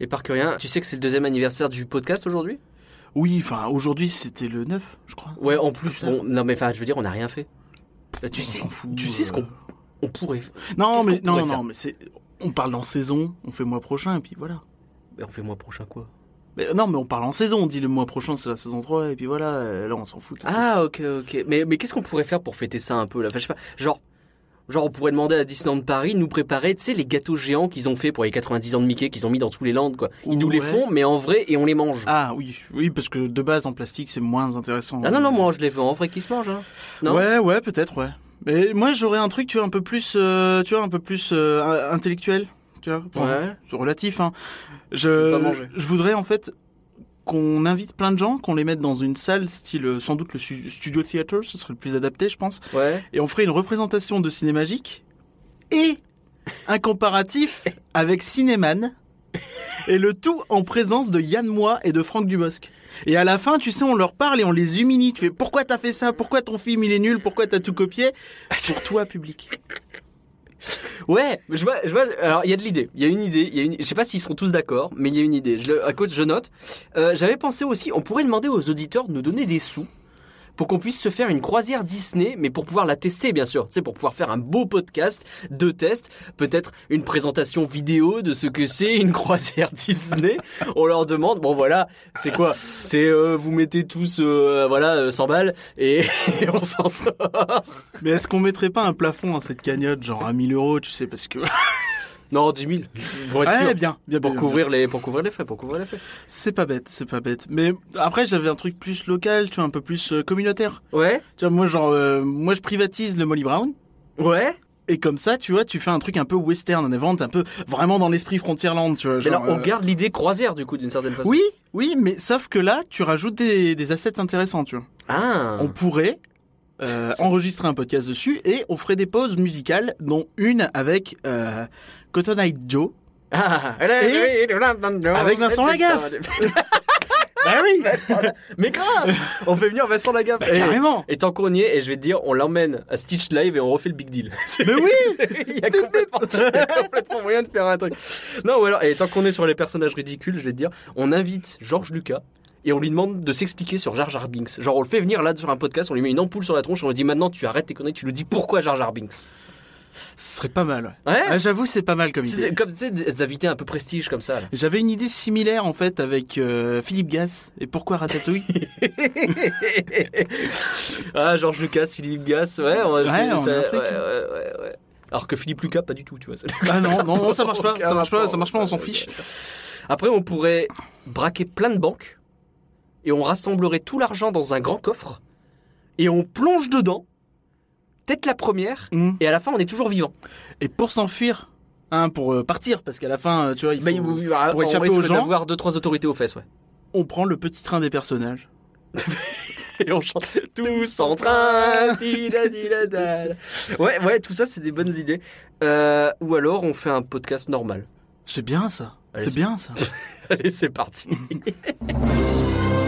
Et par que rien, tu sais que c'est le deuxième anniversaire du podcast aujourd'hui? Oui, enfin, aujourd'hui, c'était le 9, je crois. Ouais, en plus, bon, non mais enfin, je veux dire, on n'a rien fait. Tu On sais, fout, tu sais ce qu'on euh. on pourrait. Non, mais qu'on non, non, faire? non, mais c'est. On parle en saison, on fait mois prochain, et puis voilà. Mais on fait mois prochain quoi? Mais, non, mais on parle en saison, on dit le mois prochain c'est la saison 3, et puis voilà, euh, là on s'en fout. Ah, ok, ok. Mais, mais qu'est-ce qu'on pourrait faire pour fêter ça un peu là? Enfin, je sais pas. Genre, genre, on pourrait demander à Disneyland Paris de nous préparer, tu sais, les gâteaux géants qu'ils ont fait pour les 90 ans de Mickey, qu'ils ont mis dans tous les landes, quoi. Ils nous les font, mais en vrai, et on les mange. Ah oui, oui, parce que de base en plastique c'est moins intéressant. Ah non, non, moi je les veux en vrai qui se mangent. Hein. Non Ouais, ouais, peut-être, ouais. Mais moi j'aurais un truc, tu vois, un peu plus, euh, tu vois, un peu plus euh, intellectuel, tu vois. Enfin, Ouais. relatif, hein. Je voudrais en fait qu'on invite plein de gens, qu'on les mette dans une salle style, euh, sans doute le stu- studio theater, ce serait le plus adapté, je pense. Ouais. Et on ferait une représentation de Cinémagique et un comparatif avec Cinéman. Et le tout en présence de Yann Moix et de Franck Dubosc. Et à la fin, tu sais, on leur parle et on les humilie. Tu fais pourquoi t'as fait ça? Pourquoi ton film il est nul? Pourquoi t'as tout copié? Pour toi, public. Ouais, je vois. Alors, il y a de l'idée. Il y a une idée. Il y sais pas s'ils seront tous d'accord, mais il y a une idée. À côté, je note. Euh, J'avais pensé aussi, on pourrait demander aux auditeurs de nous donner des sous pour qu'on puisse se faire une croisière Disney, mais pour pouvoir la tester, bien sûr. Sais, pour pouvoir faire un beau podcast de test, peut-être une présentation vidéo de ce que c'est une croisière Disney. On leur demande, bon voilà, c'est quoi? C'est euh, vous mettez tous, euh, voilà, euh, 100 balles et, et on s'en sort. Mais est-ce qu'on mettrait pas un plafond à cette cagnotte, genre à 1000 euros, tu sais, parce que. Non, 10 000. Pour être Ouais, sûr. bien, bien, Pour bien, couvrir les, pour couvrir les frais, pour couvrir les frais. C'est pas bête, c'est pas bête. Mais après, j'avais un truc plus local, tu vois, un peu plus euh, communautaire. Ouais, Tu vois, moi, genre, euh, moi, je privatise le Molly Brown. ouais. Et comme ça, tu vois, tu fais un truc un peu western, on invente un peu vraiment dans l'esprit Frontierland, tu vois. Mais genre, on euh, garde l'idée croisière, du coup, d'une certaine façon. Oui, oui, mais sauf que là, tu rajoutes des, des assets intéressants, tu vois. Ah. On pourrait euh, enregistrer un podcast dessus et on ferait des pauses musicales, dont une avec euh, Cotton Eye Joe. Ah. Avec Vincent Lagaffe. Bah oui Mais grave On fait venir Vincent Lagaffe. Bah, Et- Carrément Et tant qu'on y est, et je vais te dire, on l'emmène à Stitch Live et on refait le big deal. Mais oui il, y a complètement, il y a complètement moyen de faire un truc. Non, ou alors, et tant qu'on est sur les personnages ridicules, je vais te dire, on invite Georges Lucas et on lui demande de s'expliquer sur Jar Jar Binks. Genre, on le fait venir là sur un podcast, on lui met une ampoule sur la tronche on lui dit maintenant tu arrêtes tes conneries, tu nous dis pourquoi Jar Jar Binks? Ce serait pas mal, ouais. Ah, J'avoue, c'est pas mal comme idée. comme tu sais, des invités un peu prestige comme ça. J'avais une idée similaire en fait avec euh, Philippe Gas. Et pourquoi Ratatouille ah, Georges Lucas, Philippe Gas, ouais, on, Ouais, on a c'est- un truc. ouais, ouais, ouais, ouais. Alors que Philippe Lucas, pas du tout, tu vois. Ah non, non, non, ça marche pas, ça marche pas, ça marche pas, on s'en fiche. Après, on pourrait braquer plein de banques et on rassemblerait tout l'argent dans un grand coffre et on plonge dedans, tête la première, Hmm. et à la fin, on est toujours vivant. Et pour s'enfuir, hein, pour euh, partir, parce qu'à la fin, euh, tu vois, il faut, Bah, pour échapper risque aux gens. d'avoir deux trois autorités aux fesses, ouais. on prend le petit train des personnages. Et on chante tous en train. Ouais, ouais, tout ça, c'est des bonnes idées. Euh, ou alors, on fait un podcast normal. C'est bien ça. C'est- bien ça. Allez, c'est parti.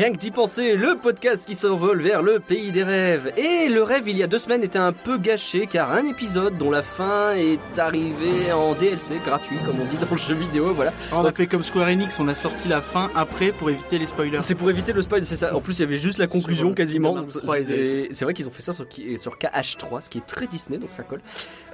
Rien que d'y penser, le podcast qui s'envole vers le pays des rêves. Et le rêve, il y a deux semaines, était un peu gâché car un épisode dont la fin est arrivé en DLC, gratuit, comme on dit dans le jeu vidéo, voilà. On a fait comme Square Enix, on a sorti la fin après pour éviter les spoilers. C'est pour éviter le spoil, c'est ça. En plus, il y avait juste la conclusion Sur quasiment. Kingdom Hearts 3, ils avaient fait C'est vrai qu'ils ont fait ça sur KH3, ce qui est très Disney, donc ça colle.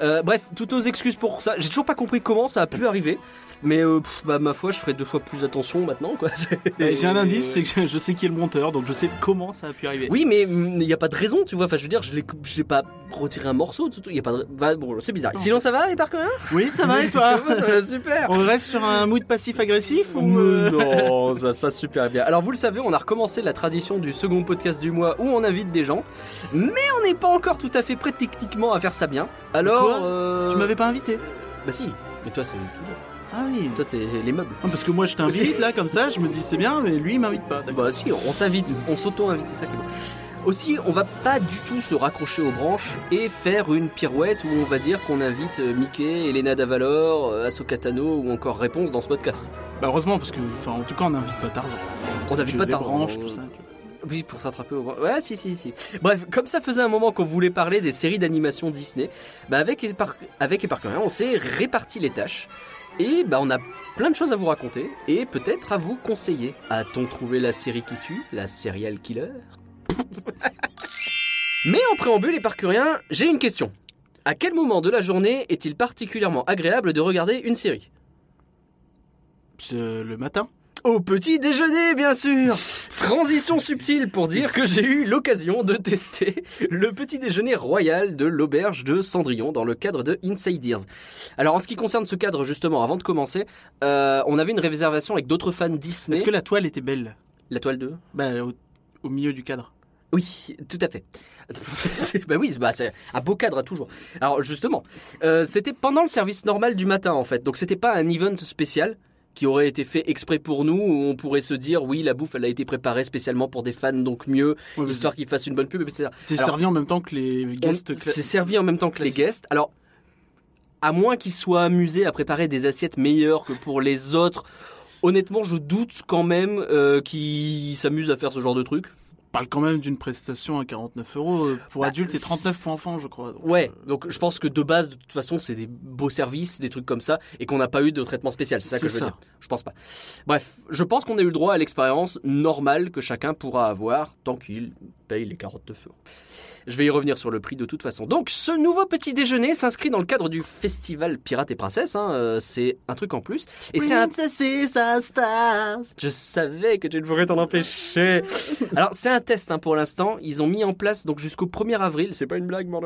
Euh, bref, toutes nos excuses pour ça. J'ai toujours pas compris comment ça a pu arriver, mais euh, pff, bah, ma foi, je ferai deux fois plus attention maintenant, quoi. Et J'ai un indice, c'est que je, sais qui est le monteur, donc je sais comment ça a pu arriver. Oui, mais il n'y a pas de raison, tu vois. Enfin, je veux dire, je l'ai je l'ai pas retiré un morceau, tout. Il y a pas de. bah, bon, c'est bizarre. Non. Sinon, ça va, et par contre Oui, ça va et toi? Ça va super. On reste sur un mood passif-agressif ou euh, Non, ça passe super bien. Alors vous le savez, on a recommencé la tradition du second podcast du mois où on invite des gens, mais on n'est pas encore tout à fait prêt techniquement à faire ça bien. Alors, Quoi? euh, Tu m'avais pas invité Bah si, mais toi c'est toujours. Ah oui. Toi c'est les meubles. Non, parce que moi je t'invite là comme ça, je me dis c'est bien, mais lui il m'invite pas. Bah si, on s'invite, on s'auto-invite, c'est ça qui est bon. Aussi, on va pas du tout se raccrocher aux branches et faire une pirouette où on va dire qu'on invite Mickey, Elena Davalor, Ahsoka Tano ou encore Réponse dans ce podcast. Bah heureusement parce que, enfin, en tout cas, on n'invite pas Tarzan. On n'invite pas Tarzan. branches, tout ça. Oui, pour s'attraper au Ouais, si, si, si. Bref, comme ça faisait un moment qu'on voulait parler des séries d'animation Disney, bah avec, Épar- avec Éparcurien, on s'est réparti les tâches. Et bah on a plein de choses à vous raconter et peut-être à vous conseiller. A-t-on trouvé la série qui tue La serial killer? Mais en préambule, Éparcurien, j'ai une question. À quel moment de la journée est-il particulièrement agréable de regarder une série? C'est le matin? Au petit déjeuner, bien sûr Transition subtile pour dire que j'ai eu l'occasion de tester le petit déjeuner royal de l'auberge de Cendrillon dans le cadre de Inside Ears. Alors en ce qui concerne ce cadre, justement, avant de commencer, euh, on avait une réservation avec d'autres fans Disney. Est-ce que la toile était belle? La toile 2 Bah au, au milieu du cadre. Oui, tout à fait. bah oui, bah c'est un beau cadre toujours. Alors justement, euh, c'était pendant le service normal du matin en fait, donc c'était pas un event spécial qui aurait été fait exprès pour nous où on pourrait se dire oui la bouffe elle a été préparée spécialement pour des fans donc mieux Ouais, histoire qu'ils fassent une bonne pub etc. C'est servi en même temps que les guests. C'est servi en même temps que les guests. Alors à moins qu'ils soient amusés à préparer des assiettes meilleures que pour les autres. Honnêtement, je doute quand même euh, qu'ils s'amusent à faire ce genre de truc. On parle quand même d'une prestation à 49 euros euh, pour Bah, adultes et 39 pour enfants, je crois. Donc, Ouais, euh, donc je pense que de base, de toute façon, c'est des beaux services, des trucs comme ça, et qu'on n'a pas eu de traitement spécial. C'est ça que je veux ça. dire. Je pense pas. Bref, je pense qu'on a eu le droit à l'expérience normale que chacun pourra avoir tant qu'il paye les 49 euros. Je vais y revenir sur le prix de toute façon. Donc, ce nouveau petit déjeuner s'inscrit dans le cadre du festival Pirates et Princesses. hein, euh, c'est un truc en plus. Et c'est un stars. je savais que tu ne pourrais t'en empêcher. Alors, c'est un test hein, pour l'instant. Ils ont mis en place donc jusqu'au 1er avril. C'est pas une blague, mort.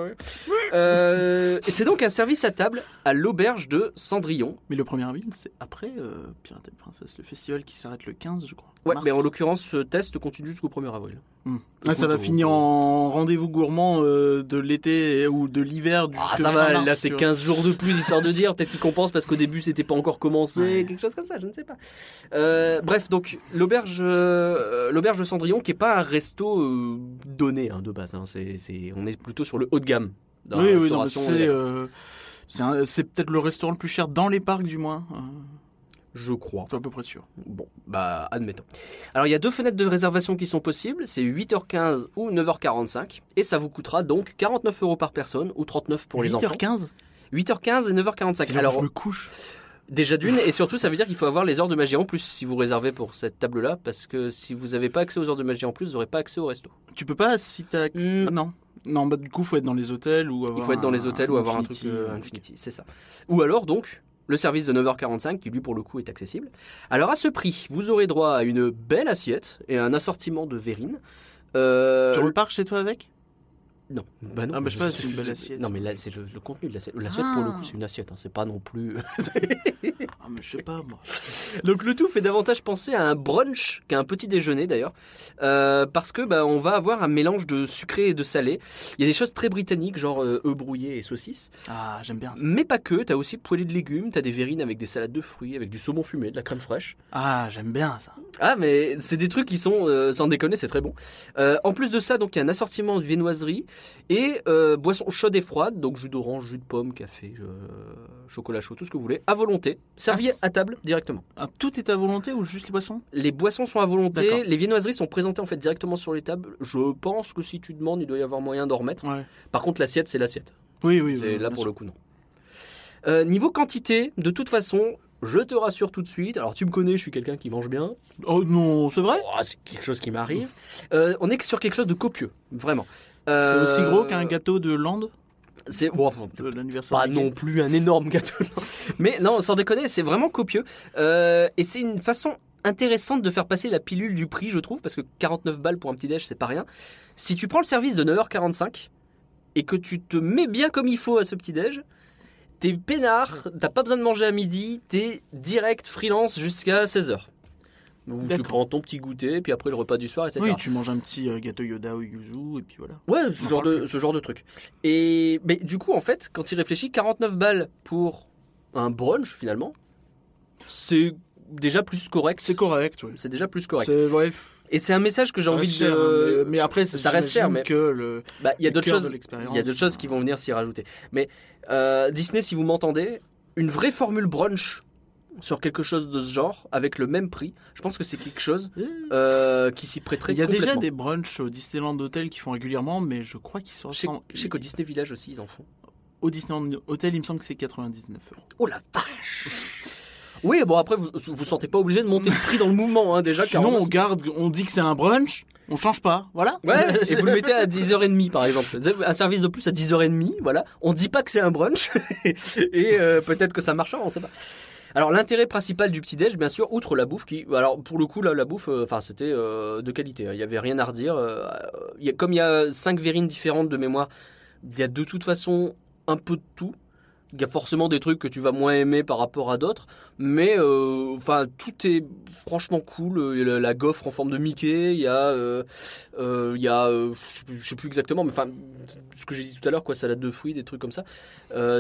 Euh, et c'est donc un service à table à l'auberge de Cendrillon. Mais le 1er avril, c'est après euh, Pirates et Princesses, le festival qui s'arrête le 15, je crois. Ouais, Mars. mais en l'occurrence, ce test continue jusqu'au 1er avril. Hmm. Ah, ça va finir on- en rendez-vous gourmand euh, de l'été ou de l'hiver. Ah, ça va, mars, là c'est tu vois. 15 jours de plus, histoire de dire. Peut-être qu'ils compensent parce qu'au début c'était pas encore commencé, Ouais. quelque chose comme ça, je ne sais pas. Euh, bref, donc l'auberge euh, l'auberge de Cendrillon qui est pas un resto euh, donné hein, de base. hein, on est plutôt sur le haut de gamme. dans Oui, la oui, euh, c'est peut-être le restaurant le plus cher dans les parcs, du moins. Je crois. je suis à peu près sûr. Bon, bah admettons. Alors il y a deux fenêtres de réservation qui sont possibles, c'est 8h15 ou 9h45, et ça vous coûtera donc 49 euros par personne ou 39 pour les enfants. 8h15 8h15 et 9h45. C'est l'heure où Alors je me couche. déjà d'une, et surtout ça veut dire qu'il faut avoir les heures de magie en plus si vous réservez pour cette table-là, parce que si vous n'avez pas accès aux heures de magie en plus, vous n'aurez pas accès au resto. Tu peux pas si t'as. Hmm. Ah, non. Non, bah du coup, faut être dans les hôtels ou avoir. Il faut être dans les un- hôtels ou avoir un truc euh, Infinity, c'est ça. Ou alors donc le service de 9h45 qui lui pour le coup est accessible. Alors à ce prix, vous aurez droit à une belle assiette et un assortiment de verrines. Euh, Tu repars chez toi avec? Non, bah non. Ah, bah, je sais pas, c'est une belle assiette. Non, mais là, c'est le, le contenu de l'assiette. L'assiette, pour le Ah. coup, c'est une assiette. hein, c'est pas non plus. Ah, mais je sais pas, moi. Donc le tout fait davantage penser à un brunch qu'à un petit déjeuner d'ailleurs, Euh, parce que bah, on va avoir un mélange de sucré et de salé. Il y a des choses très britanniques, genre euh, œufs brouillés et saucisses, Ah, j'aime bien ça. mais pas que. T'as aussi poêlé de légumes, t'as des verrines avec des salades de fruits, avec du saumon fumé, de la crème fraîche. Ah, j'aime bien ça. Ah, mais c'est des trucs qui sont, euh, sans déconner, c'est très bon. En plus de ça, donc il y a un assortiment de viennoiseries et euh, boissons chaudes et froides, donc jus d'orange, jus de pomme, café, euh, chocolat chaud, tout ce que vous voulez, à volonté, servi Ah, à table directement. Ah, tout est à volonté ou juste les boissons? Les boissons sont à volonté, les viennoiseries sont présentées en fait directement sur les tables. Je pense que si tu demandes, il doit y avoir moyen d'en remettre. Ouais. Par contre, l'assiette, c'est l'assiette. Oui, oui. c'est oui, là pour sûr. le coup, non. Euh, niveau quantité, de toute façon, je te rassure tout de suite. Alors, tu me connais, je suis quelqu'un qui mange bien. Oh non, c'est vrai? Oh, c'est quelque chose qui m'arrive. Euh, on est sur quelque chose de copieux, vraiment. C'est Euh, aussi gros qu'un gâteau de Land C'est bon, pas non plus un énorme gâteau. Mais non, sans déconner, c'est vraiment copieux. Euh, et c'est une façon intéressante de faire passer la pilule du prix, je trouve, parce que 49 balles pour un petit déj, c'est pas rien. Si tu prends le service de 9h45 et que tu te mets bien comme il faut à ce petit déj, t'es peinard, t'as pas besoin de manger à midi, t'es direct freelance jusqu'à 16h. Où tu prends ton petit goûter, puis après le repas du soir, etc. Oui, tu manges un petit euh, gâteau Yoda au yuzu et puis voilà. Ouais, ce genre, de, ce genre de truc. Et mais du coup, en fait, quand il réfléchit, 49 balles pour un brunch, finalement, c'est déjà plus correct. C'est correct, ouais. C'est déjà plus correct. Ouais, Et c'est un message que j'ai envie de. cher, hein, mais, mais après, ça reste cher, mais-. Bah, il y a d'autres choses. Il y a d'autres choses qui euh, vont venir s'y rajouter. Mais euh, Disney, si vous m'entendez, une vraie formule brunch sur quelque chose de ce genre avec le même prix, je pense que c'est quelque chose euh, qui s'y prêterait Il y a déjà des brunchs au Disneyland Hotel qui font régulièrement, mais je crois qu'ils sont Je sais, sais qu'au Disney Village aussi, ils en font. au Disneyland Hotel, il me semble que c'est 99 euros. Oh la vache Oui, bon après, vous vous sentez pas obligé de monter le prix dans le mouvement, hein, déjà. Sinon, car on garde, on dit que c'est un brunch, on change pas, voilà. Ouais, et vous le mettez à 10h30 par exemple. Un service de plus à 10h30, voilà. On dit pas que c'est un brunch, et euh, peut-être que ça marchera, on sait pas. Alors l'intérêt principal du petit-déj, bien sûr, outre la bouffe, qui, alors pour le coup là, la bouffe, euh, enfin c'était euh, de qualité, hein. il y avait rien à redire. euh, comme il y a cinq verrines différentes de mémoire, il y a de toute façon un peu de tout. Il y a forcément des trucs que tu vas moins aimer par rapport à d'autres, mais enfin tout est franchement cool. Il y a la, gaufre en forme de Mickey, il y a, il y a, je sais plus- exactement, mais enfin ce que j'ai dit tout à l'heure, quoi, salade de fruits, des trucs comme ça,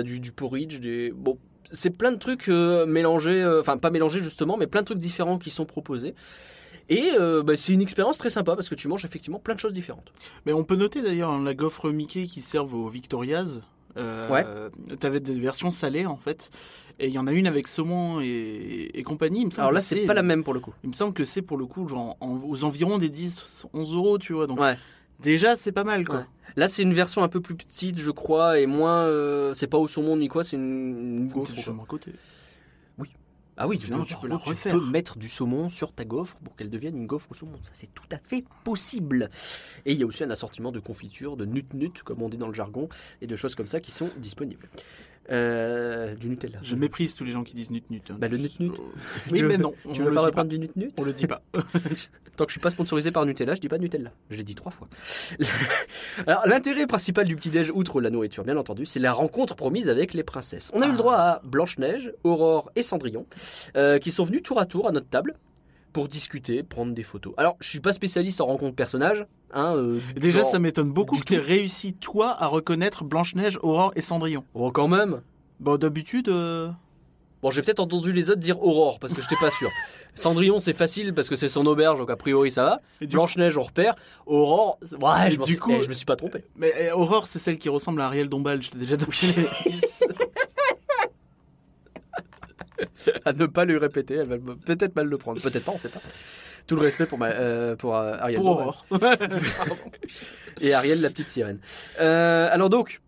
du, du porridge, des bon, c'est plein de trucs euh, mélangés, euh, enfin pas mélangés justement, mais plein de trucs différents qui sont proposés. Et euh, bah, c'est une expérience très sympa parce que tu manges effectivement plein de choses différentes. Mais on peut noter d'ailleurs hein, la gaufre Mickey qui servent aux Victorias. Euh, Ouais. T'avais des versions salées en fait. Et il y en a une avec saumon et, et compagnie. Il me semble Alors là, c'est pas la même pour le coup. Il me semble que c'est pour le coup genre en- aux environs des 10, 11 euros, tu vois. Donc Ouais. Déjà, c'est pas mal quoi. Ouais. Là, c'est une version un peu plus petite, je crois, et moins. euh, c'est pas au saumon ni quoi, c'est une, une C'est gaufre. justement à côté. Ah oui, tu, peux, tu la peux mettre du saumon sur ta gaufre pour qu'elle devienne une gaufre au saumon. Ça, c'est tout à fait possible. Et il y a aussi un assortiment de confitures, de nut-nut, comme on dit dans le jargon, et de choses comme ça qui sont disponibles. Euh, du Nutella. Je méprise tous les gens qui disent nut nut. hein. Bah, le nut-nut. Oui, Tu mais non. Tu veux pas reprendre du nut-nut On le dit pas. Tant que je suis pas sponsorisé par Nutella, je dis pas Nutella. Je l'ai dit trois fois. Alors l'intérêt principal du petit déj, outre la nourriture bien entendu, c'est la rencontre promise avec les princesses. On a eu le droit à Blanche-Neige, Aurore et Cendrillon, euh, qui sont venus tour à tour à notre table pour discuter, prendre des photos. Alors je suis pas spécialiste en rencontre personnage. Hein, euh, Déjà, genre- ça m'étonne beaucoup que tu aies réussi, toi, à reconnaître Blanche-Neige, Aurore et Cendrillon. Oh, quand même. Bon, d'habitude, euh, Bon, j'ai peut-être entendu les autres dire Aurore parce que j'étais pas sûr. Cendrillon, c'est facile parce que c'est son auberge, donc a priori ça va. Blanche-Neige, on repère. Aurore, ouais, je, du suis- coup- eh, je me suis pas trompé. Mais euh, Aurore, c'est celle qui ressemble à Ariel Dombal, je t'ai déjà donné. à ne pas lui répéter. Elle va peut-être mal le prendre, peut-être pas, on sait pas. Tout le respect pour, ma, euh, pour euh, Ariel. pour. Aurore. Et Ariel, la petite sirène. Euh, alors donc,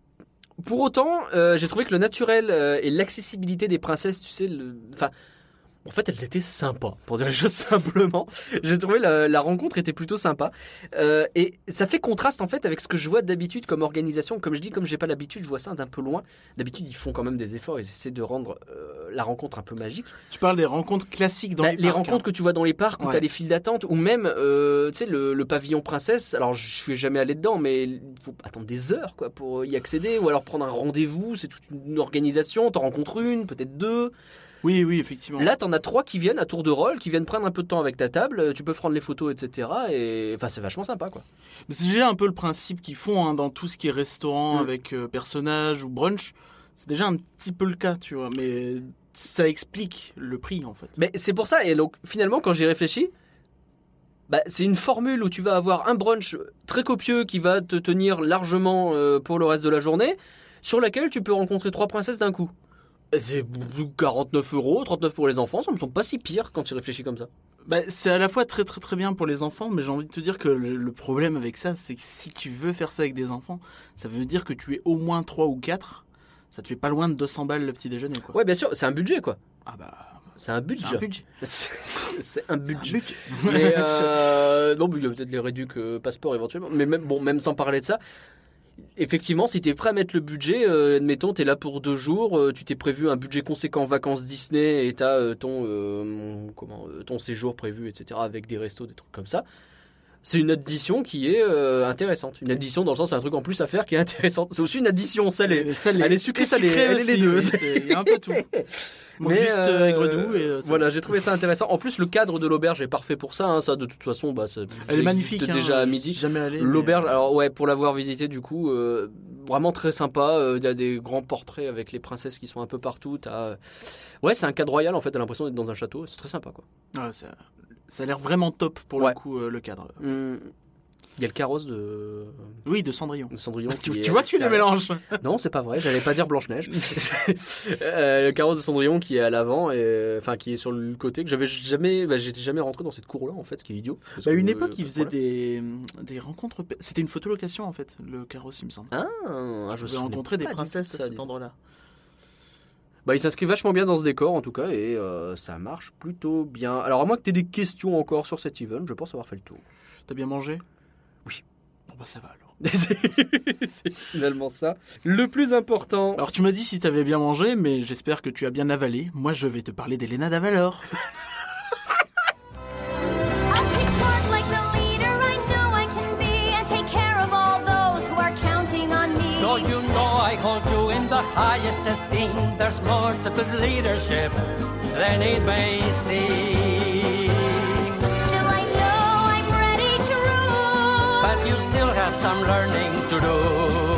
pour autant, j'ai trouvé que le naturel et l'accessibilité des princesses, tu sais, le- enfin. En fait, elles étaient sympas, pour dire les choses simplement. J'ai trouvé la, la rencontre était plutôt sympa. Euh, et ça fait contraste en fait avec ce que je vois d'habitude comme organisation. Comme je dis, comme j'ai pas l'habitude, je vois ça d'un peu loin. D'habitude, ils font quand même des efforts, ils essaient de rendre euh, la rencontre un peu magique. tu parles des rencontres classiques dans Bah, les, les parcs, rencontres que tu vois dans les parcs où Ouais. tu as les files d'attente ou même euh, tu sais le, le pavillon princesse alors je suis jamais allé dedans mais il faut attendre des heures quoi pour y accéder ou alors prendre un rendez-vous c'est toute une organisation t'en rencontres une peut-être deux hein. Oui, oui, effectivement. là t'en as trois qui viennent à tour de rôle qui viennent prendre un peu de temps avec ta table euh, tu peux prendre les photos etc et enfin c'est vachement sympa quoi Mais C'est déjà un peu le principe qu'ils font hein, dans tout ce qui est restaurant Mm. avec euh, personnage ou brunch. C'est déjà un petit peu le cas, tu vois. Mais ça explique le prix, en fait. Mais c'est pour ça, et donc finalement, quand j'y réfléchis, bah, c'est une formule où tu vas avoir un brunch très copieux qui va te tenir largement euh, pour le reste de la journée, sur laquelle tu peux rencontrer trois princesses d'un coup. C'est 49 euros, 39 pour les enfants, ça me semble pas si pire quand tu réfléchis comme ça. Bah, c'est à la fois très très très bien pour les enfants, mais j'ai envie de te dire que le, le problème avec ça, c'est que si tu veux faire ça avec des enfants, ça veut dire que tu es au moins 3 ou 4. Ça te fait pas loin de 200 balles le petit déjeuner, quoi. Ouais, bien sûr, c'est un budget quoi. Ah bah, C'est un budget. c'est un budget. C'est un budget. budget. Mais euh, non, mais il y a peut-être les réducs euh, passeport éventuellement. Mais même, bon, même sans parler de ça, effectivement, si tu es prêt à mettre le budget, euh, admettons, tu es là pour deux jours, euh, tu t'es prévu un budget conséquent vacances Disney et tu as ton, euh, comment, euh, ton séjour prévu, etc., avec des restos, des trucs comme ça. C'est une addition qui est euh, intéressante. Une addition dans le sens, c'est un truc en plus à faire qui est intéressante. C'est aussi une addition salée. Salé. Elle est sucrée, salée. sucrée Elle est les deux. Il y a un peu tout. Bon, Mais, juste euh, euh, aigre doux et euh, voilà, j'ai trouvé ça intéressant. En plus, le cadre de l'auberge est parfait pour ça. hein. Ça, de toute façon, bah, ça, Elle ça est magnifique. hein, déjà à midi. Jamais allé. mais- L'auberge, alors ouais, pour l'avoir visité, du coup, euh, vraiment très sympa. Euh, Il y a des grands portraits avec les princesses qui sont un peu partout. T'as- Ouais, c'est un cadre royal en fait. T'as l'impression d'être dans un château. C'est très sympa quoi. Ah, ça, a l'air vraiment top pour Ouais. le coup, euh, le cadre. Hum. Il y a le carrosse de, Oui, de Cendrillon. de Cendrillon. Tu, est tu vois tu les mélanges. Non, c'est pas vrai. J'allais pas dire Blanche Neige. le carrosse de Cendrillon qui est à l'avant et enfin qui est sur le côté que j'avais jamais, bah, j'étais jamais rentré dans cette cour-là en fait, ce qui est idiot. Bah, une euh, époque, ils faisaient des, des rencontres. C'était une photolocation en fait, le carrosse, il me semble. Ah, je je rencontrer des princesses à cet endroit-là. Bah, il s'inscrit vachement bien dans ce décor en tout cas et euh, ça marche plutôt bien. Alors à moins que tu aies des questions encore sur cet event, je pense avoir fait le tour. T'as bien mangé? Oui. Bon bah ça va alors. c'est c'est finalement ça le plus important. Alors tu m'as dit si t'avais bien mangé, mais j'espère que tu as bien avalé. Moi je vais te parler d'Elena Davalor. highest esteem, there's more to good leadership than it may seem. Still, I know I'm ready to rule. But you still have some learning to do.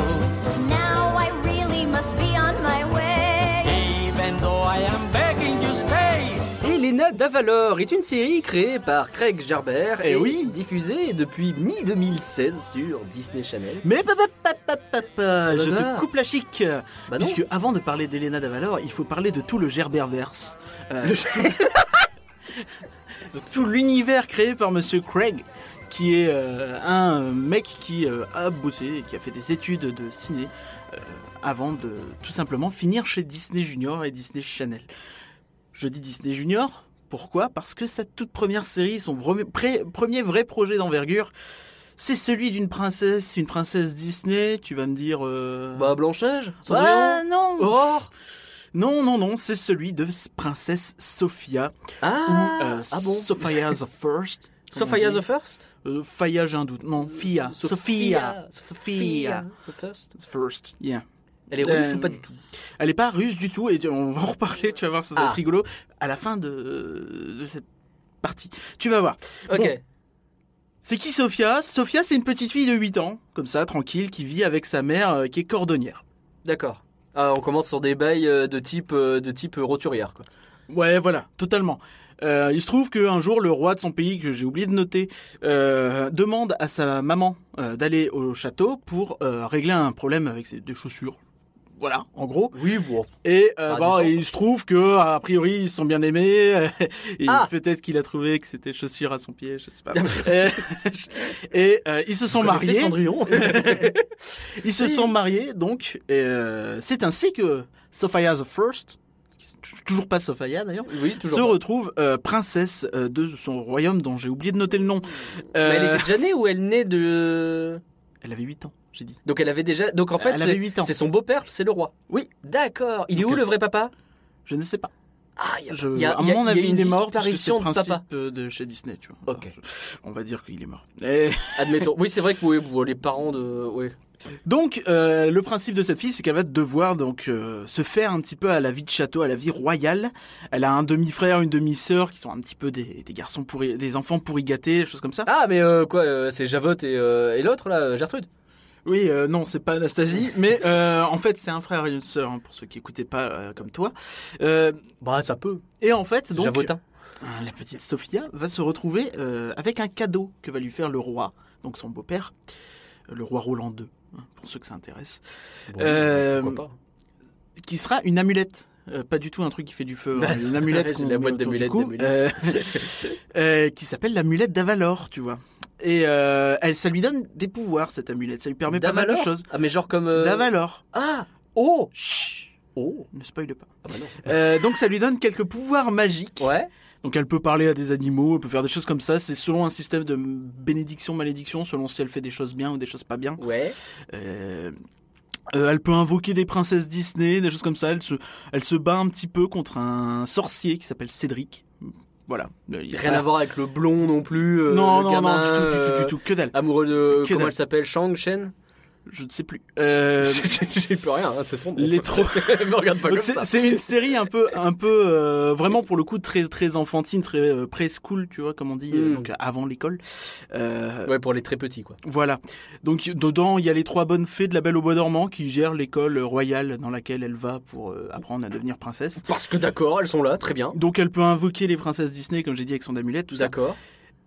Elena Davalor est une série créée par Craig Gerber Eh et oui. diffusée depuis mi-2016 sur Disney Channel. Mais papa, papa, papa, je te coupe la chic. Bah non. Puisque avant de parler d'Elena Davalor, il faut parler de tout le Gerberverse. Euh, donc, tout l'univers créé par Monsieur Craig, qui est euh, un mec qui euh, a bossé et qui a fait des études de ciné euh, avant de tout simplement finir chez Disney Junior et Disney Channel. Je dis Disney Junior. Pourquoi? Parce que sa toute première série, son premier vrai projet d'envergure, c'est celui d'une princesse, une princesse Disney. Tu vas me dire. euh, Bah Blanche-Neige ah, non Aurore Non, non, non, c'est celui de Princesse Sophia. Ah, ou euh, ah bon Sophia the First. Sophia the First? Euh, Faya, j'ai un doute. Non, Fia. So- Sophia. Sophia. The First The First, yeah. Elle est russe Euh, ou pas du tout Elle est pas russe du tout et on va en reparler, tu vas voir, ça va Ah. être rigolo à la fin de, de cette partie. Tu vas voir. Ok. Bon. C'est qui Sophia? Sophia, c'est une petite fille de 8 ans, comme ça, tranquille, qui vit avec sa mère euh, qui est cordonnière. D'accord. Ah, on commence sur des bails euh, de type, de type roturière, quoi. Ouais, voilà, totalement. Euh, il se trouve qu'un jour, le roi de son pays, que j'ai oublié de noter, euh, demande à sa maman euh, d'aller au château pour régler un problème avec ses, des chaussures. Voilà, en gros. Oui, bon. Et euh, du sens, il se trouve que a priori ils se sont bien aimés. et Ah. peut-être qu'il a trouvé que c'était chaussures à son pied, je sais pas. et et, euh, ils se sont Vous mariés. Cendrillon Ils se Oui. sont mariés, donc et, euh, c'est ainsi que Sophia the First, qui est toujours pas Sophia d'ailleurs, Oui, se pas. retrouve euh, princesse euh, de son royaume dont j'ai oublié de noter le nom. Mais elle était déjà née ou elle naît de. elle avait 8 ans, j'ai dit. Donc elle avait déjà. Donc en fait, c'est- son beau-père, c'est le roi. Oui. D'accord. Il est où le vrai papa? Je ne sais pas. Ah, il y a, Je, y a- à il y a- mon il y a avis, une il est mort parce que c'est le de papa. euh, de chez Disney, tu vois. Je- on va dire qu'il est mort. Et Admettons. Oui, c'est vrai que oui, les parents de. Oui. donc, euh, le principe de cette fille, c'est qu'elle va devoir donc euh, se faire un petit peu à la vie de château, à la vie royale. Elle a un demi-frère, une demi-sœur qui sont un petit peu des, des garçons pourris, des enfants pourris gâtés, des choses comme ça. Ah, mais euh, quoi C'est Javotte et, et l'autre là, Gertrude? Oui, euh, non, c'est pas Anastasie, mais euh, en fait, c'est un frère et une sœur, hein, pour ceux qui écoutaient pas euh, comme toi. Bah, ça peut. et en fait, donc, Javotin. la petite Sophia va se retrouver avec un cadeau que va lui faire le roi, donc son beau-père, le roi Roland II, hein, pour ceux que ça intéresse, Bon, pourquoi pas. qui sera une amulette. Pas du tout un truc qui fait du feu, hein, une amulette la boîte euh, qui s'appelle l'amulette d'Avalor, tu vois. Et euh, elle, ça lui donne des pouvoirs cette amulette, ça lui permet pas mal de choses. Ah, mais genre comme. euh, D'Avalor. Ah Oh Chut, Oh ne spoil pas. Ah, bah non. Euh, donc ça lui donne quelques pouvoirs magiques. Ouais. Donc elle peut parler à des animaux, elle peut faire des choses comme ça. C'est selon un système de bénédiction, malédiction, selon si elle fait des choses bien ou des choses pas bien. Ouais. Euh, euh, elle peut invoquer des princesses Disney, des choses comme ça. Elle se, elle se bat un petit peu contre un sorcier qui s'appelle Cédric. Voilà. Euh, il Rien à voir avec le blond non plus. euh, non, le non, gamin, non, du tout, du tout, euh, du tout, que dalle. Amoureux de. Que comment dalle. elle s'appelle Shang Shen? Je ne sais plus. Euh, J'ai plus rien, hein, c'est son nom. les trop. Me regarde pas Donc comme c'est une série un peu, un peu euh, vraiment pour le coup très très enfantine, très euh, preschool, tu vois, comme on dit, euh, Mm. donc avant l'école. Euh, Ouais, pour les très petits, quoi. Voilà. Donc dedans, il y a les trois bonnes fées de la Belle au Bois dormant qui gèrent l'école royale dans laquelle elle va pour apprendre à devenir princesse. Parce que d'accord, elles sont là, très bien. Donc elle peut invoquer les princesses Disney, comme j'ai dit, avec son amulette, tout ça. D'accord.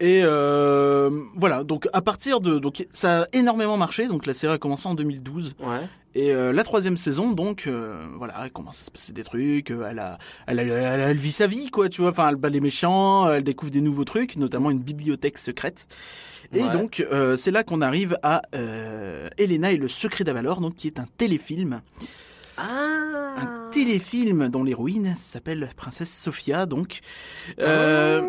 Et euh, voilà, donc à partir de donc ça a énormément marché. Donc la série a commencé en 2012 Ouais. et euh, la troisième saison, donc euh, voilà, elle commence à se passer des trucs. euh, Elle a, elle, a- elle, a- elle vit sa vie, quoi, tu vois. Enfin, elle bat les méchants, elle découvre des nouveaux trucs, notamment une bibliothèque secrète. Et Ouais. donc euh, c'est là qu'on arrive à euh, Elena et le secret d'Avalor, donc qui est un téléfilm, Ah. un téléfilm dont l'héroïne s'appelle Princesse Sophia, donc. Euh,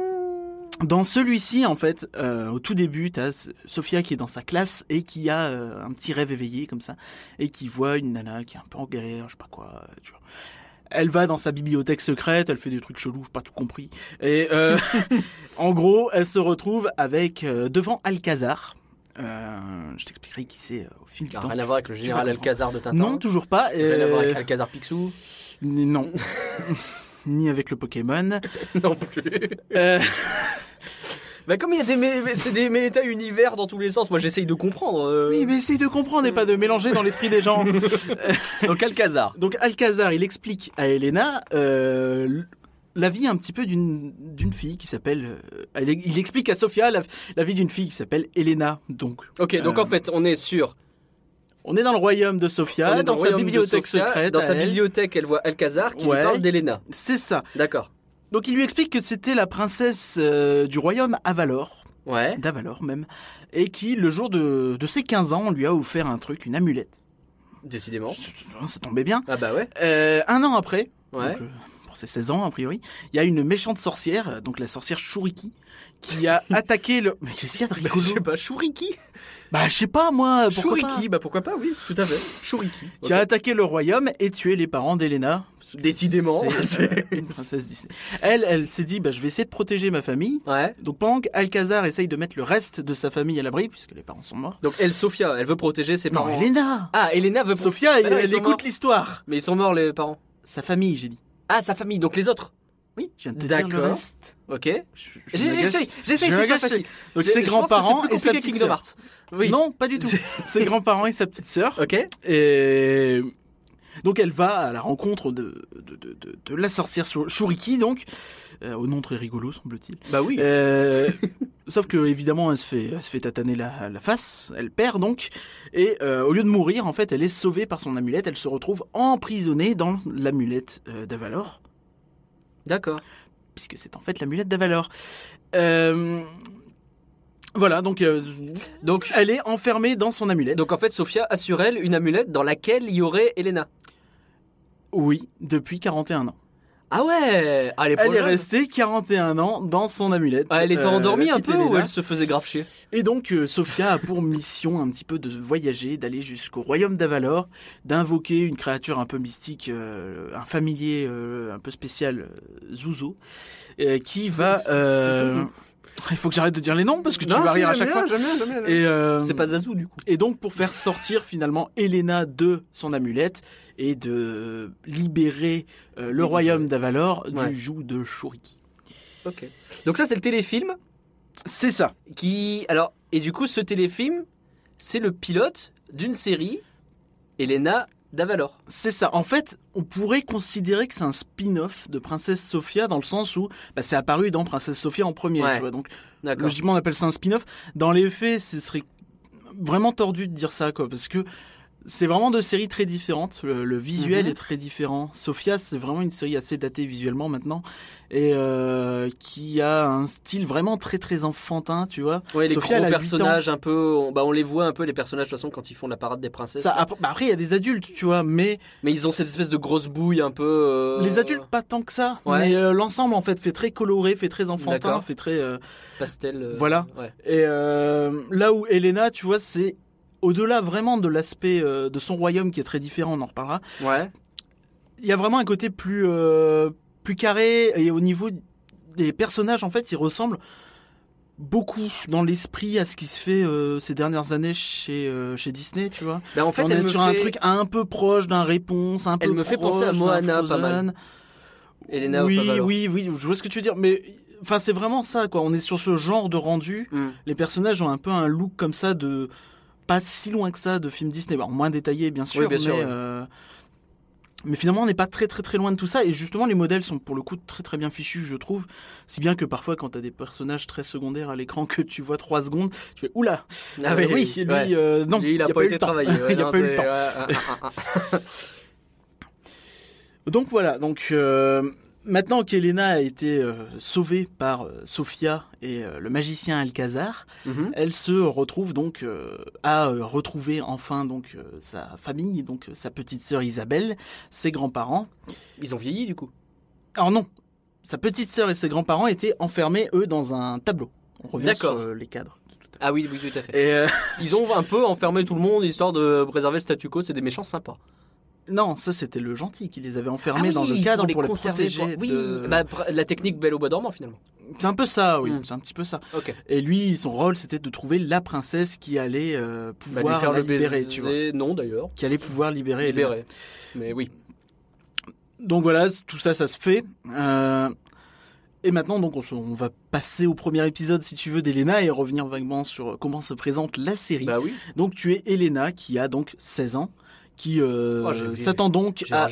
Dans celui-ci, en fait, euh, au tout début, t'as Sophia qui est dans sa classe et qui a euh, un petit rêve éveillé comme ça, et qui voit une nana qui est un peu en galère, je sais pas quoi, euh, tu vois. Elle va dans sa bibliothèque secrète, elle fait des trucs chelous, j'ai pas tout compris. Et euh, en gros, elle se retrouve avec euh, devant Alcazar. Euh, je t'expliquerai qui c'est euh, au fil du temps. rien à voir avec le général. Alcazar de Tintin. Non, toujours pas. Rien à voir avec Alcazar Picsou. ni- Non. Ni avec le Pokémon. non plus. Euh, Bah comme il y a des c'est des méta univers dans tous les sens, moi j'essaye de comprendre. euh. oui, mais essaye de comprendre et pas de mélanger dans l'esprit des gens. Donc Alcazar. Donc Alcazar, il explique à Elena euh, la vie un petit peu d'une d'une fille qui s'appelle. euh, elle- il explique à Sophia la, la vie d'une fille qui s'appelle Elena. Donc, Ok, donc Euh, en fait on est sur on est dans le royaume de est dans, le sa bibliothèque Sophia. secrète. Dans sa elle. bibliothèque, elle voit Alcazar qui Ouais. lui parle d'Elena. C'est ça. D'accord. Donc il lui explique que c'était la princesse euh, du royaume Avalor, Ouais. d'Avalor même, et qui, le jour de, de ses 15 ans, on lui a offert un truc, une amulette. Décidément. Ça tombait bien. Ah bah ouais. Euh, un an après, Ouais. donc, euh, ses 16 ans a priori, il y a une méchante sorcière, euh, donc la sorcière Shuriki, qui a attaqué le. Mais qu'est-ce qu'il y a de rigolo je sais pas, Shuriki? Bah je sais pas moi, pourquoi Shuriki, bah pourquoi pas, oui, tout à fait. Shuriki. Qui a attaqué le royaume et tué les parents d'Elena. Décidément. C'est euh, une princesse Disney. Elle, elle s'est dit, bah je vais essayer de protéger ma famille. Ouais. Donc pendant qu'Alcazar essaye de mettre le reste de sa famille à l'abri, puisque les parents sont morts. Donc elle, Sophia, elle veut protéger ses Non, parents. Elena Ah, Elena veut. Sophia, Ah elle, elle écoute l'histoire. Mais ils sont morts les parents. Sa famille, j'ai dit. Ah, sa famille, donc les autres. Oui, je viens de te dire le D'accord. reste. Ok. J'essaye, j'essaye, Je c'est pas facile. Donc ses je pense que grands-parents plus et sa compliqué petite sœur. Hearts. Oui. Non, pas du tout. ses grands-parents et sa petite sœur. Ok. Et donc elle va à la rencontre de, de, de, de- de la sorcière Shur- Shuriki, donc, euh, au nom très rigolo semble-t-il. Bah oui. Euh, sauf que évidemment elle se fait, elle se fait tataner la, la face, elle perd donc, et euh, au lieu de mourir, en fait, elle est sauvée par son amulette, elle se retrouve emprisonnée dans l'amulette d'Avalor, D'accord. puisque c'est en fait l'amulette d'Avalor. Euh, voilà, donc, euh, donc elle est enfermée dans son amulette. Donc en fait, Sophia a sur elle une amulette dans laquelle il y aurait Elena. oui, depuis 41 ans. Ah ouais elle est, Elle est restée 41 ans dans son amulette. Ah, elle était Euh, endormie la un peu ou Elena. elle se faisait grave chier? Et donc, euh, Sophia a pour mission un petit peu de voyager, d'aller jusqu'au royaume d'Avalor, d'invoquer une créature un peu mystique, euh, un familier euh, un peu spécial, euh, Zuzo, euh, qui va... euh, Il faut que j'arrête de dire les noms parce que tu vas rire à chaque fois. Et, euh, C'est pas Zazu du coup. et donc pour faire sortir finalement Elena de son amulette et de libérer euh, le royaume d'Avalor Ouais. du joug de Shuriki. Ok. Donc ça c'est le téléfilm C'est ça. qui alors et du coup ce téléfilm c'est le pilote d'une série Elena d'Avalor. C'est ça. En fait, on pourrait considérer que c'est un spin-off de Princesse Sophia dans le sens où bah, c'est apparu dans Princesse Sophia en premier. Ouais. Tu vois, donc logiquement, on appelle ça un spin-off. Dans les faits, ce serait vraiment tordu de dire ça, quoi, parce que c'est vraiment deux séries très différentes. Le, le visuel Mhm. est très différent. Sophia, c'est vraiment une série assez datée visuellement maintenant et euh, qui a un style vraiment très très enfantin, tu vois. Ouais, les Sophia, gros elle a huit personnages un peu on, bah on les voit un peu les personnages de toute façon quand ils font la parade des princesses. Ça, après, bah, après, il y a des adultes, tu vois, mais Mais ils ont cette espèce de grosse bouille un peu euh, Les adultes, pas tant que ça. Ouais. Mais euh, l'ensemble, en fait, fait très coloré, fait très enfantin, fait très. pastel. Voilà. Ouais. Et là où Elena, tu vois, c'est au-delà vraiment de l'aspect euh, de son royaume qui est très différent, on en reparlera. Ouais. Il y a vraiment un côté plus euh, plus carré et au niveau des personnages, en fait, ils ressemblent beaucoup dans l'esprit à ce qui se fait euh, ces dernières années chez euh, chez Disney, tu vois. Bah, en fait, on elle est me sur un truc un peu proche d'un réponse, un Elle peu me fait penser à Moana, pas mal. Elena oui, oui, oui, je vois ce que tu veux dire, mais enfin c'est vraiment ça quoi. On est sur ce genre de rendu. Hmm. Les personnages ont un peu un look comme ça de pas si loin que ça de films Disney, bon, moins détaillé bien sûr, Oui, bien sûr, mais euh, Mais finalement, on n'est pas très très très loin de tout ça. Et justement, les modèles sont pour le coup très très bien fichus, je trouve. Si bien que parfois, quand tu as des personnages très secondaires à l'écran que tu vois trois secondes, tu fais oula. Ah euh, oui, lui, ouais. euh, non, Lui, il a pas eu été le temps. travaillé. il n'y a non, pas eu le temps. ouais, ah, ah, ah, Donc voilà, donc maintenant qu'Elena a été euh, sauvée par euh, Sophia et euh, le magicien Alcazar. Mhm. elle se retrouve donc à retrouver enfin donc sa famille, donc sa petite sœur Isabelle, ses grands-parents. Ils ont vieilli du coup. Alors non, sa petite sœur et ses grands-parents étaient enfermés eux dans un tableau. On revient sur les cadres. Ah oui, oui, tout à fait. Et Ils ont un peu enfermé tout le monde histoire de préserver le statu quo. C'est des méchants sympas. Non, ça c'était le gentil qui les avait enfermés Ah dans le cadre les pour les protéger. pour- Oui, de- bah, la technique Belle au bois dormant finalement. C'est un peu ça, oui, Mm. c'est un petit peu ça. Et lui, son rôle, c'était de trouver la princesse qui allait euh, Bah, pouvoir lui faire la le libérer, baiser. tu vois. Non d'ailleurs. Qui allait pouvoir libérer. Libéré. Mais oui. Donc voilà, tout ça, ça se fait. Euh, et maintenant, donc, on, se- on va passer au premier épisode, si tu veux, d'Elena et revenir vaguement sur comment se présente la série. Bah oui. Donc, tu es Elena, qui a donc 16 ans, qui euh, Oh, s'attend donc à,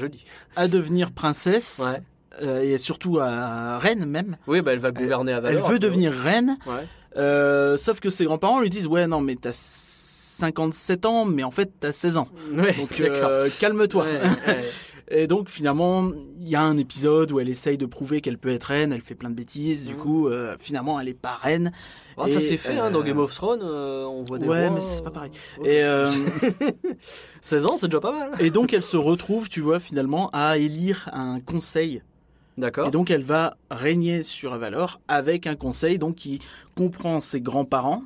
à devenir princesse. Ouais. euh, et surtout à reine même. Oui, bah elle va gouverner à Elle Valor. veut devenir reine, Ouais. euh, sauf que ses grands-parents lui disent Ouais, non, mais t'as 57 ans, mais en fait, t'as 16 ans. Ouais, Donc, euh, calme-toi. Ouais. Et donc finalement, il y a un épisode où elle essaye de prouver qu'elle peut être reine, elle fait plein de bêtises, du Mhm. coup, euh, finalement, elle est pas reine. Ah, ça s'est fait hein, euh, dans Game of Thrones. euh, on voit des Ouais, rois, mais c'est pas pareil. Et, euh, 16 ans, c'est déjà pas mal. et donc elle se retrouve, tu vois, finalement, à élire un conseil. D'accord. Et donc elle va régner sur Avalor avec un conseil donc qui comprend ses grands-parents.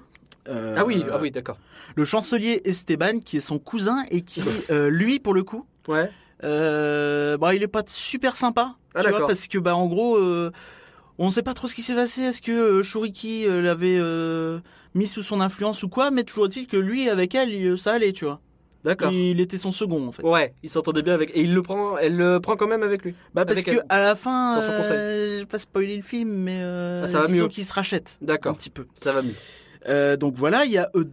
euh, Ah oui, ah oui, d'accord. Le chancelier Esteban, qui est son cousin et qui, euh, lui, pour le coup, Ouais. Euh, bah, il est pas super sympa. Ah, tu vois, parce que, bah, en gros, euh, on sait pas trop ce qui s'est passé. Est-ce que euh, Shuriki l'avait mis sous son influence ou quoi Mais toujours est-il que lui, avec elle, ça allait, tu vois. D'accord. Il était son second, en fait. Ouais, il s'entendait bien avec. Et il le prend, elle le prend quand même avec lui. Bah, parce Avec que elle. à la fin, Dans son conseil. euh, je pas spoiler le film, mais euh, Ah, ça va mieux. qu'il se rachète un D'accord, petit peu. ça va mieux. Euh, donc voilà, il y a euh,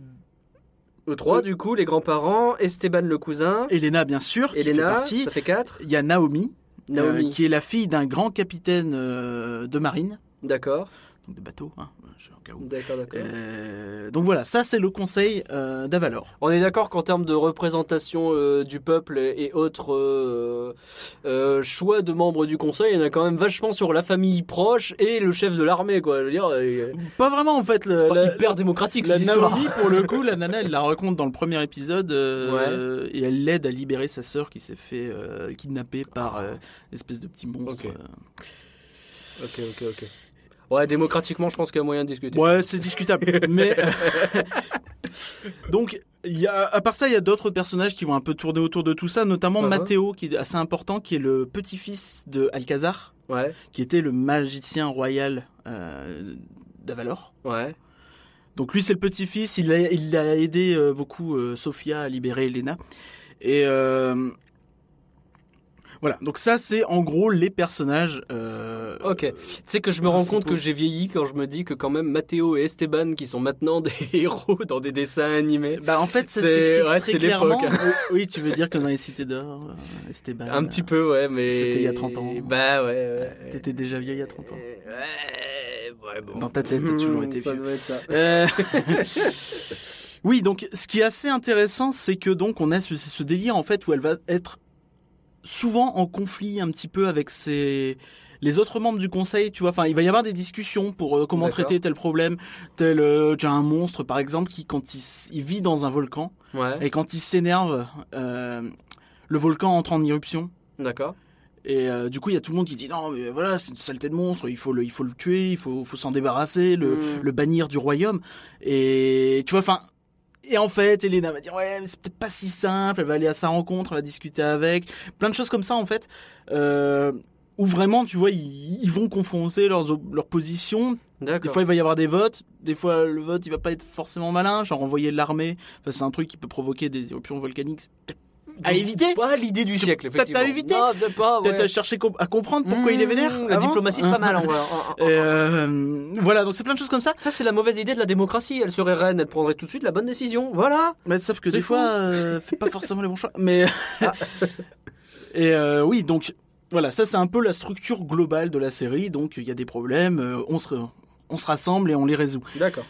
E3, Euh, du coup, les grands-parents, Esteban le cousin, Elena, bien sûr, qui fait Elena, partie. ça fait 4. Il y a Naomi, Naomi, euh, qui est la fille d'un grand capitaine euh, de marine, d'accord. Donc de bateau, hein, cas où. D'accord, d'accord. Euh, donc voilà, ça c'est le conseil euh, d'Avalor. On est d'accord qu'en termes de représentation euh, du peuple et autres euh, choix de membres du conseil, il y en a quand même vachement sur la famille proche et le chef de l'armée, quoi. Je veux dire, Pas vraiment en fait. le- c'est pas la, hyper démocratique la cette histoire. Naomi, pour le coup, la nana, elle la raconte dans le premier épisode et elle l'aide à libérer sa sœur qui s'est fait kidnapper par euh, une espèce de petit monstre. Ok. Ok, ok, ok. Ouais, démocratiquement, je pense qu'il y a moyen de discuter. Ouais, c'est discutable. mais donc, y a, à part ça, il y a d'autres personnages qui vont un peu tourner autour de tout ça, notamment Uh-huh. Matteo, qui est assez important, qui est le petit-fils de Alcazar, Ouais, qui était le magicien royal euh, d'Avalor. ouais. Donc lui c'est le petit-fils, il a, il a aidé euh, beaucoup euh, Sophia à libérer Elena. Et euh, voilà, donc ça c'est en gros les personnages. euh, Ok. Tu sais que je me rends compte que j'ai vieilli quand je me dis que quand même Matteo et Esteban, qui sont maintenant des héros dans des dessins animés, Bah en fait ça C'est- ouais, c'est l'époque. Oui, tu veux dire que dans les cités d'or, euh, Esteban. un petit peu, ouais, mais. C'était il y a 30 ans. Bah ouais, ouais. T'étais déjà vieille à 30 ans. Ouais, ouais, bon. Dans ta tête, t'as toujours été Ça vieux. doit être ça. Euh, oui, donc ce qui est assez intéressant, c'est que donc on a ce, ce délire en fait où elle va être souvent en conflit un petit peu avec ses les autres membres du conseil, tu vois. Enfin, il va y avoir des discussions pour euh, comment traiter tel problème, tel euh, tu as un monstre par exemple qui quand il, vit dans un volcan Ouais, et quand il s'énerve, euh, le volcan entre en éruption. d'accord. Et euh, du coup, il y a tout le monde qui dit non, mais voilà, c'est une saleté de monstre, il faut le, il faut le tuer, il faut, faut s'en débarrasser, le, Mm. le bannir du royaume. Et tu vois, enfin. Et en fait, Elena va dire ouais, mais c'est peut-être pas si simple. Elle va aller à sa rencontre, elle va discuter avec, plein de choses comme ça en fait, euh, où vraiment, tu vois, ils, ils vont confronter leurs, positions. Des fois, il va y avoir des votes. Des fois, le vote, il va pas être forcément malin, genre envoyer l'armée. Enfin, c'est un truc qui peut provoquer des éruptions volcaniques. À éviter. Pas l'idée du siècle, peut-être effectivement. à éviter. Non, peut-être pas, Peut-être ouais. à chercher à comprendre pourquoi il est vénère. Mmh, La avant. diplomatie, c'est pas mal. en vrai. Et, euh, voilà, donc c'est plein de choses comme ça. Ça, c'est la mauvaise idée de la démocratie. Elle serait reine, elle prendrait tout de suite la bonne décision. Voilà. Mais sauf que des fou. fois, euh, fait pas forcément les bons choix. Mais Et euh, oui, donc voilà, ça c'est un peu la structure globale de la série. Donc il y a des problèmes, euh, on se on se rassemble et on les résout. D'accord.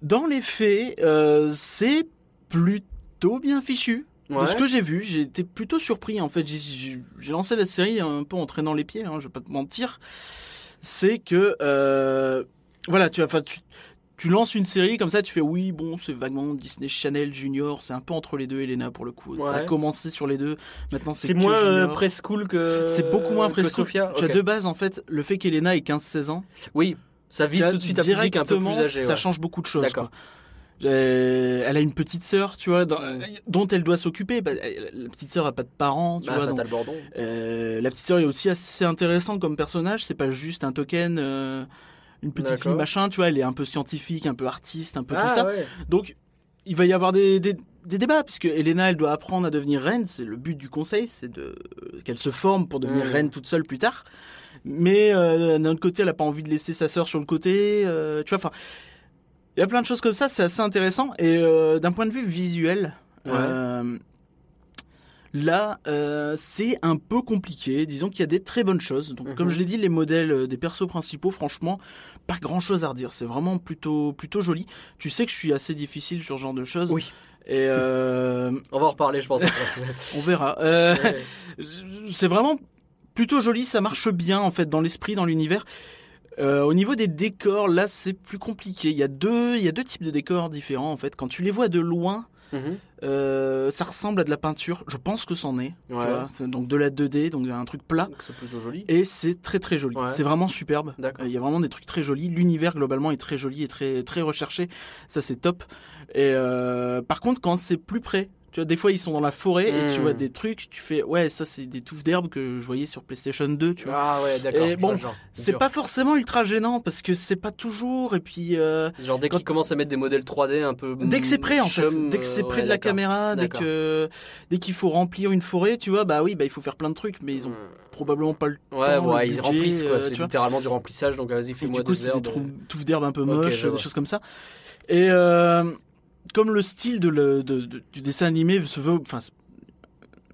Dans les faits, euh, c'est plutôt bien fichu. De ce que j'ai vu, j'ai été plutôt surpris. En fait, j'ai- lancé la série un peu en traînant les pieds. Hein, je vais pas te mentir. C'est que euh, voilà, tu, enfin, tu tu lances une série comme ça, tu fais oui, bon, c'est vaguement Disney Channel Junior, c'est un peu entre les deux, Elena pour le coup. Ça a commencé sur les deux. Maintenant, c'est moins euh, preschool que. C'est beaucoup moins presque. Sophia. Tu as de base en fait le fait qu'Elena ait 15-16 ans. Oui, ça vise tout de suite un peu plus directement, âgé. Ça ouais. change beaucoup de choses. D'accord. Euh, elle a une petite sœur, tu vois, dans- Mm. dont elle doit s'occuper. Bah, la petite sœur a pas de parents, tu Bah, vois. Fatal donc, Bordon. euh, la petite sœur est aussi assez intéressante comme personnage. C'est pas juste un token, euh, une petite fille machin, tu vois. Elle est un peu scientifique, un peu artiste, un peu Ah, tout ça. ouais. Donc, il va y avoir des, des, des débats, puisque Elena, elle doit apprendre à devenir reine. C'est le but du conseil, c'est de qu'elle se forme pour devenir Mhm. reine toute seule plus tard. Mais euh, d'un autre côté, elle a pas envie de laisser sa sœur sur le côté. euh, tu vois, enfin, il y a plein de choses comme ça. C'est assez intéressant. Et euh, d'un point de vue visuel, Ouais. euh, là, euh, c'est un peu compliqué. Disons qu'il y a des très bonnes choses. Donc, Mhm. comme je l'ai dit, les modèles des persos principaux, franchement, pas grand chose à redire. C'est vraiment plutôt, plutôt joli. Tu sais que je suis assez difficile sur ce genre de choses. Oui. Et On va en reparler, je pense. on verra. Ouais. c'est vraiment plutôt joli, ça marche bien en fait dans l'esprit, dans l'univers. Euh, au niveau des décors, là c'est plus compliqué. Il y a deux, il y a deux types de décors différents en fait. Quand tu les vois de loin, Mhm. euh, ça ressemble à de la peinture. Je pense que c'en est. tu vois. Donc de la 2D, donc un truc plat. C'est plutôt joli. Et c'est très très joli. Ouais. C'est vraiment superbe. Euh, Il y a vraiment des trucs très jolis. L'univers globalement est très joli et très très recherché. Ça c'est top. Et euh, par contre, quand c'est plus près, tu vois, des fois ils sont dans la forêt et tu vois des trucs, tu fais ouais, ça c'est des touffes d'herbe que je voyais sur PlayStation 2. Tu vois. Ah ouais, d'accord. Et bon, c'est pas forcément ultra gênant parce que c'est pas toujours. Et puis euh, Genre dès quand- qu'ils commencent à mettre des modèles 3D un peu. dès que c'est prêt en fait, dès que c'est euh, près ouais, de la caméra, dès que dès qu'il faut remplir une forêt, tu vois, bah oui, bah il faut faire plein de trucs, mais ils ont probablement pas le Ouais, temps, le ouais, ils budget, remplissent quoi. euh, C'est littéralement du remplissage, donc vas-y, fais-moi du coup, c'est des touffes d'herbe un peu moches, des choses comme ça. Et euh, comme le style de le- de- de- du dessin animé se veut, enfin,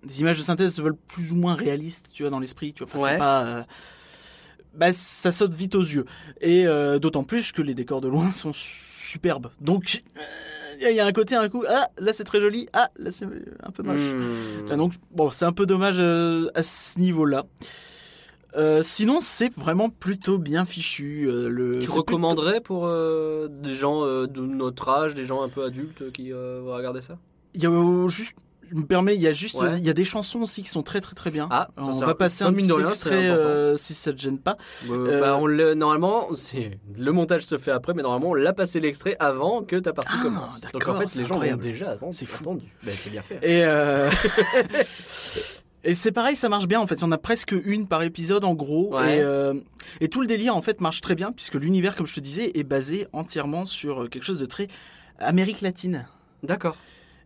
les images de synthèse se veulent plus ou moins réalistes, tu vois, dans l'esprit, tu vois. Ouais. c'est pas, euh, bah, ça saute vite aux yeux. Et euh, d'autant plus que les décors de loin sont superbes. Donc, euh, il y a un côté, un coup, ah, là c'est très joli, ah, là c'est un peu moche. Hmm. Donc bon, c'est un peu dommage à ce niveau-là. Euh, sinon, c'est vraiment plutôt bien fichu. euh, le, Tu plutôt- recommanderais pour euh, des gens de notre âge, des gens un peu adultes qui vont regarder ça? Il y a juste, je me permets, il y a juste, Ouais. il y a des chansons aussi qui sont très très très bien. Ah, On va passer un petit extrait si ça te gêne pas. Bah, on le, normalement, le montage se fait après, mais normalement on l'a passé l'extrait avant que ta partie Ah, commence. Donc en fait, les gens l'ont déjà attendu. C'est fou. Ben, c'est bien fait. Et et c'est pareil, ça marche bien en fait. On a presque une par épisode en gros. Ouais. Et, euh, et tout le délire en fait marche très bien puisque l'univers, comme je te disais, est basé entièrement sur euh, quelque chose de très Amérique latine. D'accord.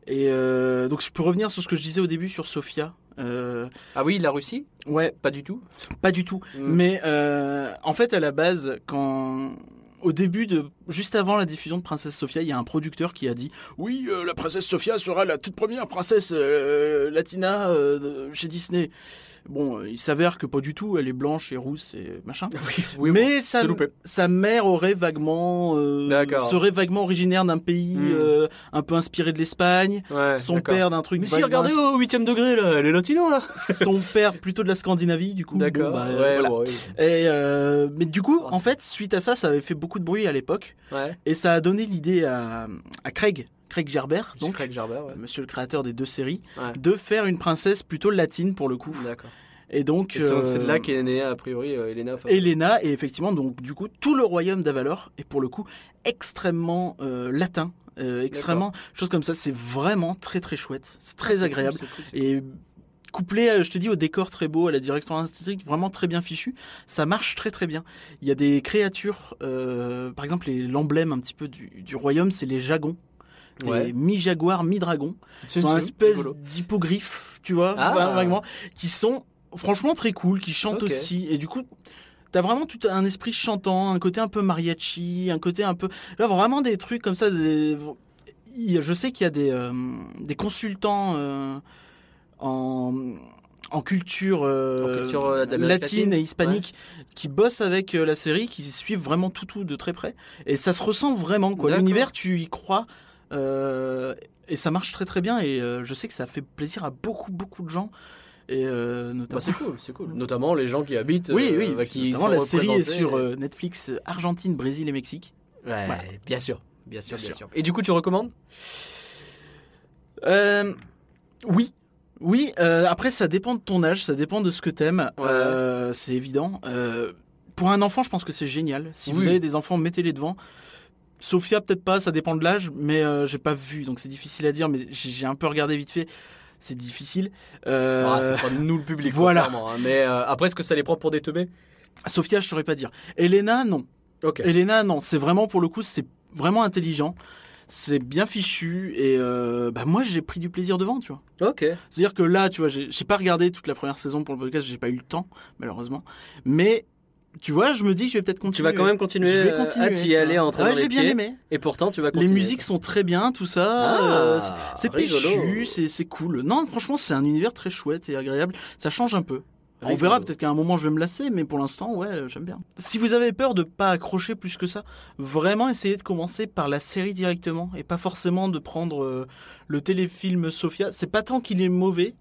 Et euh, donc je peux revenir sur ce que je disais au début sur Sofia. Euh, Ah oui, la Russie? Ouais, Pas du tout? pas du tout. Mm. Mais en fait, à la base, quand au début de juste avant la diffusion de Princesse Sofia, il y a un producteur qui a dit oui, euh, la princesse Sofia sera la toute première princesse euh, latina euh, chez Disney. Bon, euh, il s'avère que pas du tout. Elle est blanche et rousse et machin. Oui, oui, Mais sa, c'est loupé. sa mère aurait vaguement euh, D'accord. serait vaguement originaire d'un pays Mm. euh, un peu inspiré de l'Espagne. Ouais, Son père d'un truc. Mais si, regardez au 8ème degré là, elle est latino là. son père plutôt de la Scandinavie du coup. D'accord. Bon, bah, ouais, voilà. ouais, Et euh, mais du coup, Oh, en fait, suite à ça, ça avait fait beaucoup de bruit à l'époque ouais. et ça a donné l'idée à, à Craig, Craig Gerber, Donc, Craig ouais. monsieur le créateur des deux séries, Ouais. de faire une princesse plutôt latine pour le coup. D'accord. Et donc C'est euh, c'est de là qu'est née a priori euh, Elena. enfin, Elena et effectivement donc du coup tout le royaume d'Avalor est pour le coup extrêmement euh, latin, euh, extrêmement chose comme ça. C'est vraiment très très chouette, c'est très Ah, agréable. cool, c'est cool, c'est cool. Et couplé, à- je te dis, au décor très beau, à la direction artistique vraiment très bien fichu, ça marche très très bien. Il y a des créatures, euh, par exemple l'emblème un petit peu du, du royaume, c'est les jagons. Ouais. Les mi-jaguars, mi-dragons. C'est Ils sont un c'est espèce d'hippogriffe, tu vois, Ah. vaguement, qui sont franchement très cool, qui chantent aussi. Et du coup, t'as vraiment tout un esprit chantant, un côté un peu mariachi, un côté un peu... Là, vraiment des trucs comme ça. des- Je sais qu'il y a des, euh, des consultants euh, en, en culture, euh, En culture, d'Amérique latine, latine, et hispanique qui bossent avec la série, qui suivent vraiment tout tout de très près. Et ça se ressent vraiment quoi. L'univers, tu y crois. Euh, et ça marche très très bien et euh, je sais que ça fait plaisir à beaucoup beaucoup de gens et euh, notamment Bah, c'est cool, c'est cool. Notamment les gens qui habitent. oui euh, oui bah, qui notamment la série est sur euh, Netflix euh, Argentine Brésil et Mexique Ouais, Voilà. bien sûr, bien sûr, Bien bien sûr. sûr. Et du coup, tu recommandes? Euh, oui. Oui, euh, après ça dépend de ton âge, ça dépend de ce que t'aimes, Ouais. euh, c'est évident. Euh, pour un enfant, je pense que c'est génial. Si Oui. vous avez des enfants, mettez-les devant. Sophia, peut-être pas, ça dépend de l'âge, mais euh, j'ai pas vu, donc c'est difficile à dire, mais j'ai un peu regardé vite fait, c'est difficile. Euh, Ah, C'est pas nous le public, voilà. hein. Mais euh, après, est-ce que ça les prend pour des teubés? Sophia, je saurais pas dire. Elena, non. Ok. Elena, non, c'est vraiment pour le coup, c'est vraiment intelligent, c'est bien fichu, et euh, bah, moi j'ai pris du plaisir devant, tu vois. Ok. C'est-à-dire que là, tu vois, j'ai pas regardé toute la première saison pour le podcast, j'ai pas eu le temps, malheureusement. Mais tu vois, je me dis que je vais peut-être Tu continuer. vas quand même continuer, Je vais euh, continuer. à t'y tu aller, à entrer Ouais, les j'ai bien aimé. Et pourtant, tu vas Les continuer. musiques sont très bien, tout ça. Ah, euh, c'est- péchu, c'est cool. Non, franchement, c'est un univers très chouette et agréable. Ça change un peu. On verra peut-être qu'à un moment je vais me lasser, mais pour l'instant, ouais, euh, j'aime bien. Si vous avez peur de pas accrocher plus que ça, vraiment essayez de commencer par la série directement et pas forcément de prendre euh, le téléfilm Sophia. C'est pas tant qu'il est mauvais,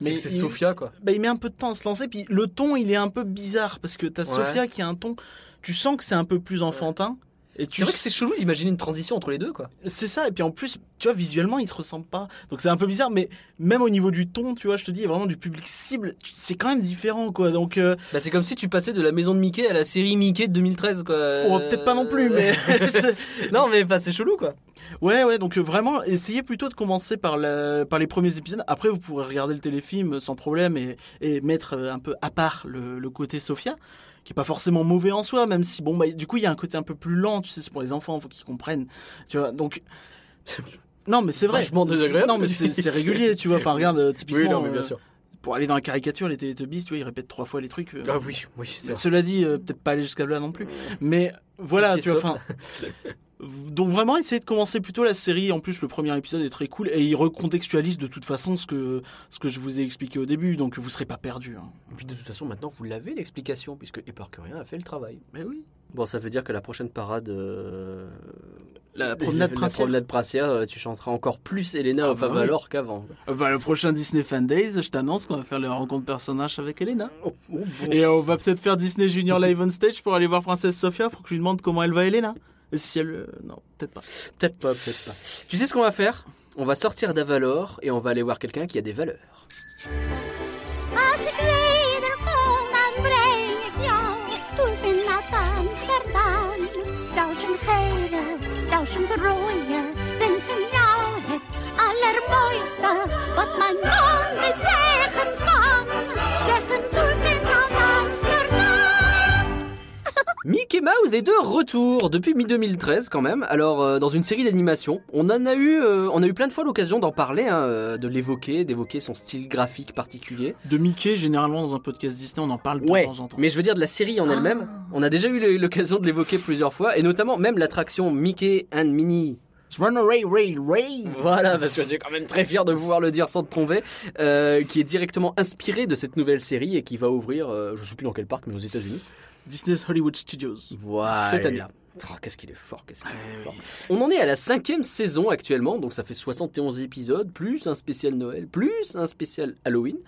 mais que c'est Sophia, quoi. bah, il met un peu de temps à se lancer. Puis le ton, il est un peu bizarre parce que t'as Ouais. Sophia qui a un ton. Tu sens que c'est un peu plus enfantin. Et tu C'est vrai que c'est chelou d'imaginer une transition entre les deux, quoi. c'est ça. Et puis en plus, tu vois, visuellement, ils se ressemblent pas. Donc c'est un peu bizarre. Mais même au niveau du ton, tu vois, je te dis, vraiment du public cible, c'est quand même différent, quoi. Donc, euh, Bah, c'est comme si tu passais de la maison de Mickey à la série Mickey de 2013, quoi. oh, peut-être pas non plus, mais. c'est- non, mais bah, c'est chelou, quoi. ouais, ouais. Donc euh, vraiment, essayez plutôt de commencer par, la... par les premiers épisodes. Après, vous pourrez regarder le téléfilm sans problème et, et mettre euh, un peu à part le, le côté Sophia. Qui est pas forcément mauvais en soi, même si bon bah du coup il y a un côté un peu plus lent, tu sais, c'est pour les enfants, faut qu'ils comprennent, tu vois. Donc non mais c'est vrai. Vachement désagréable, Non mais c'est régulier, tu vois. Enfin regarde euh, typiquement. euh, sûr. pour aller dans la caricature, les Teletubbies, tu vois, ils répètent trois fois les trucs. euh. Ah oui, oui, c'est vrai. Cela dit, euh, peut-être pas aller jusqu'à là non plus. Mais voilà, tu vois, enfin. Donc vraiment, essayez de commencer plutôt la série. En plus, le premier épisode est très cool et il recontextualise de toute façon ce que ce que je vous ai expliqué au début. Donc vous serez pas perdu. Hein. Et puis de toute façon, maintenant, vous l'avez l'explication, puisque Éparcurien a fait le travail. Mais oui. Bon, ça veut dire que la prochaine parade. euh, La promenade la princière. promenade princière, tu chanteras encore plus Elena Ah au bah oui. Favalor qu'avant. Euh, Bah, le prochain Disney Fan Days, je t'annonce qu'on va faire les rencontres personnages avec Elena. Oh, oh, bon. Et on va peut-être faire Disney Junior Live on Stage pour aller voir Princesse Sophia pour que je lui demande comment elle va Elena. Elle... euh, Non, peut-être pas. Peut-être pas, peut-être pas. Tu sais ce qu'on va faire On va sortir d'Avalor et on va aller voir quelqu'un qui a des valeurs. Duizend wensen jou het allermooiste wat mijn Mickey Mouse est de retour depuis mi-2013 quand même. Alors euh, dans une série d'animation, on en a eu, euh, on a eu plein de fois l'occasion d'en parler, hein, euh, de l'évoquer, d'évoquer son style graphique particulier. De Mickey, généralement dans un podcast Disney, on en parle de Ouais, temps en temps. mais je veux dire de la série en elle-même. On a déjà eu l'occasion de l'évoquer plusieurs fois, et notamment même l'attraction Mickey and Minnie Runaway Ray Voilà, parce que j'ai quand même très fier de pouvoir le dire sans te tromper, euh, qui est directement inspiré de cette nouvelle série et qui va ouvrir, euh, je sais plus dans quel parc, mais aux États-Unis. Disney's Hollywood Studios. Voilà. Cette année. Oh, qu'est-ce qu'il est fort, qu'est-ce qu'il est Eh fort. On en est à la cinquième saison actuellement, donc ça fait 71 épisodes, plus un spécial Noël, plus un spécial Halloween.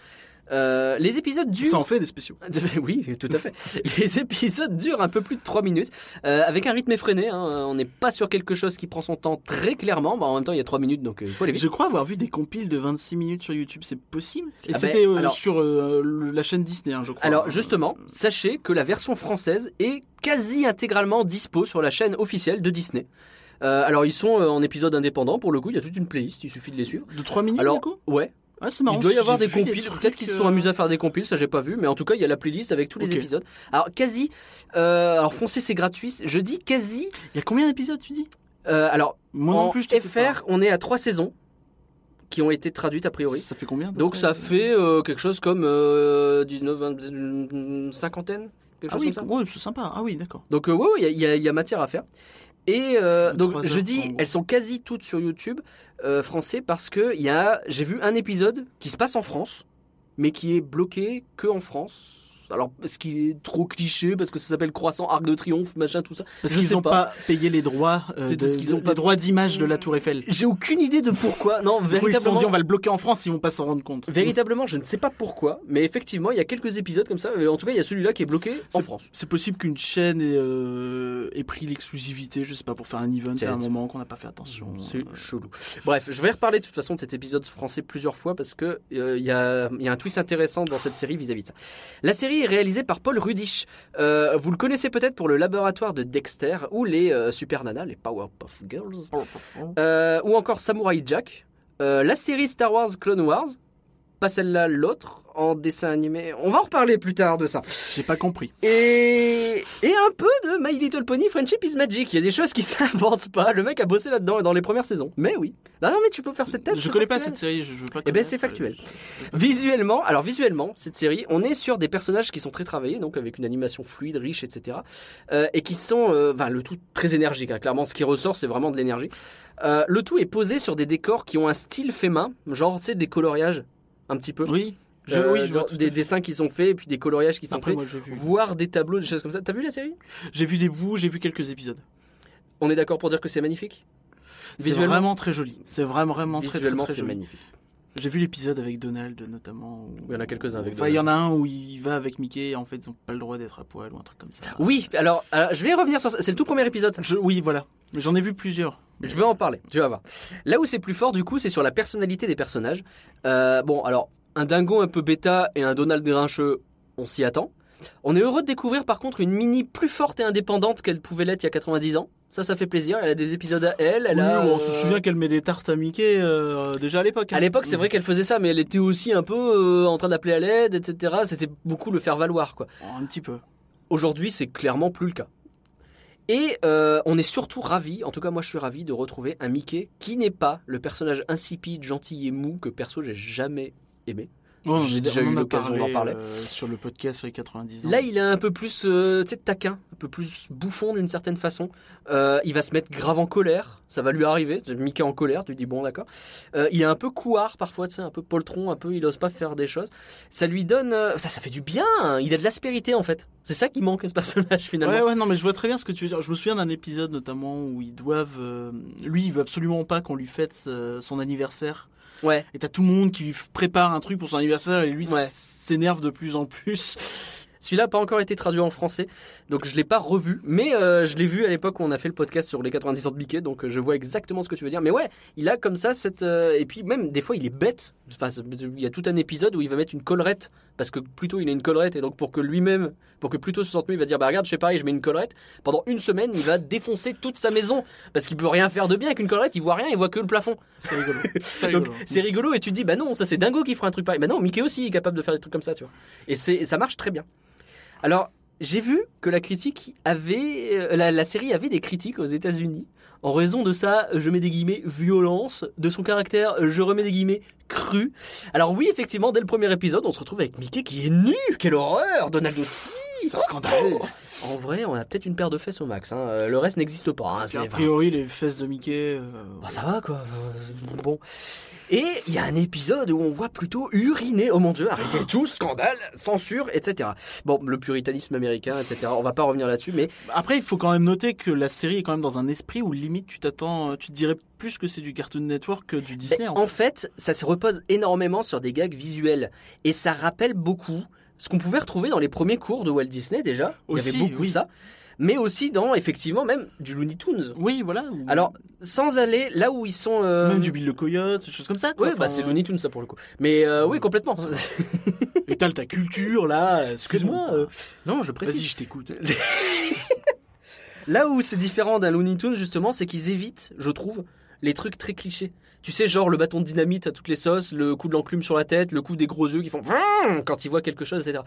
Euh, les épisodes durent... Ça en fait des spéciaux. Oui, tout à fait. Les épisodes durent un peu plus de 3 minutes, euh, avec un rythme effréné. hein. On n'est pas sur quelque chose qui prend son temps très clairement. Bah, en même temps, il y a 3 minutes, donc euh, il faut aller vite. Je crois avoir vu des compiles de 26 minutes sur YouTube, c'est possible? Et Ah c'était ben, euh, alors- sur euh, la chaîne Disney, hein, je crois. Alors justement, sachez que la version française est quasi intégralement dispo sur la chaîne officielle de Disney. Euh, alors ils sont euh, en épisode indépendant pour le coup, il y a toute une playlist, il suffit de les suivre. De 3 minutes Alors du coup? ouais, Ah, marrant. il doit y avoir des compiles, peut-être qu'ils se sont euh, amusés à faire des compiles, ça j'ai pas vu, mais en tout cas il y a la playlist avec tous les épisodes. Alors quasi, euh, alors foncez c'est gratuit, je dis quasi. Il y a combien d'épisodes tu dis? Euh, alors Moi en non plus, je FR, on est à 3 saisons qui ont été traduites a priori. Ça fait combien Donc ça fait euh, quelque chose comme euh, 19, 20, une cinquantaine, quelque Ah chose oui, comme ça. ouais, c'est sympa. Ah oui, d'accord. Donc ouais, y y, il y a matière à faire. Et euh, donc je dis, elles sont quasi toutes sur YouTube euh, français parce que il y a, j'ai vu un épisode qui se passe en France mais qui est bloqué que en France. Alors, est-ce qu'il est trop cliché parce que ça s'appelle Croissant, Arc de Triomphe, machin, tout ça Parce qu'ils n'ont pas. payé les droits, euh, de- parce qu'ils les pas- droits d'image de la Tour Eiffel. J'ai aucune idée de pourquoi. Non, coup, ils se sont véritablement. dit on va le bloquer en France, ils vont pas s'en rendre compte. Véritablement, je ne sais pas pourquoi, mais effectivement, il y a quelques épisodes comme ça. et En tout cas, il y a celui-là qui est bloqué en France. C'est possible qu'une chaîne ait, euh, ait pris l'exclusivité, je sais pas, pour faire un event à un moment qu'on n'a pas fait attention. C'est Euh, chelou. Bref, je vais reparler de toute façon de cet épisode français plusieurs fois parce que euh, il y, a, il y a un twist intéressant dans cette série vis-à-vis de ça. La série est réalisée par Paul Rudish. Euh, vous le connaissez peut-être pour le laboratoire de Dexter ou les euh, Super Nana, les Powerpuff Girls, euh, ou encore Samurai Jack. La série Star Wars Clone Wars, pas celle-là, l'autre en dessin animé. On va en reparler plus tard de ça. J'ai pas compris. Et, et un peu de My Little Pony Friendship is Magic. Il y a des choses qui s'inventent pas. Le mec a bossé là-dedans dans les premières saisons. Mais oui. Non, non, mais tu peux faire cette tête. Je connais pas cette série, je, je veux pas Eh ben, c'est factuel. euh, Visuellement, alors visuellement, cette série, on est sur des personnages qui sont très travaillés, donc avec une animation fluide, riche, etc. euh, et qui sont, euh, enfin, le tout très énergique. hein. Clairement, ce qui ressort, c'est vraiment de l'énergie. Euh, le tout est posé sur des décors qui ont un style fait main, genre, tu sais, des coloriages, un petit peu. Oui, je, Euh, oui, je vois des dessins qui sont faits, et puis des coloriages qui sont Après, faits, moi, j'ai vu. voire des tableaux, des choses comme ça. T'as vu la série? J'ai vu des bouts, j'ai vu quelques épisodes. On est d'accord pour dire que c'est magnifique? C'est vraiment très joli. C'est vraiment, vraiment très, très, Visuellement, très c'est joli. magnifique. J'ai vu l'épisode avec Donald notamment. où- Il y en a quelques-uns avec Enfin, il y en a un où il va avec Mickey et en fait ils ont pas le droit d'être à poil ou un truc comme ça. Oui, alors, alors, je vais revenir sur ça. C'est le tout premier épisode. ça. Je- oui, voilà. J'en ai vu plusieurs. Je vais en parler, tu vas voir. Là où c'est plus fort, du coup, c'est sur la personnalité des personnages. Euh, bon, alors, un dingo un peu bêta et un Donald grincheux, on s'y attend. On est heureux de découvrir par contre une mini plus forte et indépendante qu'elle pouvait l'être il y a 90 ans. Ça, ça fait plaisir. Elle a des épisodes à elle. Elle Oui, a, on se euh, souvient qu'elle met des tartes à Mickey euh, déjà à l'époque. hein. À l'époque, c'est vrai qu'elle faisait ça, mais elle était aussi un peu euh, en train d'appeler à l'aide, etc. C'était beaucoup le faire valoir, quoi. Un petit peu. Aujourd'hui, c'est clairement plus le cas. Et on est surtout ravi, en tout cas moi je suis ravi de retrouver un Mickey qui n'est pas le personnage insipide, gentil et mou que perso j'ai jamais aimé. Bon, J'ai déjà eu l'occasion d'en parler. euh, sur le podcast sur les 90 ans. Là il est un peu plus euh, tu sais, taquin, un peu plus bouffon d'une certaine façon. Euh, il va se mettre grave en colère, ça va lui arriver. Mickey en colère, tu dis bon d'accord. Euh, il est un peu couard parfois, tu sais, un peu poltron, un peu il ose pas faire des choses. Ça lui donne, euh, ça ça fait du bien. hein. Il a de l'aspérité en fait. C'est ça qui manque à ce personnage finalement. Ouais, ouais, non, mais je vois très bien ce que tu veux dire. Je me souviens d'un épisode notamment où ils doivent. euh, lui, il veut absolument pas qu'on lui fête euh, son anniversaire. Ouais. Et t'as tout le monde qui lui prépare un truc pour son anniversaire et lui Ouais. s'énerve de plus en plus. Celui-là n'a pas encore été traduit en français, donc je l'ai pas revu, mais euh, je l'ai vu à l'époque où on a fait le podcast sur les 90 ans de Mickey, donc euh, je vois exactement ce que tu veux dire. Mais ouais, il a comme ça cette... euh, et puis même des fois il est bête, enfin, il y a tout un épisode où il va mettre une collerette, parce que plutôt il a une collerette, et donc pour que lui-même, pour que plutôt se sente mieux, il va dire, bah regarde, je fais pareil, je mets une collerette. Pendant une semaine, il va défoncer toute sa maison, parce qu'il peut rien faire de bien avec une collerette, il voit rien, il voit que le plafond. C'est rigolo. C'est rigolo. c'est rigolo et tu te dis bah non ça c'est Dingo qui fera un truc pareil. Bah non Mickey aussi est capable de faire des trucs comme ça tu vois. Et c'est ça marche très bien. Alors j'ai vu que la critique avait euh, la, la série avait des critiques aux États-Unis en raison de sa je mets des guillemets violence, de son caractère je remets des guillemets cru. Alors oui effectivement dès le premier épisode on se retrouve avec Mickey qui est nu quelle horreur Donald aussi. C'est un scandale. En vrai on a peut-être une paire de fesses au max. hein. Euh, Le reste n'existe pas. hein. A priori, les fesses de Mickey. euh, Bon, ça va quoi. Euh, Bon. Et il y a un épisode où on voit plutôt uriner. Oh mon dieu, arrêtez tout, scandale, censure, etc. Bon, le puritanisme américain, etc. On va pas revenir là-dessus, mais Après, il faut quand même noter que la série est quand même dans un esprit où limite tu t'attends, tu te dirais plus que c'est du Cartoon Network que du Disney. En en fait, ça se repose énormément sur des gags visuels. Et ça rappelle beaucoup ce qu'on pouvait retrouver dans les premiers cours de Walt Disney déjà. il y Aussi, avait beaucoup oui. de ça. Mais aussi dans, effectivement, même du Looney Tunes. Oui, voilà. Alors, sans aller là où ils sont. euh, même du Bill le Coyote, des choses comme ça. quoi. Ouais, bah c'est Looney Tunes ça pour le coup. Mais euh, oui, complètement. T'as ta culture là. Excuse-moi. euh, non, je précise. Vas-y, je t'écoute. Là où c'est différent d'un Looney Tunes, justement, c'est qu'ils évitent, je trouve, les trucs très clichés. Tu sais, genre le bâton de dynamite à toutes les sauces, le coup de l'enclume sur la tête, le coup des gros yeux qui font quand ils voient quelque chose, etc.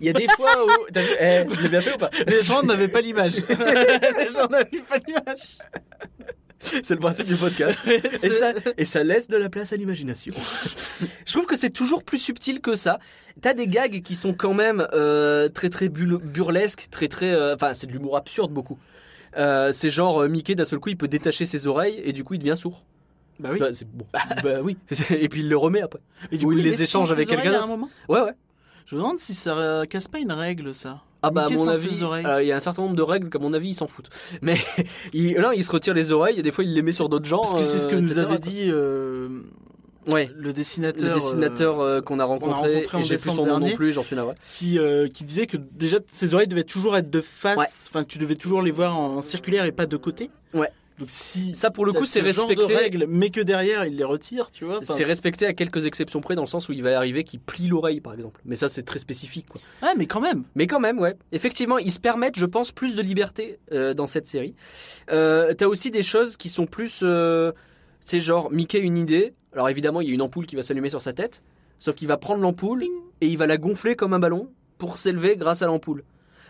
Il y a des fois où. T'as vu Eh, je l'ai bien fait ou pas? Les gens n'avaient pas l'image. Les gens n'avaient pas l'image. C'est le principe du podcast. Et ça, et ça laisse de la place à l'imagination. je trouve que c'est toujours plus subtil que ça. T'as des gags qui sont quand même euh, très très burlesques, très très. euh, Enfin, c'est de l'humour absurde beaucoup. Euh, c'est genre euh, Mickey d'un seul coup il peut détacher ses oreilles et du coup il devient sourd. Bah oui. Bah, c'est bon. bah oui. Et puis il le remet après. Et Ou il les échange avec quelqu'un oreilles à un d'autre. moment? Ouais, ouais. Je me demande si ça euh, casse pas une règle, ça. Ah bah à mon avis, euh, il y a un certain nombre de règles qu'à mon avis ils s'en foutent. Mais il, non, il se retire les oreilles et des fois il les met sur d'autres gens. Parce que c'est ce que euh, nous etc., avait quoi. dit euh, Ouais. le dessinateur. Le dessinateur qu'on a rencontré, rencontré et j'ai plus son nom non plus, j'en suis navré. qui, euh, qui disait que déjà ses oreilles devaient toujours être de face, enfin que tu devais toujours les voir en circulaire et pas de côté. Ouais. Donc si Ça pour le coup c'est ce genre respecté. de règles, mais que derrière il les retire, tu vois. enfin, C'est respecté à quelques exceptions près dans le sens où il va arriver qu'il plie l'oreille par exemple. Mais ça c'est très spécifique quoi. Ouais, mais quand même. Mais quand même, ouais. Effectivement, ils se permettent, je pense, plus de liberté euh, dans cette série. Euh, T'as aussi des choses qui sont plus, euh, c'est genre Mickey une idée. Alors évidemment, il y a une ampoule qui va s'allumer sur sa tête, sauf qu'il va prendre l'ampoule et il va la gonfler comme un ballon pour s'élever grâce à l'ampoule.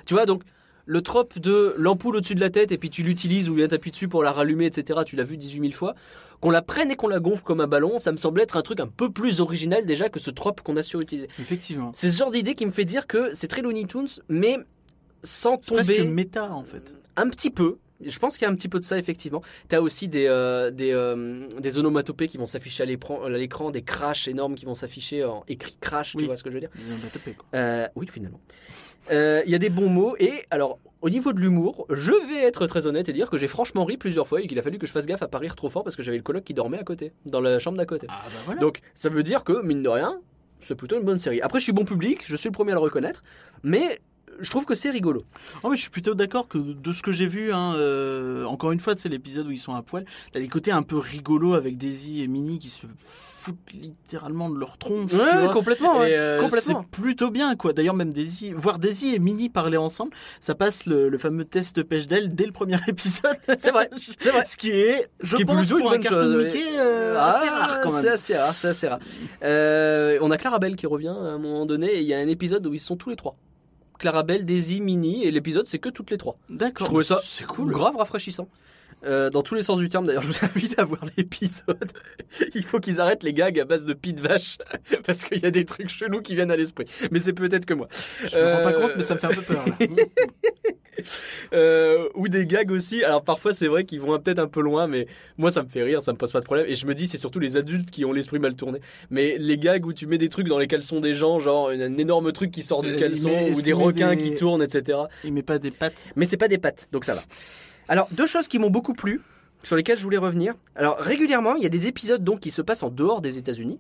Tu vois donc. Le trope de l'ampoule au-dessus de la tête et puis tu l'utilises ou bien t'appuies dessus pour la rallumer, etc. Tu l'as vu 18 000 fois. Qu'on la prenne et qu'on la gonfle comme un ballon, ça me semblait être un truc un peu plus original déjà que ce trope qu'on a surutilisé. Effectivement. C'est ce genre d'idée qui me fait dire que c'est très Looney Tunes, mais sans C'est presque tomber méta en fait. un petit peu. Je pense qu'il y a un petit peu de ça, effectivement. Tu as aussi des, euh, des, euh, des onomatopées qui vont s'afficher à l'écran, des crashs énormes qui vont s'afficher en écrit crash, Oui. tu vois ce que je veux dire quoi. Euh, Oui, finalement. Euh, Il y a des bons mots, et alors, au niveau de l'humour, je vais être très honnête et dire que j'ai franchement ri plusieurs fois et qu'il a fallu que je fasse gaffe à pas rire trop fort parce que j'avais le coloc qui dormait à côté, dans la chambre d'à côté. Ah bah voilà. Donc ça veut dire que, mine de rien, c'est plutôt une bonne série. Après, je suis bon public, je suis le premier à le reconnaître, mais je trouve que c'est rigolo. Oh, mais je suis plutôt d'accord que de ce que j'ai vu, hein, euh, encore une fois, c'est l'épisode où ils sont à poil. T'as des côtés un peu rigolos avec Daisy et Minnie qui se foutent littéralement de leur tronche. tu vois. complètement. ouais. Euh, complètement. C'est plutôt bien, quoi. D'ailleurs, même Daisy, voir Daisy et Minnie parler ensemble, ça passe le, le fameux test de pêche d'aile dès le premier épisode. C'est vrai, c'est vrai. Ce qui est, je qui est plutôt une un chose. Mickey, euh, assez rare quand C'est même. assez rare, c'est assez rare. On a Clarabelle qui revient à un moment donné et il y a un épisode où ils sont tous les trois. Clarabelle, Daisy, Minnie et l'épisode c'est que toutes les trois. D'accord. Je trouvais ça c'est cool. Grave rafraîchissant. Euh, dans tous les sens du terme, d'ailleurs, je vous invite à voir l'épisode. Il faut qu'ils arrêtent les gags à base de pis de vache, parce qu'il y a des trucs chelous qui viennent à l'esprit. Mais c'est peut-être que moi. Je me rends pas Euh, compte, mais ça me fait un peu peur. là. Euh, ou des gags aussi. Alors parfois c'est vrai qu'ils vont peut-être un peu loin, mais moi ça me fait rire, ça me pose pas de problème. Et je me dis c'est surtout les adultes qui ont l'esprit mal tourné. Mais les gags où tu mets des trucs dans les caleçons des gens, genre un énorme truc qui sort du Euh, caleçon ou des requins des- qui tournent, etc. Il met pas des pattes. Mais c'est pas des pattes, donc ça va. Alors deux choses qui m'ont beaucoup plu, sur lesquelles je voulais revenir. Alors régulièrement il y a des épisodes donc qui se passent en dehors des États-Unis.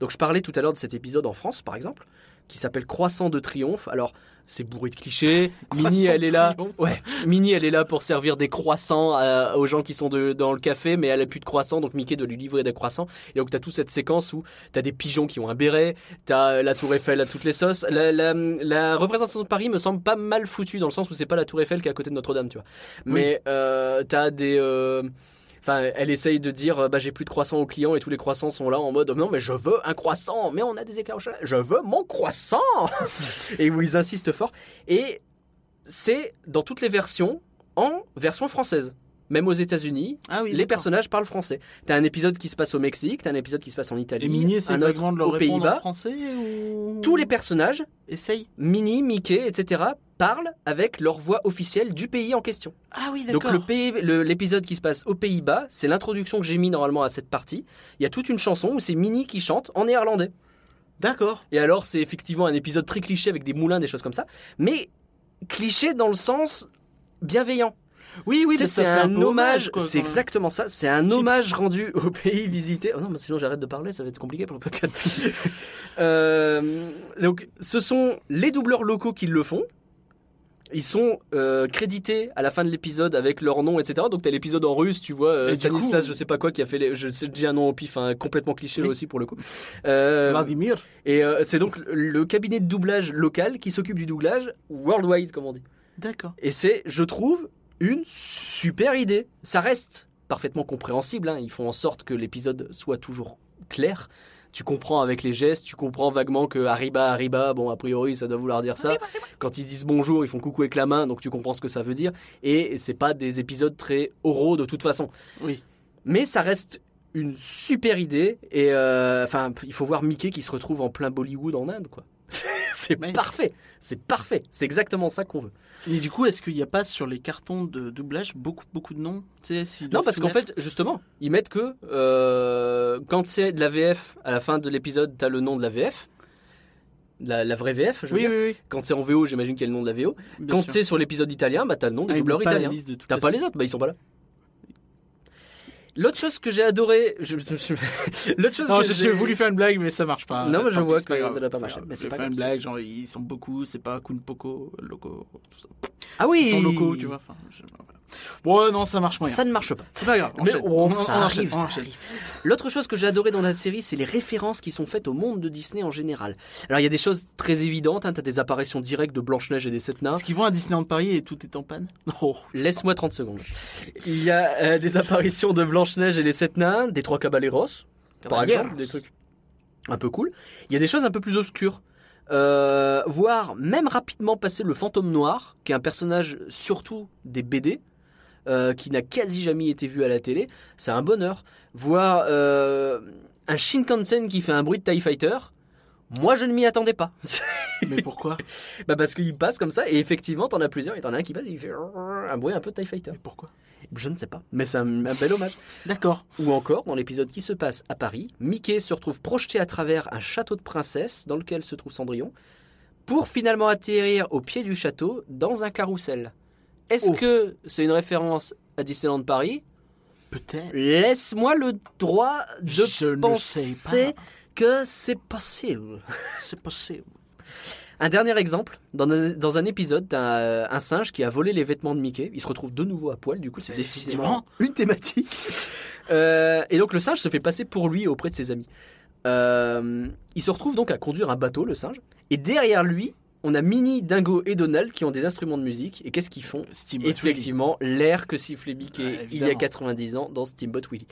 Donc je parlais tout à l'heure de cet épisode en France par exemple, qui s'appelle Croissant de triomphe. Alors c'est bourré de clichés. Croissant elle est là. Ouais. Minnie elle est là pour servir des croissants à- aux gens qui sont de- dans le café, mais elle a plus de croissants, donc Mickey doit lui livrer des croissants. Et donc t'as toute cette séquence où t'as des pigeons qui ont un béret, t'as la Tour Eiffel à toutes les sauces. La, la- la représentation de Paris me semble pas mal foutue dans le sens où c'est pas la Tour Eiffel qui est à côté de Notre-Dame, tu vois. Mais euh, t'as des euh, Enfin, elle essaye de dire, euh, bah, j'ai plus de croissants aux clients et tous les croissants sont là en mode, non, mais je veux un croissant, mais on a des éclairs au chocolat, je veux mon croissant! et où ils insistent fort. Et c'est dans toutes les versions en version française. Même aux États-Unis, Ah oui. les personnages parlent français. T'as un épisode qui se passe au Mexique, t'as un épisode qui se passe en Italie, Et essaie un autre de leur aux Pays-Bas. ou... Tous les personnages, Essaye. Minnie, Mickey, etc., parlent avec leur voix officielle du pays en question. Ah oui, Donc d'accord. le- l'épisode qui se passe aux Pays-Bas, c'est l'introduction que j'ai mis normalement à cette partie. Il y a toute une chanson où c'est Minnie qui chante en néerlandais. D'accord. Et alors c'est effectivement un épisode très cliché avec des moulins, des choses comme ça, mais cliché dans le sens bienveillant. Oui, oui, c'est un hommage, c'est exactement ça, c'est un Chips. hommage rendu au pays visité. Oh non, mais sinon j'arrête de parler, ça va être compliqué pour le podcast. Euh, donc, ce sont les doubleurs locaux qui le font. Ils sont euh, crédités à la fin de l'épisode avec leur nom, etc. Donc t'as l'épisode en russe, tu vois, euh, Stanislas, coup- je sais pas quoi, qui a fait, les, je sais dis un nom au pif, hein, complètement cliché là aussi pour le coup. Euh, Vladimir. et euh, c'est donc le cabinet de doublage local qui s'occupe du doublage worldwide, comme on dit. D'accord. Et c'est, je trouve, une super idée. Ça reste parfaitement compréhensible. hein. Ils font en sorte que l'épisode soit toujours clair. Tu comprends avec les gestes, tu comprends vaguement que arriba, arriba, bon, a priori, ça doit vouloir dire ça. Quand ils disent bonjour, ils font coucou avec la main, donc tu comprends ce que ça veut dire. Et c'est pas des épisodes très oraux de toute façon. Oui. Mais ça reste une super idée. Et euh, enfin, il faut voir Mickey qui se retrouve en plein Bollywood en Inde, quoi. C'est Ouais. parfait, c'est parfait, c'est exactement ça qu'on veut. Mais du coup, est-ce qu'il n'y a pas sur les cartons de doublage beaucoup, beaucoup de noms? Tu Non, parce qu'en fait, justement, ils mettent que euh, quand c'est de la VF, à la fin de l'épisode, t'as le nom de la VF, la, la vraie VF, je veux Oui, dire. oui, oui. Quand c'est en VO, j'imagine qu'il y a le nom de la VO. bien quand c'est sur l'épisode italien, bah t'as le nom du Ah, doubleur italien. T'as pas les autres, bah ils sont pas là. L'autre chose que j'ai adoré, je, je- l'autre chose Non, que j'ai voulu faire une blague, mais ça marche pas. Non, mais je vois que ça doit pas grave. mais c'est pas une blague, genre ils sont beaucoup, c'est pas Kun Poko, Loco, tout ça. Ah oui, Ils sont locaux, tu vois. Enfin, je- voilà. Bon, non, ça marche moyen. Ça ne marche pas. C'est pas grave. Mais On- ça on arrive, on arrive. L'autre chose que j'ai adoré dans la série, c'est les références qui sont faites au monde de Disney en général. Alors il y a des choses très évidentes, hein, t'as des apparitions directes de Blanche-Neige et des sept nains. Est-ce qu'ils vont à Disneyland Paris et tout est en panne Oh. Laisse-moi 30 secondes. Il y a euh, des apparitions de Blanche-Neige et les sept nains, des trois caballeros, par exemple, des trucs un peu cool. Il y a des choses un peu plus obscures. Euh, voir même rapidement passer le fantôme noir, qui est un personnage surtout des BD, euh, qui n'a quasi jamais été vu à la télé, c'est un bonheur. Voir euh, un Shinkansen qui fait un bruit de TIE Fighter, moi je ne m'y attendais pas. Mais pourquoi? Bah parce qu'il passe comme ça, et effectivement t'en as plusieurs, et t'en as un qui passe et il fait un bruit un peu de TIE Fighter. Mais pourquoi? Je ne sais pas, mais c'est un, un bel hommage. D'accord. Ou encore, dans l'épisode qui se passe à Paris, Mickey se retrouve projeté à travers un château de princesse dans lequel se trouve Cendrillon, pour finalement atterrir au pied du château dans un carrousel. Est-ce Oh. que c'est une référence à Disneyland Paris? Peut-être. Laisse-moi le droit de Je penser que c'est possible. C'est possible. Un dernier exemple, dans un, dans un épisode, t'as un, singe qui a volé les vêtements de Mickey. Il se retrouve de nouveau à poil, du coup c'est décidément une thématique. Euh, et donc le singe se fait passer pour lui auprès de ses amis. Euh, il se retrouve donc à conduire un bateau, le singe. Et derrière lui, on a Minnie, Dingo et Donald qui ont des instruments de musique. Et qu'est-ce qu'ils font Steamboat Effectivement, l'air que sifflait Mickey il y a évidemment. 90 ans dans Steamboat Willie.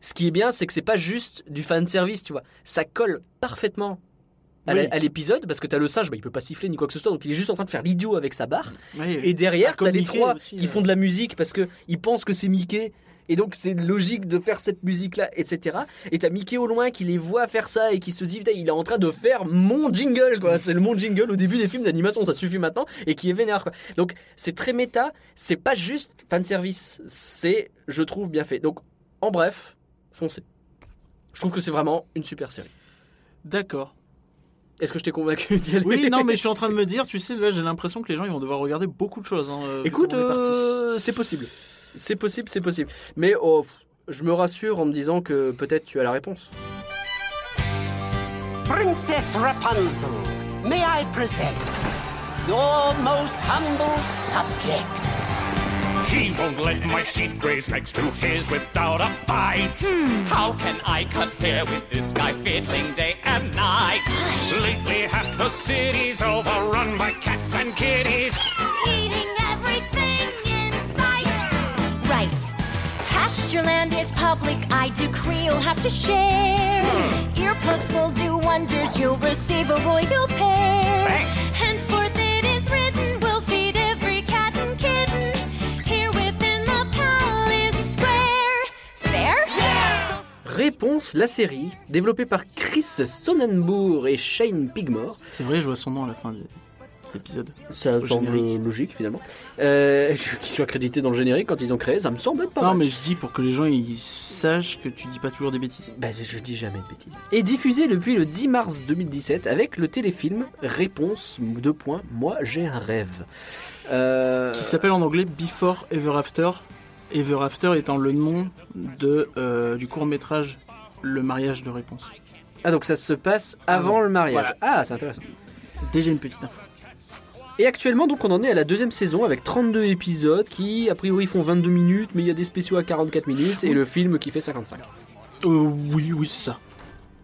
Ce qui est bien, c'est que c'est pas juste du fan service, tu vois. Ça colle parfaitement à la- Oui. à l'épisode parce que t'as le singe, bah, il peut pas siffler ni quoi que ce soit, donc il est juste en train de faire l'idiot avec sa barre. Oui, Et derrière, Ah, comme t'as les trois aussi, qui euh. font de la musique parce que ils pensent que c'est Mickey. Et donc c'est logique de faire cette musique-là, etc. Et t'as Mickey au loin qui les voit faire ça et qui se dit, putain, il est en train de faire mon jingle, quoi. C'est le mon jingle au début des films d'animation, ça suffit maintenant, et qui est vénère, quoi. Donc c'est très méta, c'est pas juste fanservice, c'est, je trouve, bien fait. Donc, en bref, foncez. Je trouve que c'est vraiment une super série. D'accord. Est-ce que je t'ai convaincu d'y aller? Oui, non, mais je suis en train de me dire, tu sais, là, j'ai l'impression que les gens, ils vont devoir regarder beaucoup de choses. hein, euh, Écoute, euh, c'est possible. C'est possible, c'est possible. Mais oh, je me rassure en me disant que peut-être tu as la réponse. Princess Rapunzel, may I present your most humble subjects? He won't let my sheep graze next to his without a fight. How can I cut hair with this guy fiddling day and night? Lately, half the city's overrun by cats and kitties. Eating everything. Right. Pastureland is public, I decree you'll have to share. Earplugs will do wonders, you'll receive a royal pair. Thanks. Henceforth it is written, we'll feed every cat and kitten here within the palace square. Fair? Réponse, la série, développée par Chris Sonnenbourg et Shane Pigmore. C'est vrai, je vois son nom à la fin des des épisodes. Ça semble générique. logique finalement. Euh, qui soit crédité dans le générique quand ils ont créé, ça me semble être pas Non, mal. mais je dis pour que les gens ils sachent que tu dis pas toujours des bêtises. Bah, je dis jamais de bêtises. Et diffusé depuis le 10 mars 2017 avec le téléfilm Réponse 2 points, moi j'ai un rêve. Euh, Qui s'appelle en anglais Before Ever After. Ever After étant le nom de, euh, du court métrage Le mariage de réponse. Ah donc ça se passe avant Avant. le mariage. Voilà. Ah c'est intéressant. Déjà une petite info. Et actuellement, donc, on en est à la deuxième saison avec 32 épisodes qui, a priori, font 22 minutes, mais il y a des spéciaux à 44 minutes et le film qui fait 55. Euh, oui, oui, c'est ça.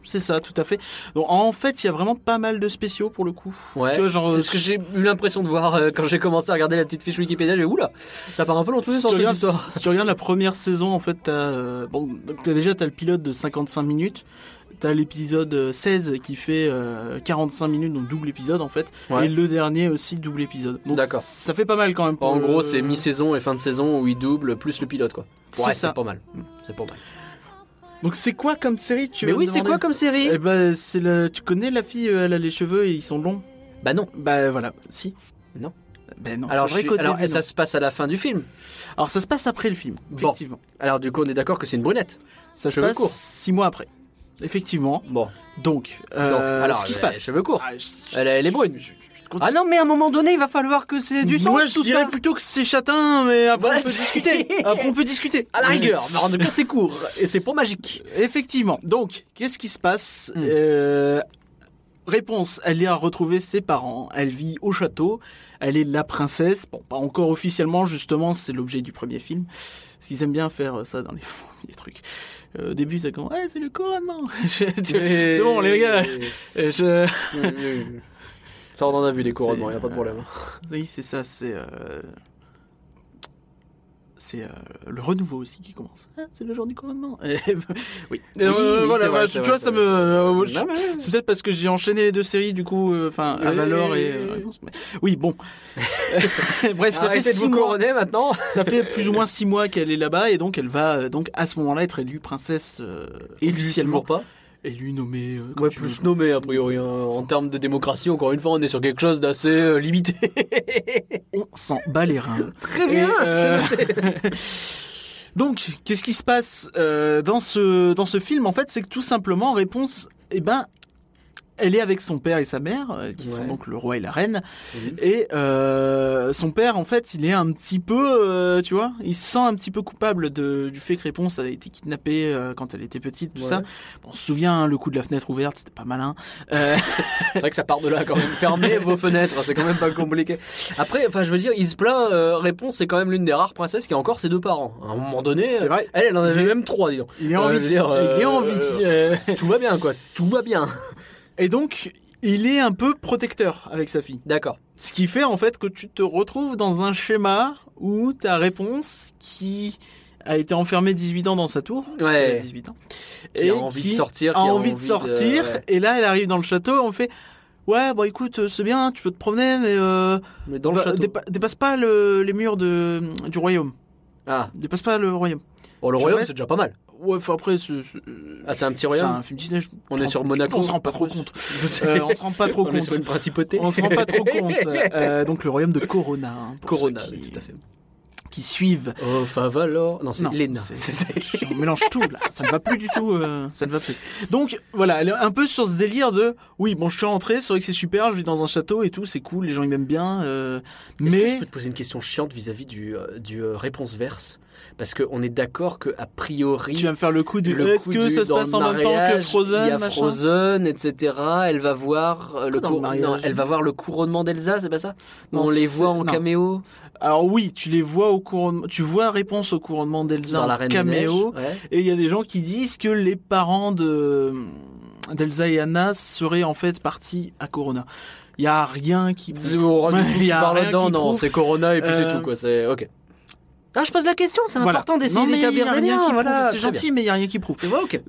C'est ça, tout à fait. Donc, en fait, il y a vraiment pas mal de spéciaux pour le coup. Ouais, Tu vois, genre, c'est euh, ce que j'ai eu l'impression de voir euh, quand j'ai commencé à regarder la petite fiche Wikipédia. J'ai oula, ça part un peu dans tous les Si sens tu, regardes, si tu regardes la première saison, en fait, t'as euh, bon, t'as déjà t'as le pilote de 55 minutes. T'as l'épisode euh, 16 qui fait euh, 45 minutes, donc double épisode en fait. Ouais. Et le dernier aussi double épisode. Donc D'accord. Ça fait pas mal quand même. pour En le- gros, c'est mi-saison et fin de saison où il double plus le pilote, quoi. C'est Ouais, ça. c'est pas mal. C'est pas mal. Donc c'est quoi comme série tu Mais oui, c'est demander quoi comme série? Eh ben, c'est le. Tu connais la fille, euh, elle a les cheveux et ils sont longs? Bah non. Bah voilà, si. Non. Ben non. Alors, c'est vrai je suis- qu'au alors début, ça se passe à la fin du film? Alors ça se passe après le film, Bon. effectivement. Alors du coup, on est d'accord que c'est une brunette. Ça se Cheveux passe courts. six mois après. Effectivement. Bon. Donc, Donc, euh, alors, ce qui se elle- passe. cheveux courts. Ah, je- Elle, elle est brune. je Ah non, mais à un moment donné, il va falloir que c'est du sang. Moi, je tout dirais ça. plutôt que c'est châtain, mais après Ouais, on peut discuter. Après on peut discuter. À la rigueur, mais en tout cas, c'est court et c'est pas magique. Effectivement. Donc, qu'est-ce qui se passe Hmm. Euh, Réponse, elle a retrouvé ses parents, elle vit au château, elle est la princesse, bon, pas encore officiellement, justement, c'est l'objet du premier film, parce qu'ils aiment bien faire ça dans les, les trucs. Euh, au début, c'est comme, ouais, c'est le couronnement. C'est bon, les gars. je- Ça, on en a vu des couronnements, y a pas de problème. Oui, c'est ça, c'est... euh, C'est euh, le renouveau aussi qui commence. Ah, c'est le jour du couronnement. Et- oui. Euh, oui, voilà, vrai, tu vrai, vois, c'est ça vrai, me... c'est euh, je- peut-être parce que j'ai enchaîné les deux séries, du coup, euh, enfin, Avalor oui, et... oui, euh, bon. Bref, ça fait Arrêtez six vous mois. maintenant. Ça fait plus ou moins six mois qu'elle est là-bas, et donc elle va, euh, donc à ce moment-là, être élue princesse euh, officiellement. Toujours pas. Élue, nommée... euh, Ouais, plus veux. nommé a priori. hein. En termes de démocratie, encore une fois, on est sur quelque chose d'assez euh, limité. On s'en bat les reins. Très bien, euh. Donc, qu'est-ce qui se passe euh, dans ce dans ce film? En fait, c'est que tout simplement, réponse, eh ben, elle est avec son père et sa mère, euh, qui sont donc le roi et la reine. Et euh, son père, en fait, il est un petit peu, euh, tu vois, il se sent un petit peu coupable de, du fait que Réponse a été kidnappée euh, quand elle était petite, tout Ouais. ça. Bon, on se souvient, hein, le coup de la fenêtre ouverte, c'était pas malin. Euh, C'est vrai que ça part de là quand même. Fermez vos fenêtres, c'est quand même pas compliqué. Après, enfin, je veux dire, il se plaint. euh, réponse, c'est quand même l'une des rares princesses qui a encore ses deux parents. À un moment donné, C'est vrai. Elle, elle en avait même trois, dis donc. il est en vie. dire, il est en vie. Tout va bien, quoi. Tout va bien. Et donc, il est un peu protecteur avec sa fille. D'accord. Ce qui fait en fait que tu te retrouves dans un schéma où ta réponse qui a été enfermée 18 ans dans sa tour, Ouais. a 18 ans, Qui a envie de sortir, a qui a envie de envie de- sortir, et là elle arrive dans le château, on fait ouais bon écoute euh, c'est bien, tu peux te promener, mais euh, Mais dans le va- château. dépa- dépasse pas le- les murs de, du royaume, Ah, dépasse pas le royaume. bon, le royaume, c'est déjà pas mal. Ouais, enfin après c'est c'est- Ah, c'est un petit c'est royaume. un film Disney. je- On est sur Monaco. On se rend pas trop compte. Euh, on se rend pas trop On est compte. sur une principauté. On se rend pas trop compte. Euh, donc le royaume de Corona. hein, pour Corona, ceux oui, qui- tout à fait. Qui suivent. Oh, Favalor. Non, c'est Lena. On mélange tout là, ça ne va plus du tout, euh, ça ne va plus. Donc voilà, elle est un peu sur ce délire de oui, bon, je suis rentré, c'est vrai que c'est super, je vis dans un château et tout, c'est cool, les gens ils m'aiment bien, euh, Est-ce que je mais peux te poser une question chiante vis-à-vis du, euh, du euh, réponse verse? Parce qu'on est d'accord que a priori. tu vas me faire le coup du le est-ce que du- ça se passe en même temps que mariage, Frozen, Il y a Frozen, etc. Elle va voir euh, le, cour- mariage non, elle va voir le couronnement d'Elsa, c'est pas ça? Non, On les voit en non. caméo? Alors oui, tu les vois au couronnement, tu vois réponse au couronnement d'Elsa en caméo, Neiges. Ouais. et il y a des gens qui disent que les parents de d'Elsa et Anna seraient en fait partis à Corona. Il y a rien qui il y a rien là-dedans, qui non, c'est Corona et puis c'est Euh, tout quoi. C'est ok. Ah, je pose la question, c'est Voilà. important d'essayer Non, mais il y a d'établir des liens. voilà, C'est gentil, mais il y a rien qui prouve. bien. Ok.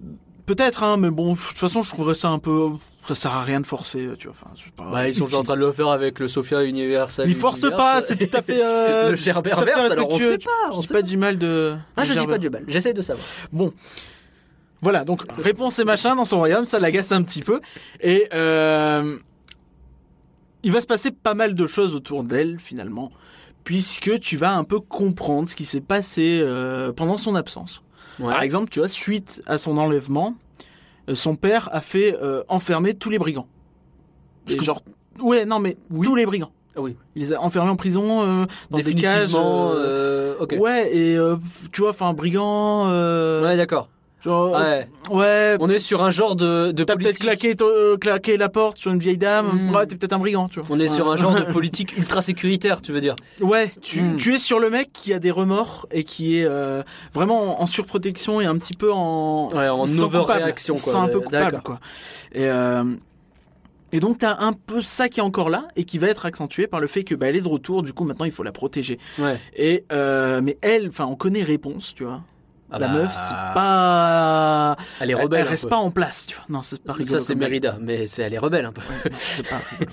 Peut-être, hein, mais bon, de toute façon, je trouverais ça un peu. Ça sert à rien de forcer, tu vois. Enfin, c'est pas Bah, ils sont déjà en train de le faire avec le Sophia Universal. Ils forcent pas, c'est tout à fait. euh, le Gerber verse, alors on respectueux. sait pas. Je on dis sait pas du mal de. Ah, je dis pas du mal, j'essaye de savoir. Bon. Voilà, donc réponse et machin dans son royaume, ça l'agace un petit peu. Et euh, il va se passer pas mal de choses autour d'elle finalement, puisque tu vas un peu comprendre ce qui s'est passé euh, pendant son absence. Par exemple, tu vois, suite à son enlèvement, euh, son père a fait euh, enfermer tous les brigands. Parce Et que- genre, ouais, non mais tous les brigands. Ah oui. Il les a enfermés en prison euh, dans des cages. Euh, euh. Ouais, et tu vois, enfin, brigands. euh, Ouais, d'accord. Genre, Ouais. ouais, On est sur un genre de, de T'as peut-être claqué, euh, claqué la porte sur une vieille dame. Mm. Ouais, t'es peut-être un brigand, tu vois. On est sur un genre de politique ultra sécuritaire, tu veux dire. Ouais, tu, Mm. tu es sur le mec qui a des remords et qui est euh, vraiment en, en surprotection et un petit peu en. Ouais, en overréaction, quoi. un peu coupable, quoi. Et, euh, et donc, t'as un peu ça qui est encore là et qui va être accentué par le fait que bah, elle est de retour. Du coup, maintenant, il faut la protéger. Ouais. Et euh, mais elle, enfin, on connaît réponse, tu vois. Ah la bah, meuf, c'est pas. Elle est Elle, rebelle. elle un reste peu. pas en place, tu vois. Non, c'est pas rigolo. Ça, c'est. Mérida, mais c'est, elle est rebelle un peu. C'est pas rigolo.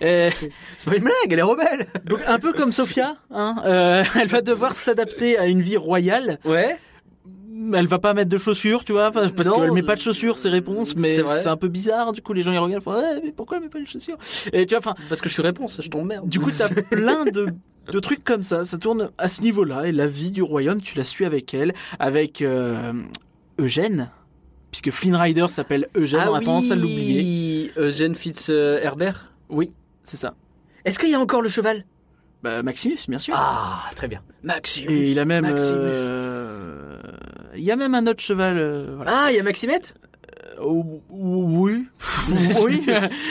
Et- C'est pas une blague, elle est rebelle. Donc un peu comme Sophia, hein, euh, elle va devoir s'adapter à une vie royale, Ouais. elle va pas mettre de chaussures, tu vois, parce qu'elle met pas de chaussures, ses réponses, mais c'est un peu bizarre. Du coup, les gens ils regardent, ils font, ouais, mais pourquoi elle met pas de chaussures? Et tu vois, enfin, Parce que je suis réponse, je t'emmerde. du coup, t'as plein de, de trucs comme ça. Ça tourne à ce niveau-là. Et la vie du royaume, tu la suis avec elle, avec euh, Eugène, puisque Flynn Rider s'appelle Eugène. ah on a oui, tendance à l'oublier. Eugène Fitz euh, Herbert. Oui, c'est ça. Est-ce qu'il y a encore le cheval? Bah, Maximus, bien sûr. Ah, très bien. Maximus. Et il a même, Maximus. euh, il y a même un autre cheval. euh, voilà. Ah, il y a Maximette? Oui, oui, oui,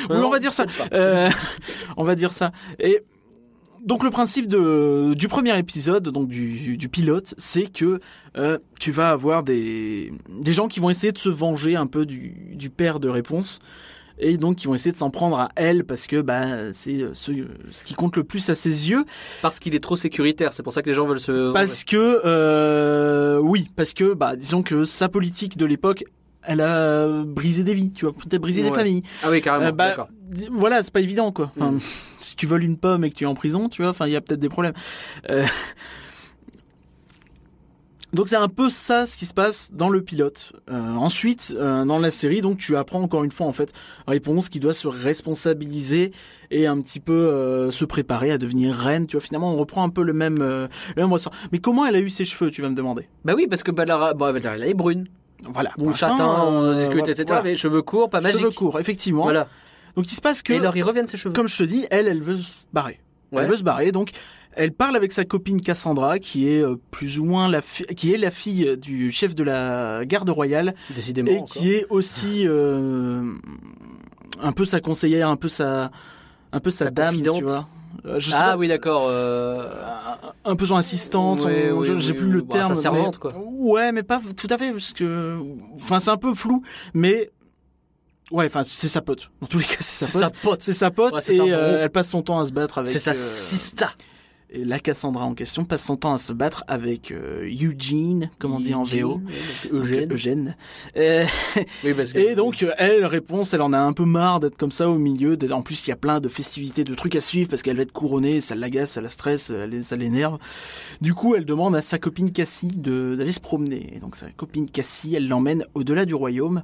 on va dire ça. on va dire ça. Et donc le principe de, du premier épisode, donc du, du pilote, c'est que euh, tu vas avoir des, des gens qui vont essayer de se venger un peu du, du père de réponse. Et donc, qui vont essayer de s'en prendre à elle parce que bah, c'est ce, ce qui compte le plus à ses yeux. Parce qu'il est trop sécuritaire, c'est pour ça que les gens veulent se. Parce que, euh, oui, parce que, bah, disons que sa politique de l'époque, elle a brisé des vies, tu vois, peut-être brisé des familles. Ah oui, carrément. Euh, bah, voilà, c'est pas évident, quoi. Enfin, Mm. Si tu voles une pomme et que tu es en prison, tu vois, enfin, il y a peut-être des problèmes. Euh, Donc c'est un peu ça ce qui se passe dans le pilote. Euh, ensuite, euh, dans la série, donc tu apprends encore une fois en fait réponse qui doit se responsabiliser et un petit peu euh, se préparer à devenir reine. Tu vois, finalement, on reprend un peu le même, le même ressort. Mais comment elle a eu ses cheveux, tu vas me demander? Bah oui, parce que Balara, bon, elle est brune. Voilà. L'instant, châtain, on discute, voilà. etc. Mais cheveux courts, pas magique. Cheveux courts, effectivement. Voilà. Donc il se passe que Et alors, ils reviennent ses cheveux. comme je te dis, elle, elle veut se barrer. Ouais. Elle veut se barrer, donc elle parle avec sa copine Cassandra, qui est euh, plus ou moins la qui est la fille du chef de la garde royale Décidément. et encore. qui est aussi euh, un peu sa conseillère, un peu sa un peu sa, Sa dame, confidente. tu vois. Euh, Je sais Ah pas, oui, d'accord. un peu son assistante, oui, je- j'ai oui, plus oui. le Bah, terme. sa mais- servante, quoi. Ouais, mais pas tout à fait parce que enfin c'est un peu flou, mais ouais, enfin c'est sa pote. Dans tous les cas, c'est sa pote. C'est sa pote Ouais, c'est et euh, elle passe son temps à se battre avec. C'est sa euh, sista. Et la Cassandra en question passe son temps à se battre avec euh, Eugene, comme on dit en VO. Eugène. Donc, Eugène. Euh, Oui, parce que- et donc, euh, elle, réponse, elle en a un peu marre d'être comme ça au milieu. En plus, il y a plein de festivités, de trucs à suivre parce qu'elle va être couronnée, ça l'agace, ça la stresse, ça l'énerve. Du coup, elle demande à sa copine Cassie d'aller se promener. Et donc, sa copine Cassie, elle l'emmène au-delà du royaume.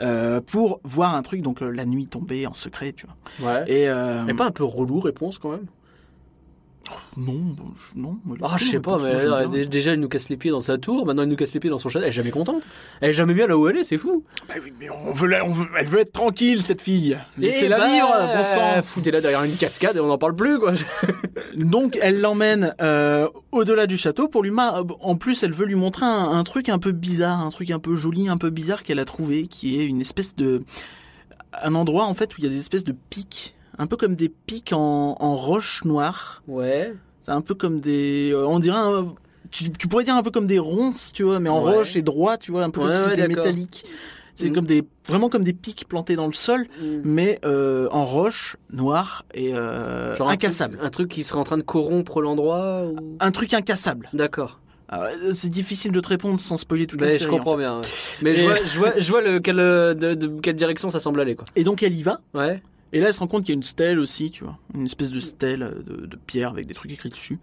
Euh, pour voir un truc, donc euh, la nuit tombée en secret, tu vois. Ouais. Et euh, Mais pas un peu relou, réponse quand même? Non, non. Ah, je sais pas, mais déjà elle nous casse les pieds dans sa tour, maintenant elle nous casse les pieds dans son château. Elle est jamais contente. Elle est jamais bien là où elle est, c'est fou. Bah oui, mais on veut, la- on veut- elle veut être tranquille, cette fille. Laissez-la bah, vivre, bon sang. Foutez-la derrière une cascade et on n'en parle plus, quoi. Donc, elle l'emmène euh, au-delà du château pour lui. En plus, elle veut lui montrer un, un truc un peu bizarre, un truc un peu joli, un peu bizarre qu'elle a trouvé, qui est une espèce de un endroit en fait où il y a des espèces de pics, un peu comme des pics en, en roche noire. Ouais. C'est un peu comme des, euh, on dirait, un- tu, tu pourrais dire un peu comme des ronces, tu vois, mais en Ouais. roche et droit, tu vois, un peu comme si c'était métallique. C'est Mhm. comme des, vraiment comme des pics plantés dans le sol, Mm. mais euh, en roche noire et euh, Genre un incassable. truc- Un truc qui serait en train de corrompre l'endroit ou... Un truc incassable. D'accord. Euh, c'est difficile de te répondre sans spoiler toute Mais la je série. comprends en fait. bien. ouais. Mais je vois, je vois, je vois le, quelle, de, de quelle direction ça semble aller, quoi. Et donc elle y va. Ouais. Et là, elle se rend compte qu'il y a une stèle aussi, tu vois, une espèce de stèle euh, de, de pierre avec des trucs écrits dessus,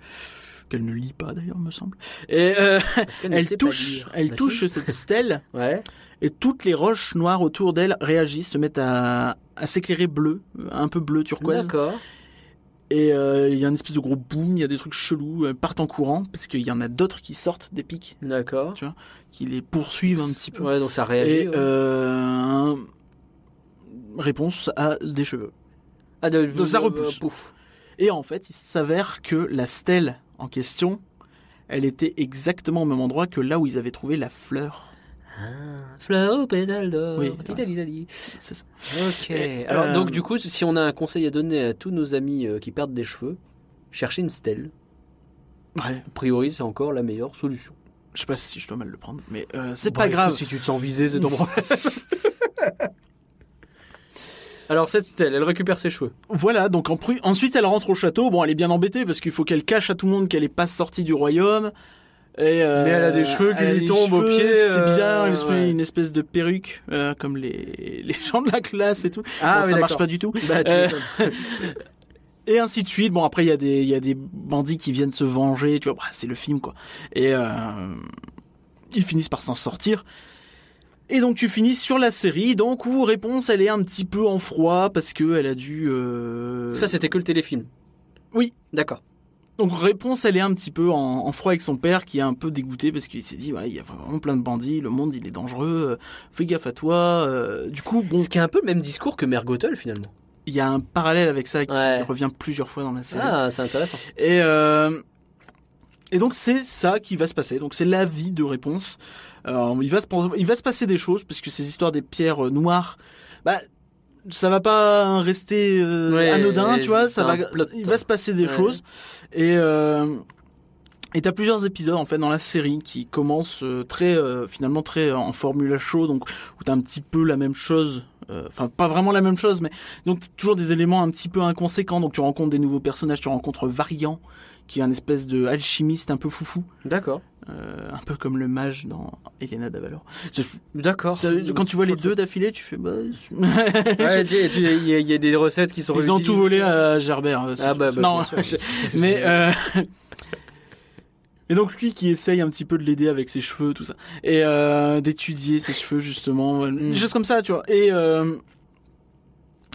qu'elle ne lit pas d'ailleurs, me semble. Et euh, elle touche, elle Bah, touche si. cette stèle Ouais. et toutes les roches noires autour d'elle réagissent, se mettent à, à s'éclairer bleu, un peu bleu turquoise. D'accord. Et euh, il y a une espèce de gros boom, il y a des trucs chelous, elles partent en courant parce qu'il y en a d'autres qui sortent des pics, D'accord. qui les poursuivent un petit peu. Ouais, donc ça réagit. Et ouais. euh, un- réponse à des cheveux. ah, de, donc ça repousse. pouf. Et en fait, il s'avère que la stèle en question, elle était exactement au même endroit que là où ils avaient trouvé la fleur. Fleur aux pétales d'or. Oui, Tidalidali. C'est ça. Ok. Et, Alors, euh, donc, du coup, si on a un conseil à donner à tous nos amis euh, qui perdent des cheveux, cherchez une stèle. Ouais. A priori, c'est encore la meilleure solution. Je sais pas si je dois mal le prendre, mais euh, c'est pas grave. Si tu te sens visé, c'est ton problème. Alors, cette stèle, elle récupère ses cheveux. Voilà, donc en pru- ensuite elle rentre au château. Bon, elle est bien embêtée parce qu'il faut qu'elle cache à tout le monde qu'elle est pas sortie du royaume. Et, euh, Mais elle a des cheveux qui lui tombent aux pieds, C'est euh, bizarre, une espèce, ouais. une espèce de perruque, euh, comme les, les gens de la classe et tout. Ah, Bon, oui, ça marche pas du tout. Bah, tu Euh. Et ainsi de suite. Bon, après, il y, a des- il y a des bandits qui viennent se venger. Tu vois, bah, c'est le film, quoi. Et euh, ils finissent par s'en sortir. Et donc tu finis sur la série, donc où réponse elle est un petit peu en froid parce que elle a dû. euh, Ça, c'était que le téléfilm. Oui. D'accord. Donc réponse, elle est un petit peu en, en froid avec son père qui est un peu dégoûté parce qu'il s'est dit ouais, il y a vraiment plein de bandits, le monde il est dangereux, euh, fais gaffe à toi. euh, du coup bon, Ce qui est un peu le même discours que Mère Gothel, finalement. il y a un parallèle avec ça qui Ouais. revient plusieurs fois dans la série. Ah, c'est intéressant. Et et donc c'est ça qui va se passer. Donc c'est la vie de réponse. Il va se il va se passer des choses parce que ces histoires des pierres euh, noires, bah ça va pas rester euh, Ouais, anodin, tu vois. Ça va, il va se passer des Ouais. choses. Et euh, et t'as plusieurs épisodes en fait dans la série qui commencent euh, très euh, finalement très en formule à chaud, donc où t'as un petit peu la même chose. Enfin, pas vraiment la même chose, mais donc toujours des éléments un petit peu inconséquents. Donc tu rencontres des nouveaux personnages, tu rencontres Variant, qui est un espèce de alchimiste un peu foufou, D'accord. Euh, un peu comme le mage dans Elena Davalor. Je- D'accord. quand tu vois les deux d'affilée, tu fais bah. Ouais, tu- il y, a- il y a des recettes qui sont Ils ont tout volé à Gerbert. euh, Ah bah, bah, non, sûr. je- mais euh, et donc lui qui essaye un petit peu de l'aider avec ses cheveux, tout ça, et euh, d'étudier ses cheveux justement, euh, Mm. des choses comme ça, tu vois. Et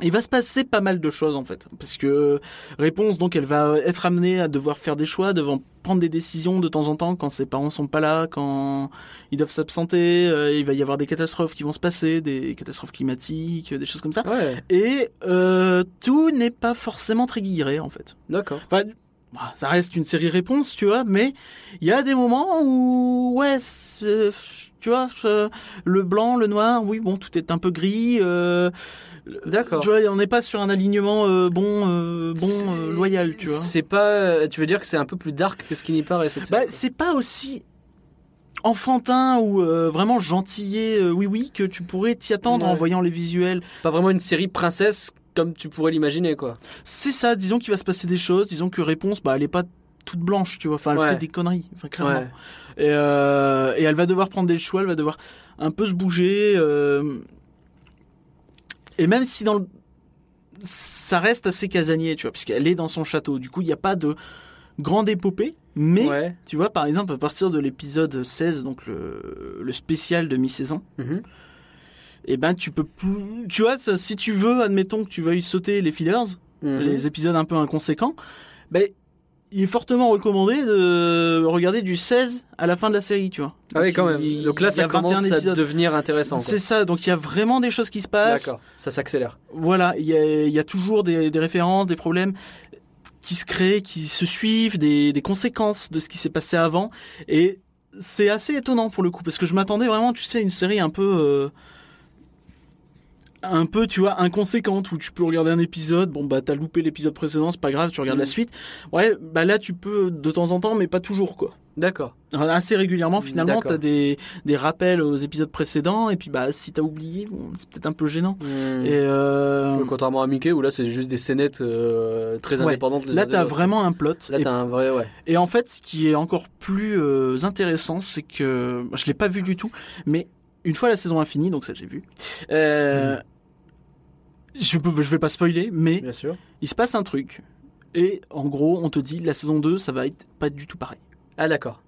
il va se passer pas mal de choses en fait, parce que réponse donc elle va être amenée à devoir faire des choix, devant prendre des décisions de temps en temps quand ses parents sont pas là, quand ils doivent s'absenter, euh, il va y avoir des catastrophes qui vont se passer, des catastrophes climatiques, des choses comme ça. Ouais, Et euh, tout n'est pas forcément très guilleret en fait. d'accord. Enfin, bah, ça reste une série réponse, tu vois, mais il y a des moments où, ouais, tu vois, je- le blanc, le noir, oui, bon, tout est un peu gris. Euh, D'accord. Tu vois, on n'est pas sur un alignement euh, bon, euh, bon, euh, loyal, tu vois. C'est pas. Tu veux dire que c'est un peu plus dark que ce qui n'y paraît cette Bah, série c'est pas aussi enfantin ou euh, vraiment gentillet, euh, oui, oui, que tu pourrais t'y attendre en voyant les visuels. Pas vraiment une série princesse comme tu pourrais l'imaginer, quoi. C'est ça, disons qu'il va se passer des choses, disons que réponse, bah, elle est pas toute blanche, tu vois, enfin, elle Ouais. fait des conneries, enfin, clairement. Ouais. Et, euh, et elle va devoir prendre des choix, elle va devoir un peu se bouger. Et même si dans le... ça reste assez casanier, tu vois, puisqu'elle est dans son château. Du coup, il n'y a pas de grande épopée. Mais, Ouais. tu vois, par exemple, à partir de l'épisode 16, donc le, le spécial de mi-saison, Mhm. et ben tu peux plus... Tu vois, ça, si tu veux, admettons que tu veuilles sauter les fillers, Mhm. les épisodes un peu inconséquents, ben, il est fortement recommandé de regarder du 16 à la fin de la série, tu vois. Ah oui, quand même. il- Donc là, ça a 21 commence à devenir intéressant. C'est ça, donc il y a vraiment des choses qui se passent. D'accord. Ça s'accélère. Voilà, il y a, il y a toujours des, des références, des problèmes qui se créent, qui se suivent, des, des conséquences de ce qui s'est passé avant. Et c'est assez étonnant pour le coup, parce que je m'attendais vraiment, tu sais, à une série un peu... euh, un peu, tu vois, inconséquente, où tu peux regarder un épisode, bon bah t'as loupé l'épisode précédent, c'est pas grave, tu regardes Mm. la suite. Ouais, bah là tu peux de temps en temps, mais pas toujours quoi. D'accord. Assez régulièrement, finalement, D'accord. t'as des, des rappels aux épisodes précédents, et puis bah si t'as oublié, bon, c'est peut-être un peu gênant. Mhm. Et euh, Contrairement à Mickey, où là, c'est juste des scénettes euh, très Ouais. indépendantes. les là t'as vraiment un plot. Là, et, t'as un vrai. Ouais. et en fait, ce qui est encore plus euh, intéressant, c'est que je l'ai pas vu du tout, mais une fois la saison a fini, donc ça j'ai vu. Euh, je, je vais pas spoiler, mais Bien sûr. il se passe un truc. Et en gros, on te dit la saison 2, ça va être pas du tout pareil. Ah, d'accord.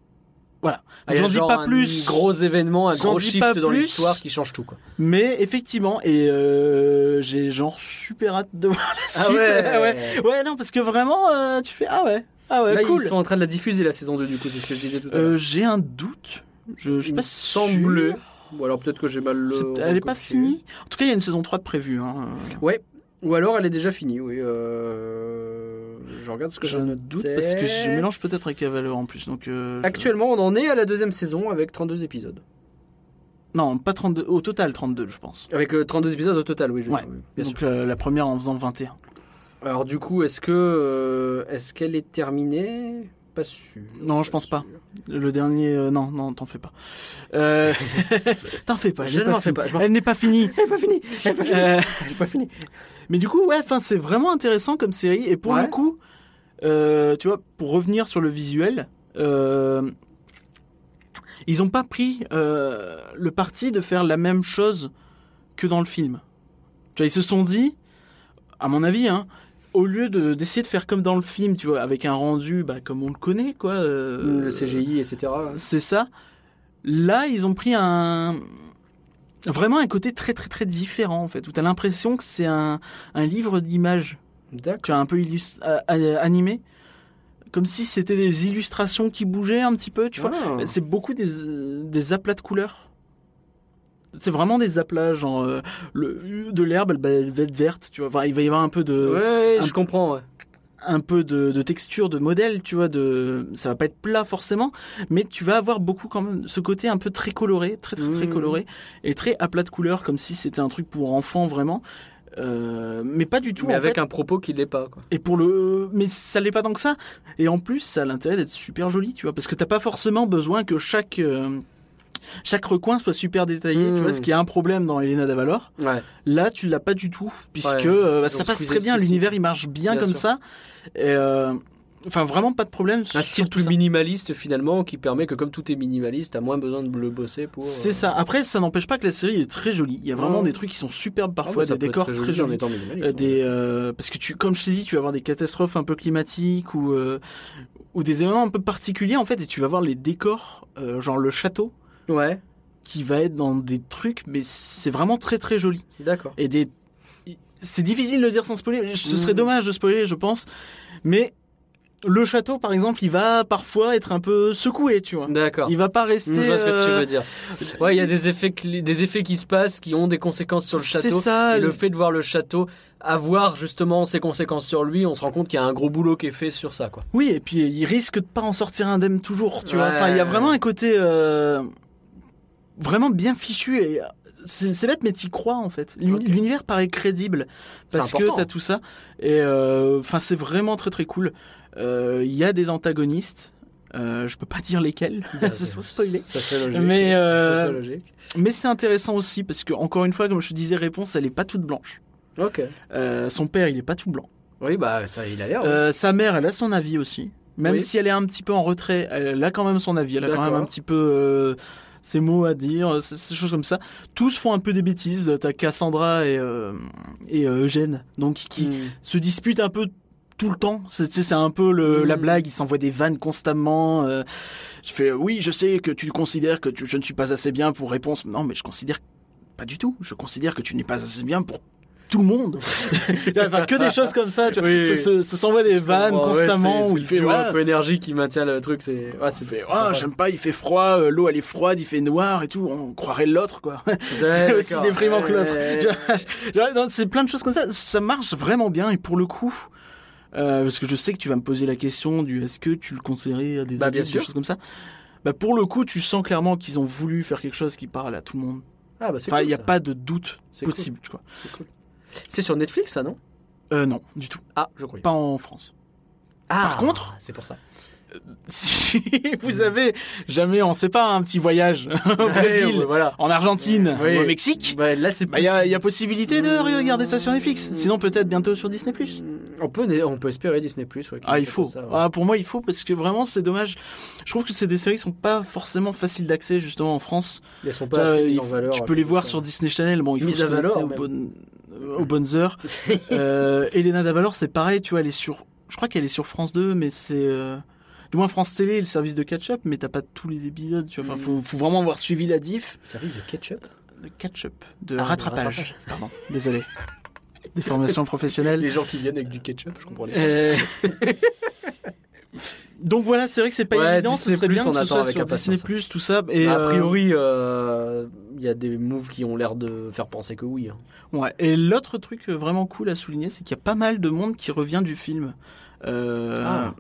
Voilà. Ah, J'en dis pas un plus. gros événement, un gros shift pas dans l'histoire qui change tout, quoi. Mais effectivement, et euh, j'ai genre super hâte de voir la Ah suite. ouais. ouais. Ouais, non, parce que vraiment, euh, tu fais ah ouais, ah ouais, Là, cool. ils sont en train de la diffuser, la saison 2, du coup, c'est ce que je disais tout à Euh, l'heure. j'ai un doute. Je, je suis Il pas sûr. Ou alors peut-être que j'ai mal le. Elle est pas finie. En tout cas, il y a une saison 3 de prévue. Hein. Ouais. Ou alors elle est déjà finie, oui. Euh... Je regarde ce que J'ai noté. doute parce que je mélange peut-être avec Cavaleur en plus. Donc, euh, je- Actuellement, on en est à la deuxième saison avec 32 épisodes. Non, pas 32. Au total, 32, je pense. Avec euh, 32 épisodes au total, oui, je Ouais. bien donc, sûr. euh, la première en faisant 21. Alors du coup, est-ce que est-ce qu'elle est terminée? Pas sûr. Non, je pense pas. Le dernier, euh, non, non, t'en fais pas. Euh... t'en fais pas. Je n'est pas fais Elle n'est pas finie. Elle est pas finie. Elle pas. Euh, Elle est pas finie. Mais du coup, ouais, enfin, c'est vraiment intéressant comme série. Et pour Ouais. le coup, tu vois, pour revenir sur le visuel, ils ont pas pris le parti de faire la même chose que dans le film. Tu vois, ils se sont dit, à mon avis, hein, au lieu de d'essayer de faire comme dans le film, tu vois, avec un rendu, bah, comme on le connaît, quoi. euh, Le CGI, etc. c'est ça. Là, ils ont pris un vraiment un côté très très très différent en fait, où t'as l'impression que c'est un, un livre d'images, D'accord. tu vois, un peu euh, euh, animé, comme si c'était des illustrations qui bougeaient un petit peu, tu vois. Ah. C'est beaucoup des, des aplats de couleurs. C'est vraiment des aplats, genre euh, le, de l'herbe, elle, elle va être verte, tu vois. Enfin, il va y avoir un peu de, Ouais, je comprends. ouais. un peu de, de texture, de modèle, tu vois. De, ça va pas être plat forcément, mais tu vas avoir beaucoup quand même ce côté un peu très coloré, très très très Mhm. coloré et très aplat de couleurs, comme si c'était un truc pour enfants vraiment. Euh, mais pas du tout Mais en avec fait. un propos qui l'est pas. Quoi. Et pour le, mais ça l'est pas tant que ça. Et en plus, ça a l'intérêt d'être super joli, tu vois, parce que t'as pas forcément besoin que chaque euh, chaque recoin soit super détaillé, tu vois, ce qui est un problème dans Elena Davalor. Ouais. Là, tu l'as pas du tout, puisque Ouais, euh, bah, ça passe très bien. L'univers, il marche bien, Bien comme sûr. ça. Et euh, enfin, vraiment pas de problème. Un style tout minimaliste finalement qui permet que comme tout est minimaliste, t'as moins besoin de le bosser pour. C'est euh, ça. Après, ça n'empêche pas que la série est très jolie. Il y a vraiment des trucs qui sont superbes ah, parfois, bah, des décors très très joli en jolis. Euh, des, euh, parce que tu, comme je t'ai dit, tu vas avoir des catastrophes un peu climatiques ou euh, ou des événements un peu particuliers en fait, et tu vas voir les décors, genre le château, Ouais, qui va être dans des trucs, mais c'est vraiment très très joli. d'accord. Et des, c'est difficile de le dire sans spoiler. Ce serait Mhm. dommage de spoiler, je pense, mais le château, par exemple, il va parfois être un peu secoué, tu vois. D'accord. Il va pas Je rester. vois ce que tu euh, veux dire. Ouais, il y a des effets, des effets qui se passent qui ont des conséquences sur le C'est château. ça. Et le fait de voir le château avoir justement ses conséquences sur lui, on se rend compte qu'il y a un gros boulot qui est fait sur ça, quoi. Oui, et puis il risque de pas en sortir indemne toujours, tu vois. Enfin, il y a vraiment un côté euh, vraiment bien fichu et euh, c'est bête, mais t'y crois en fait. L'univers paraît crédible parce que t'as tout ça et euh, enfin c'est vraiment très très cool. Euh, Il y a des antagonistes. Euh, je peux pas dire lesquels, ce serait spoilé. Ça serait logique. Mais, euh, Ça serait logique. Mais c'est intéressant aussi parce que encore une fois, comme je te disais, réponse, elle est pas toute blanche. Ok. Euh, son père, il est pas tout blanc. Oui, bah ça, il a l'air. Euh, sa mère, elle a son avis aussi. Même Oui. si elle est un petit peu en retrait, elle a quand même son avis. Elle a quand même un petit peu euh, ses mots à dire, c- ces choses comme ça. Tous font un peu des bêtises. T'as Cassandra et, euh, et euh, Eugène, donc qui Hmm. se disputent un peu tout le temps. C'est c'est un peu le, Mm. la blague. Ils s'envoient des vannes constamment. euh, je fais oui, je sais que tu considères que tu- je ne suis pas assez bien pour réponse. Non, mais je considère pas du tout. Je considère que tu n'es pas assez bien pour tout le monde. enfin, que des choses comme ça. Tu vois. Oui, ça se- ça s'envoie des vannes Ouais, constamment où c'est il le fait ouais, un peu énergie qui maintient le truc. C'est. Ouais, c'est. fait, sympa. j'aime pas, il fait froid, euh, l'eau elle est froide, il fait noir et tout, on croirait l'autre quoi. c'est Ouais, aussi déprimant que l'autre. Ouais, C'est plein de choses comme ça, ça marche vraiment bien et pour le coup, euh, parce que je sais que tu vas me poser la question du est-ce que tu le conseillerais à des Bah, amis, bien des choses comme ça? Bah pour le coup, tu sens clairement qu'ils ont voulu faire quelque chose qui parle à tout le monde. Ah bah c'est Enfin, il cool, n'y a ça. pas de doute C'est possible, tu vois. C'est cool. C'est sur Netflix, ça, non? Euh, non, du tout. Ah, je croyais. Pas en France. Ah, Par contre- c'est pour ça. Si vous avez jamais, on sait pas, un petit voyage au Brésil, Ouais, voilà. en Argentine ou au Mexique, Bah, là, Bah, il y, a- y a possibilité de regarder ça sur Netflix. Sinon, peut-être bientôt sur Disney+. On peut, on peut espérer Disney Plus. Ouais, Ah, il faut. ça. Ah, pour moi, il faut parce que vraiment, c'est dommage. Je trouve que c'est des séries qui sont pas forcément faciles d'accès justement en France. Elles sont Tu pas vois, assez il mises en faut- valeur. tu à peux les voir ça. sur Disney Channel. Bon, il faut Mises se à valeur, aux bonnes, aux bonnes heures. euh, Elena Davalor, c'est pareil. Tu vois, elle est sur. Je crois qu'elle est sur France 2, mais c'est. euh, Du moins France Télé, le service de catch-up, mais t'as pas tous les épisodes. Tu vois. Enfin, faut, faut vraiment avoir suivi la diff. Service de ketchup De catch-up, de Ah, de rattrapage. Pardon, désolé. Des formations professionnelles. Les gens qui viennent avec du ketchup, je comprends. les- Euh, Donc voilà, c'est vrai que c'est pas Ouais, évident. Disney+, ce serait bien on que ce soit avec sur Disney tout ça. Et a euh, priori, euh, il y a des moves qui ont l'air de faire penser que oui. hein. ouais. Et l'autre truc vraiment cool à souligner, c'est qu'il y a pas mal de monde qui revient du film. Euh, Ah.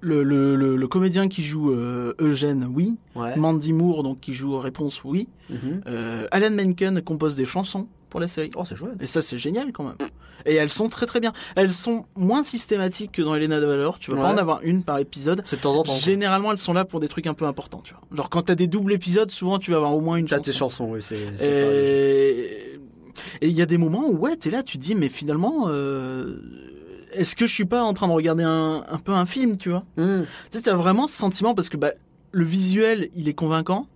Le, le, le, le comédien qui joue euh, Eugène, oui. Ouais. Mandy Moore, donc qui joue Réponse, oui. Mhm. Euh, Alan Menken compose des chansons pour la série. Oh, c'est chouette. Et ça, c'est génial quand même. Et elles sont très très bien. Elles sont moins systématiques que dans Elena de Valor. Tu vas pas en avoir une par épisode. C'est de temps en temps. Généralement, elles sont là pour des trucs un peu importants, tu vois. Genre quand t'as des doubles épisodes, souvent tu vas avoir au moins une T'as chanson. tes chansons, oui, c'est et il y a des moments où ouais, t'es là, tu te dis mais finalement, euh, est-ce que je suis pas en train de regarder un, un peu un film, tu vois Hmm. Tu sais, t'as vraiment ce sentiment parce que bah, le visuel, il est convaincant.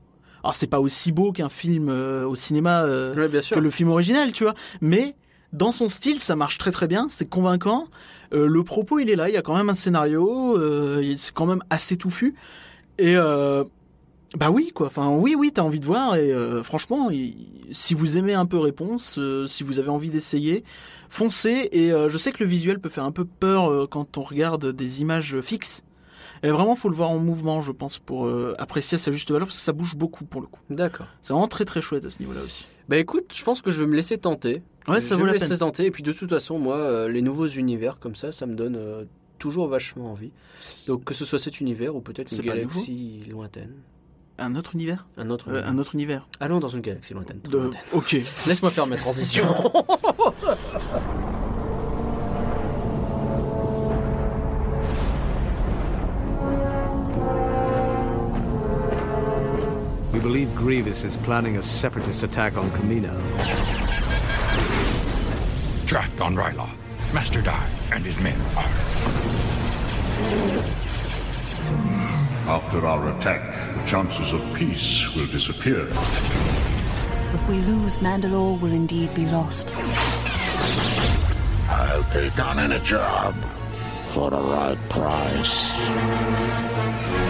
Alors c'est pas aussi beau qu'un film euh, au cinéma euh, Ouais, bien sûr. que le film original, tu vois. Mais dans son style, ça marche très très bien, c'est convaincant. Euh, le propos, il est là, il y a quand même un scénario, il- c'est quand même assez touffu. Et, Bah oui, quoi. Enfin, oui, oui, t'as envie de voir. Et franchement, si vous aimez un peu Réponse, si vous avez envie d'essayer, foncez. Et euh, je sais que le visuel peut faire un peu peur euh, quand on regarde des images fixes. Et vraiment, faut le voir en mouvement, je pense, pour euh, apprécier sa juste valeur, parce que ça bouge beaucoup pour le coup. D'accord. C'est vraiment très très chouette à ce niveau-là aussi. Bah écoute, je pense que je vais me laisser tenter. Ouais, je ça vais vaut me la laisser peine. tenter. Et puis de toute façon, moi, euh, les nouveaux univers comme ça, ça me donne euh, toujours vachement envie. Donc que ce soit cet univers ou peut-être une galaxie lointaine. Un autre univers Un autre. Euh, Un autre univers. Allons dans une galaxie lointaine. très De- lointaine. Ok. Laisse-moi faire ma transition. believe Grievous is planning a separatist attack on Camino. Track on Ryloth. Master Dai and his men are. After our attack, the chances of peace will disappear. If we lose, Mandalore will indeed be lost. I'll take on any job for the right price.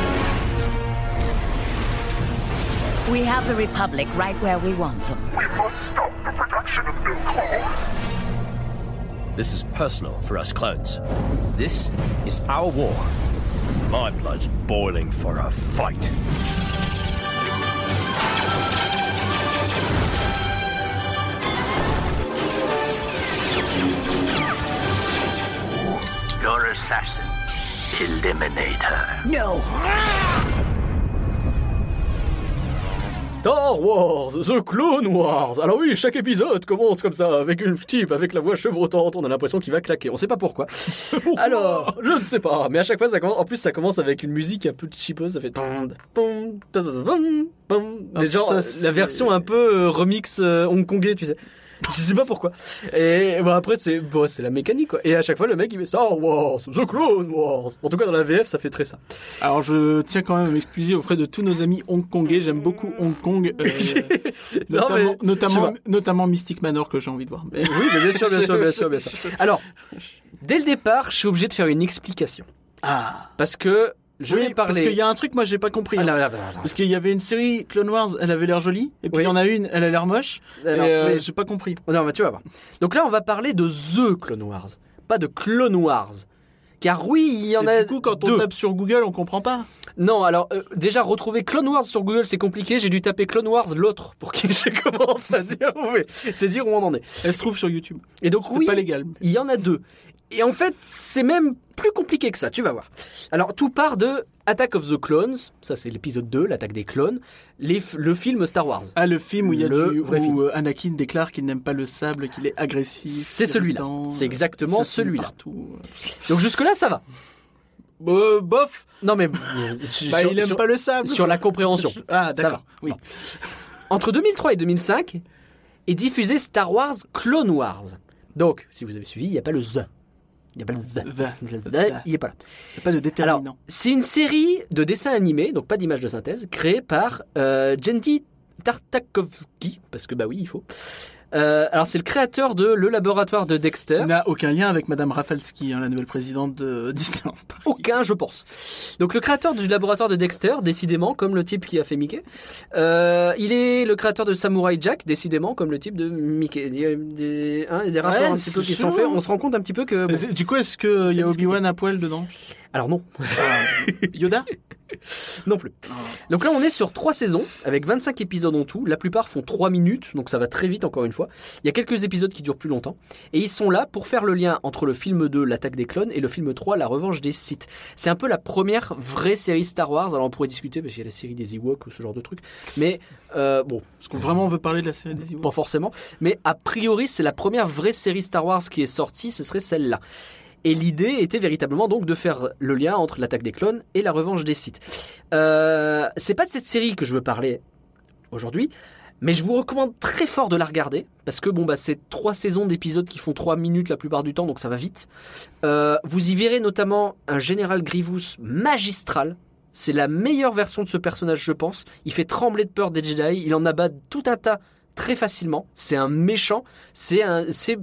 We have the Republic right where we want them. We must stop the production of new clones. This is personal for us clones. This is our war. My blood's boiling for a fight. Your assassin. Eliminate her. No! Star Wars, The Clone Wars. Alors oui, chaque épisode commence comme ça, avec une type avec la voix chevrotante. On a l'impression qu'il va claquer. On sait pas pourquoi. Alors, je ne sais pas. Mais à chaque fois, ça commence. En plus, ça commence avec une musique un peu cheapeuse. Ça fait. Ah, Des gens, euh, la version un peu euh, remix euh, hongkongais, tu sais. Je sais pas pourquoi. Et bon après c'est bon, c'est la mécanique quoi. Et à chaque fois le mec il met Star Wars, The Clone Wars. En tout cas dans la VF ça fait très ça. Alors je tiens quand même à m'excuser auprès de tous nos amis hongkongais. J'aime beaucoup Hong Kong, euh, Non, notamment, mais- notamment, notamment Mystic Manor que j'ai envie de voir. Mais- Oui, mais bien sûr, bien sûr, bien sûr, bien sûr. Alors, dès le départ, je suis obligé de faire une explication. Ah. Parce que je Oui, vais parler. Parce qu'il y a un truc, moi, j'ai pas compris. Ah, hein. là, là, là, là. Parce qu'il y avait une série Clone Wars, elle avait l'air jolie, et puis Oui. il y en a une, elle a l'air moche. Et euh, oui. j'ai pas compris. Non, mais tu vas voir. Donc là, on va parler de The Clone Wars, pas de Clone Wars. Car oui, il y en Et a du coup, quand deux. on tape sur Google, on comprend pas. Non, alors euh, déjà retrouver Clone Wars sur Google, c'est compliqué. J'ai dû taper Clone Wars l'autre pour que je commence à dire où est. C'est dire où on en est. Elle se trouve sur YouTube. Et donc oui, pas légal. il y en a deux. Et en fait, c'est même plus compliqué que ça, tu vas voir. Alors, tout part de Attack of the Clones, ça c'est l'épisode 2, l'attaque des clones, les le film Star Wars. Ah, le film où il y a Le du, vrai où film. euh, Anakin déclare qu'il n'aime pas le sable, qu'il est agressif. C'est celui-là. C'est euh, exactement celui-là. Donc jusque-là, ça va. Euh, bof. Non mais... Bah, il aime sur, pas le sable. sur la compréhension. Ah, d'accord. Oui. Entre 2003 et 2005 est diffusé Star Wars Clone Wars. Donc, si vous avez suivi, il n'y a pas le The. Il n'y a pas le The. Il n'est pas là. Y a pas de Alors, déterminant. c'est une série de dessins animés, donc pas d'image de synthèse, créée par euh, Tartakovsky, parce que bah oui, il faut. Euh, alors c'est le créateur de Le Laboratoire de Dexter. Qui n'a aucun lien avec Madame Rafalski, hein, la nouvelle présidente de Disneyland. Aucun, je pense. Donc le créateur du laboratoire de Dexter, décidément, comme le type qui a fait Mickey. Euh, il est le créateur de Samurai Jack, décidément, comme le type de Mickey. Des, des, hein, des rapports Ouais, un petit peu qui sont faits. On se rend compte un petit peu que... bon, Du coup, est-ce qu'il y a. Obi-Wan à poil dedans? Alors non, Yoda? non plus. Donc là, on est sur trois saisons, avec 25 épisodes en tout. La plupart font 3 minutes, donc ça va très vite encore une fois. Il y a quelques épisodes qui durent plus longtemps. Et ils sont là pour faire le lien entre le film 2, L'attaque des clones, et le film 3, La revanche des Sith. C'est un peu la première vraie série Star Wars. Alors on pourrait discuter, parce qu'il y a la série des Ewoks ou ce genre de trucs. Mais euh, bon, Est-ce qu'on vraiment veut parler de la série des Ewoks? pas forcément. Mais a priori, c'est la première vraie série Star Wars qui est sortie, ce serait celle-là. Et l'idée était véritablement donc de faire le lien entre l'attaque des clones et la revanche des Sith. Euh, c'est pas de cette série que je veux parler aujourd'hui, mais je vous recommande très fort de la regarder parce que bon bah c'est trois saisons d'épisodes qui font trois minutes la plupart du temps, donc ça va vite. Euh, vous y verrez notamment un général Grievous magistral. C'est la meilleure version de ce personnage, je pense. Il fait trembler de peur des Jedi. Il en abat tout un tas très facilement. C'est un méchant. C'est un, c'est,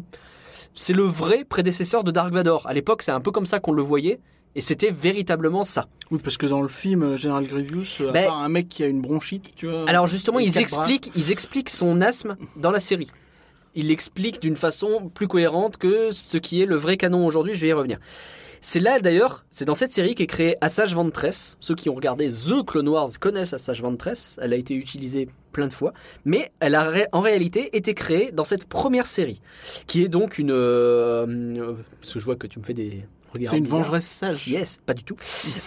c'est le vrai prédécesseur de Dark Vador. À l'époque, c'est un peu comme ça qu'on le voyait. Et c'était véritablement ça. Oui, parce que dans le film euh, General Grievous, euh, à Ben- part un mec qui a une bronchite, tu vois. Alors justement, ils bras. expliquent, ils expliquent son asthme dans la série. Ils l'expliquent d'une façon plus cohérente que ce qui est le vrai canon aujourd'hui. Je vais y revenir. C'est là d'ailleurs, c'est dans cette série qu'est créée Assage Ventress. Ceux qui ont regardé The Clone Wars connaissent Assage Ventress. Elle a été utilisée plein de fois, mais elle a en réalité été créée dans cette première série, qui est donc une. euh, euh, parce que je vois que tu me fais des. C'est une vengeresse sage. Yes, pas du tout.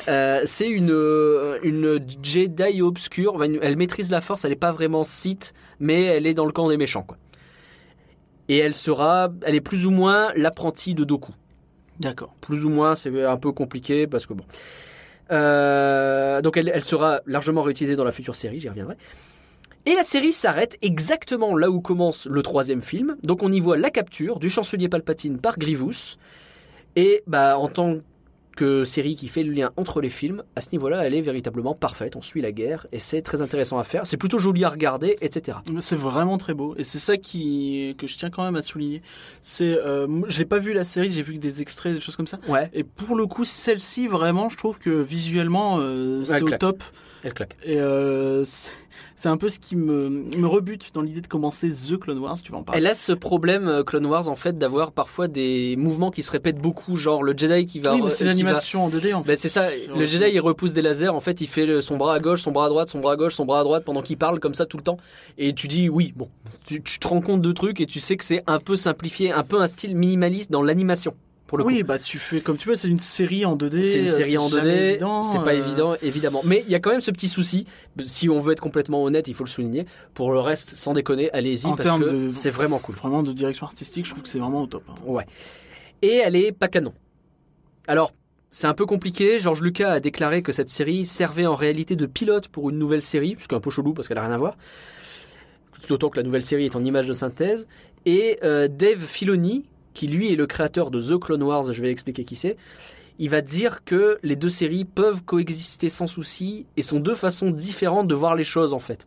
Euh, c'est une, euh, une Jedi obscure. Elle maîtrise la force, elle n'est pas vraiment Sith, mais elle est dans le camp des méchants. Quoi. Et elle sera, elle est plus ou moins l'apprentie de Doku. D'accord. Plus ou moins, c'est un peu compliqué parce que bon. Euh, donc elle, elle sera largement réutilisée dans la future série, j'y reviendrai. Et la série s'arrête exactement là où commence le troisième film. Donc on y voit la capture du chancelier Palpatine par Grievous. Et bah, en tant que série qui fait le lien entre les films, à ce niveau-là, elle est véritablement parfaite. On suit la guerre et c'est très intéressant à faire. C'est plutôt joli à regarder, etc. C'est vraiment très beau et c'est ça qui que je tiens quand même à souligner. C'est euh, j'ai pas vu la série, j'ai vu que des extraits, des choses comme ça. Ouais. Et pour le coup, celle-ci vraiment, je trouve que visuellement euh, c'est Elle au claque. top. Elle claque. Et euh, c'est un peu ce qui me, me rebute dans l'idée de commencer The Clone Wars. Tu vas en parler. Elle a ce problème, euh, Clone Wars, en fait, d'avoir parfois des mouvements qui se répètent beaucoup, genre le Jedi qui va. Oui, c'est qui va- l'animation en 2D en fait. Ben, c'est ça, le Jedi il repousse des lasers, en fait il fait son bras à gauche, son bras à droite, son bras à gauche, son bras à droite pendant qu'il parle comme ça tout le temps. Et tu dis oui, bon, tu, tu te rends compte de trucs et tu sais que c'est un peu simplifié, un peu un style minimaliste dans l'animation. Pour le Oui, bah tu fais comme tu veux, c'est une série en 2D. coup. C'est une euh, série en jamais 2D, évident, c'est pas euh, évident, évidemment. Mais il y a quand même ce petit souci, si on veut être complètement honnête, il faut le souligner. Pour le reste, sans déconner, allez-y parce que c'est vraiment cool. Vraiment de direction artistique, je trouve que c'est vraiment au top. hein. Ouais. Et elle est pas canon. Alors, c'est un peu compliqué. George Lucas a déclaré que cette série servait en réalité de pilote pour une nouvelle série, ce qui est un peu chelou parce qu'elle a rien à voir. D'autant que la nouvelle série est en image de synthèse. Et euh, Dave Filoni, qui lui est le créateur de The Clone Wars, je vais expliquer qui c'est, il va dire que les deux séries peuvent coexister sans souci et sont deux façons différentes de voir les choses en fait.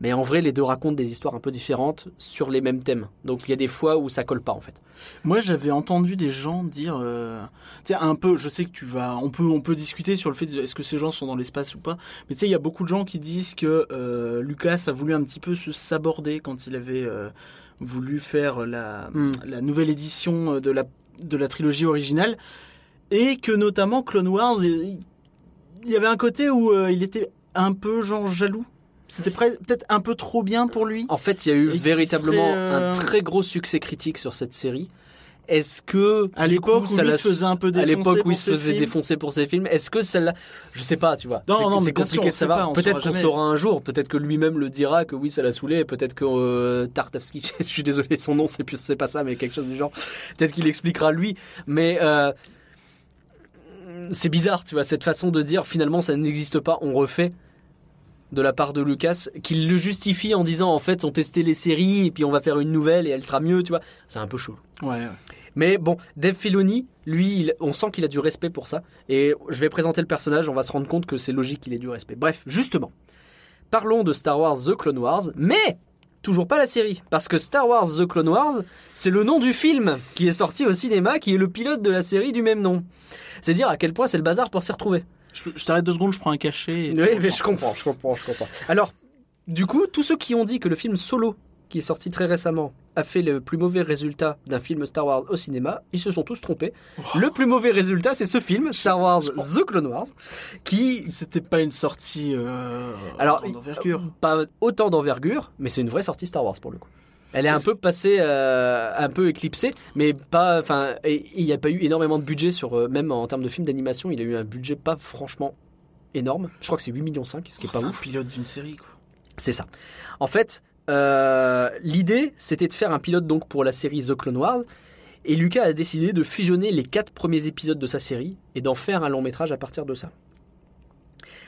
Mais en vrai, les deux racontent des histoires un peu différentes sur les mêmes thèmes. Donc il y a des fois où ça colle pas en fait. Moi, j'avais entendu des gens dire, euh, tu sais, un peu. Je sais que tu vas, on peut, on peut discuter sur le fait de est-ce que ces gens sont dans l'espace ou pas. Mais tu sais, il y a beaucoup de gens qui disent que euh, Lucas a voulu un petit peu se saborder quand il avait euh, voulu faire la, Hmm. la nouvelle édition de la de la trilogie originale, et que notamment Clone Wars, il, il y avait un côté où euh, il était un peu genre jaloux. C'était peut-être un peu trop bien pour lui. En fait, il y a eu véritablement serait, euh, un très gros succès critique sur cette série. Est-ce que À l'époque où l'a- se faisait un peu à défoncer l'époque où pour il se ses faisait films défoncer pour ses films, est-ce que ça l'a Je sais pas, tu vois. Non, C'est- compliqué de savoir. Peut-être qu'on saura un jour. Peut-être que lui-même le dira que oui, ça l'a saoulé. Peut-être que euh, Tartakovsky, je suis désolé, son nom, c'est plus, c'est pas ça, mais quelque chose du genre. Peut-être qu'il expliquera lui. Mais euh, c'est bizarre, tu vois, cette façon de dire finalement ça n'existe pas, on refait de la part de Lucas, qu'il le justifie en disant en fait on testait les séries et puis on va faire une nouvelle et elle sera mieux, tu vois. C'est un peu chaud. Ouais. ouais. Mais bon, Dave Filoni, lui, il- on sent qu'il a du respect pour ça. Et je vais présenter le personnage, on va se rendre compte que c'est logique qu'il ait du respect. Bref, justement, parlons de Star Wars The Clone Wars, mais toujours pas la série. Parce que Star Wars The Clone Wars, c'est le nom du film qui est sorti au cinéma, qui est le pilote de la série du même nom. C'est dire à quel point c'est le bazar pour s'y retrouver. Je, je t'arrête deux secondes, je prends un cachet. et- Oui, mais je comprends, je comprends, je comprends. Alors, du coup, tous ceux qui ont dit que le film Solo, qui est sorti très récemment, a fait le plus mauvais résultat d'un film Star Wars au cinéma, ils se sont tous trompés. Le plus mauvais résultat, c'est ce film, Star Wars The Clone Wars, qui... C'était pas une sortie euh, Alors, grande envergure. Pas autant d'envergure, mais c'est une vraie sortie Star Wars pour le coup. Elle est un peu passée, euh, un peu éclipsée, mais pas. Enfin, il n'y a pas eu énormément de budget sur, euh, même en termes de film d'animation, il a eu un budget pas franchement énorme. Je crois que c'est 8 millions 5, ce qui est pas C'est un ouf. pilote d'une série, quoi. C'est ça. En fait, euh, l'idée, c'était de faire un pilote donc pour la série The Clone Wars. Et Lucas a décidé de fusionner les quatre premiers épisodes de sa série et d'en faire un long métrage à partir de ça.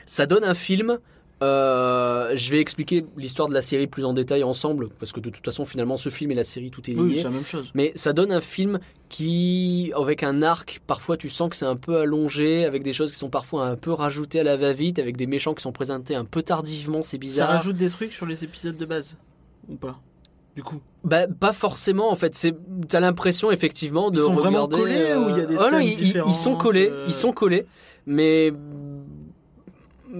Ça donne un film. euh, je vais expliquer l'histoire de la série plus en détail ensemble, parce que de toute façon, finalement, ce film et la série, tout est lié. Oui, c'est la même chose. Mais ça donne un film qui, avec un arc, parfois tu sens que c'est un peu allongé, avec des choses qui sont parfois un peu rajoutées à la va-vite, avec des méchants qui sont présentés un peu tardivement, c'est Ça bizarre. rajoute des trucs sur les épisodes de base ou pas? Du coup. Bah, pas forcément en fait. C'est, t'as l'impression effectivement de Ils sont vraiment regarder. collés ou il y a des oh, non, scènes ils- ils, ils sont collés, euh, ils sont collés, mais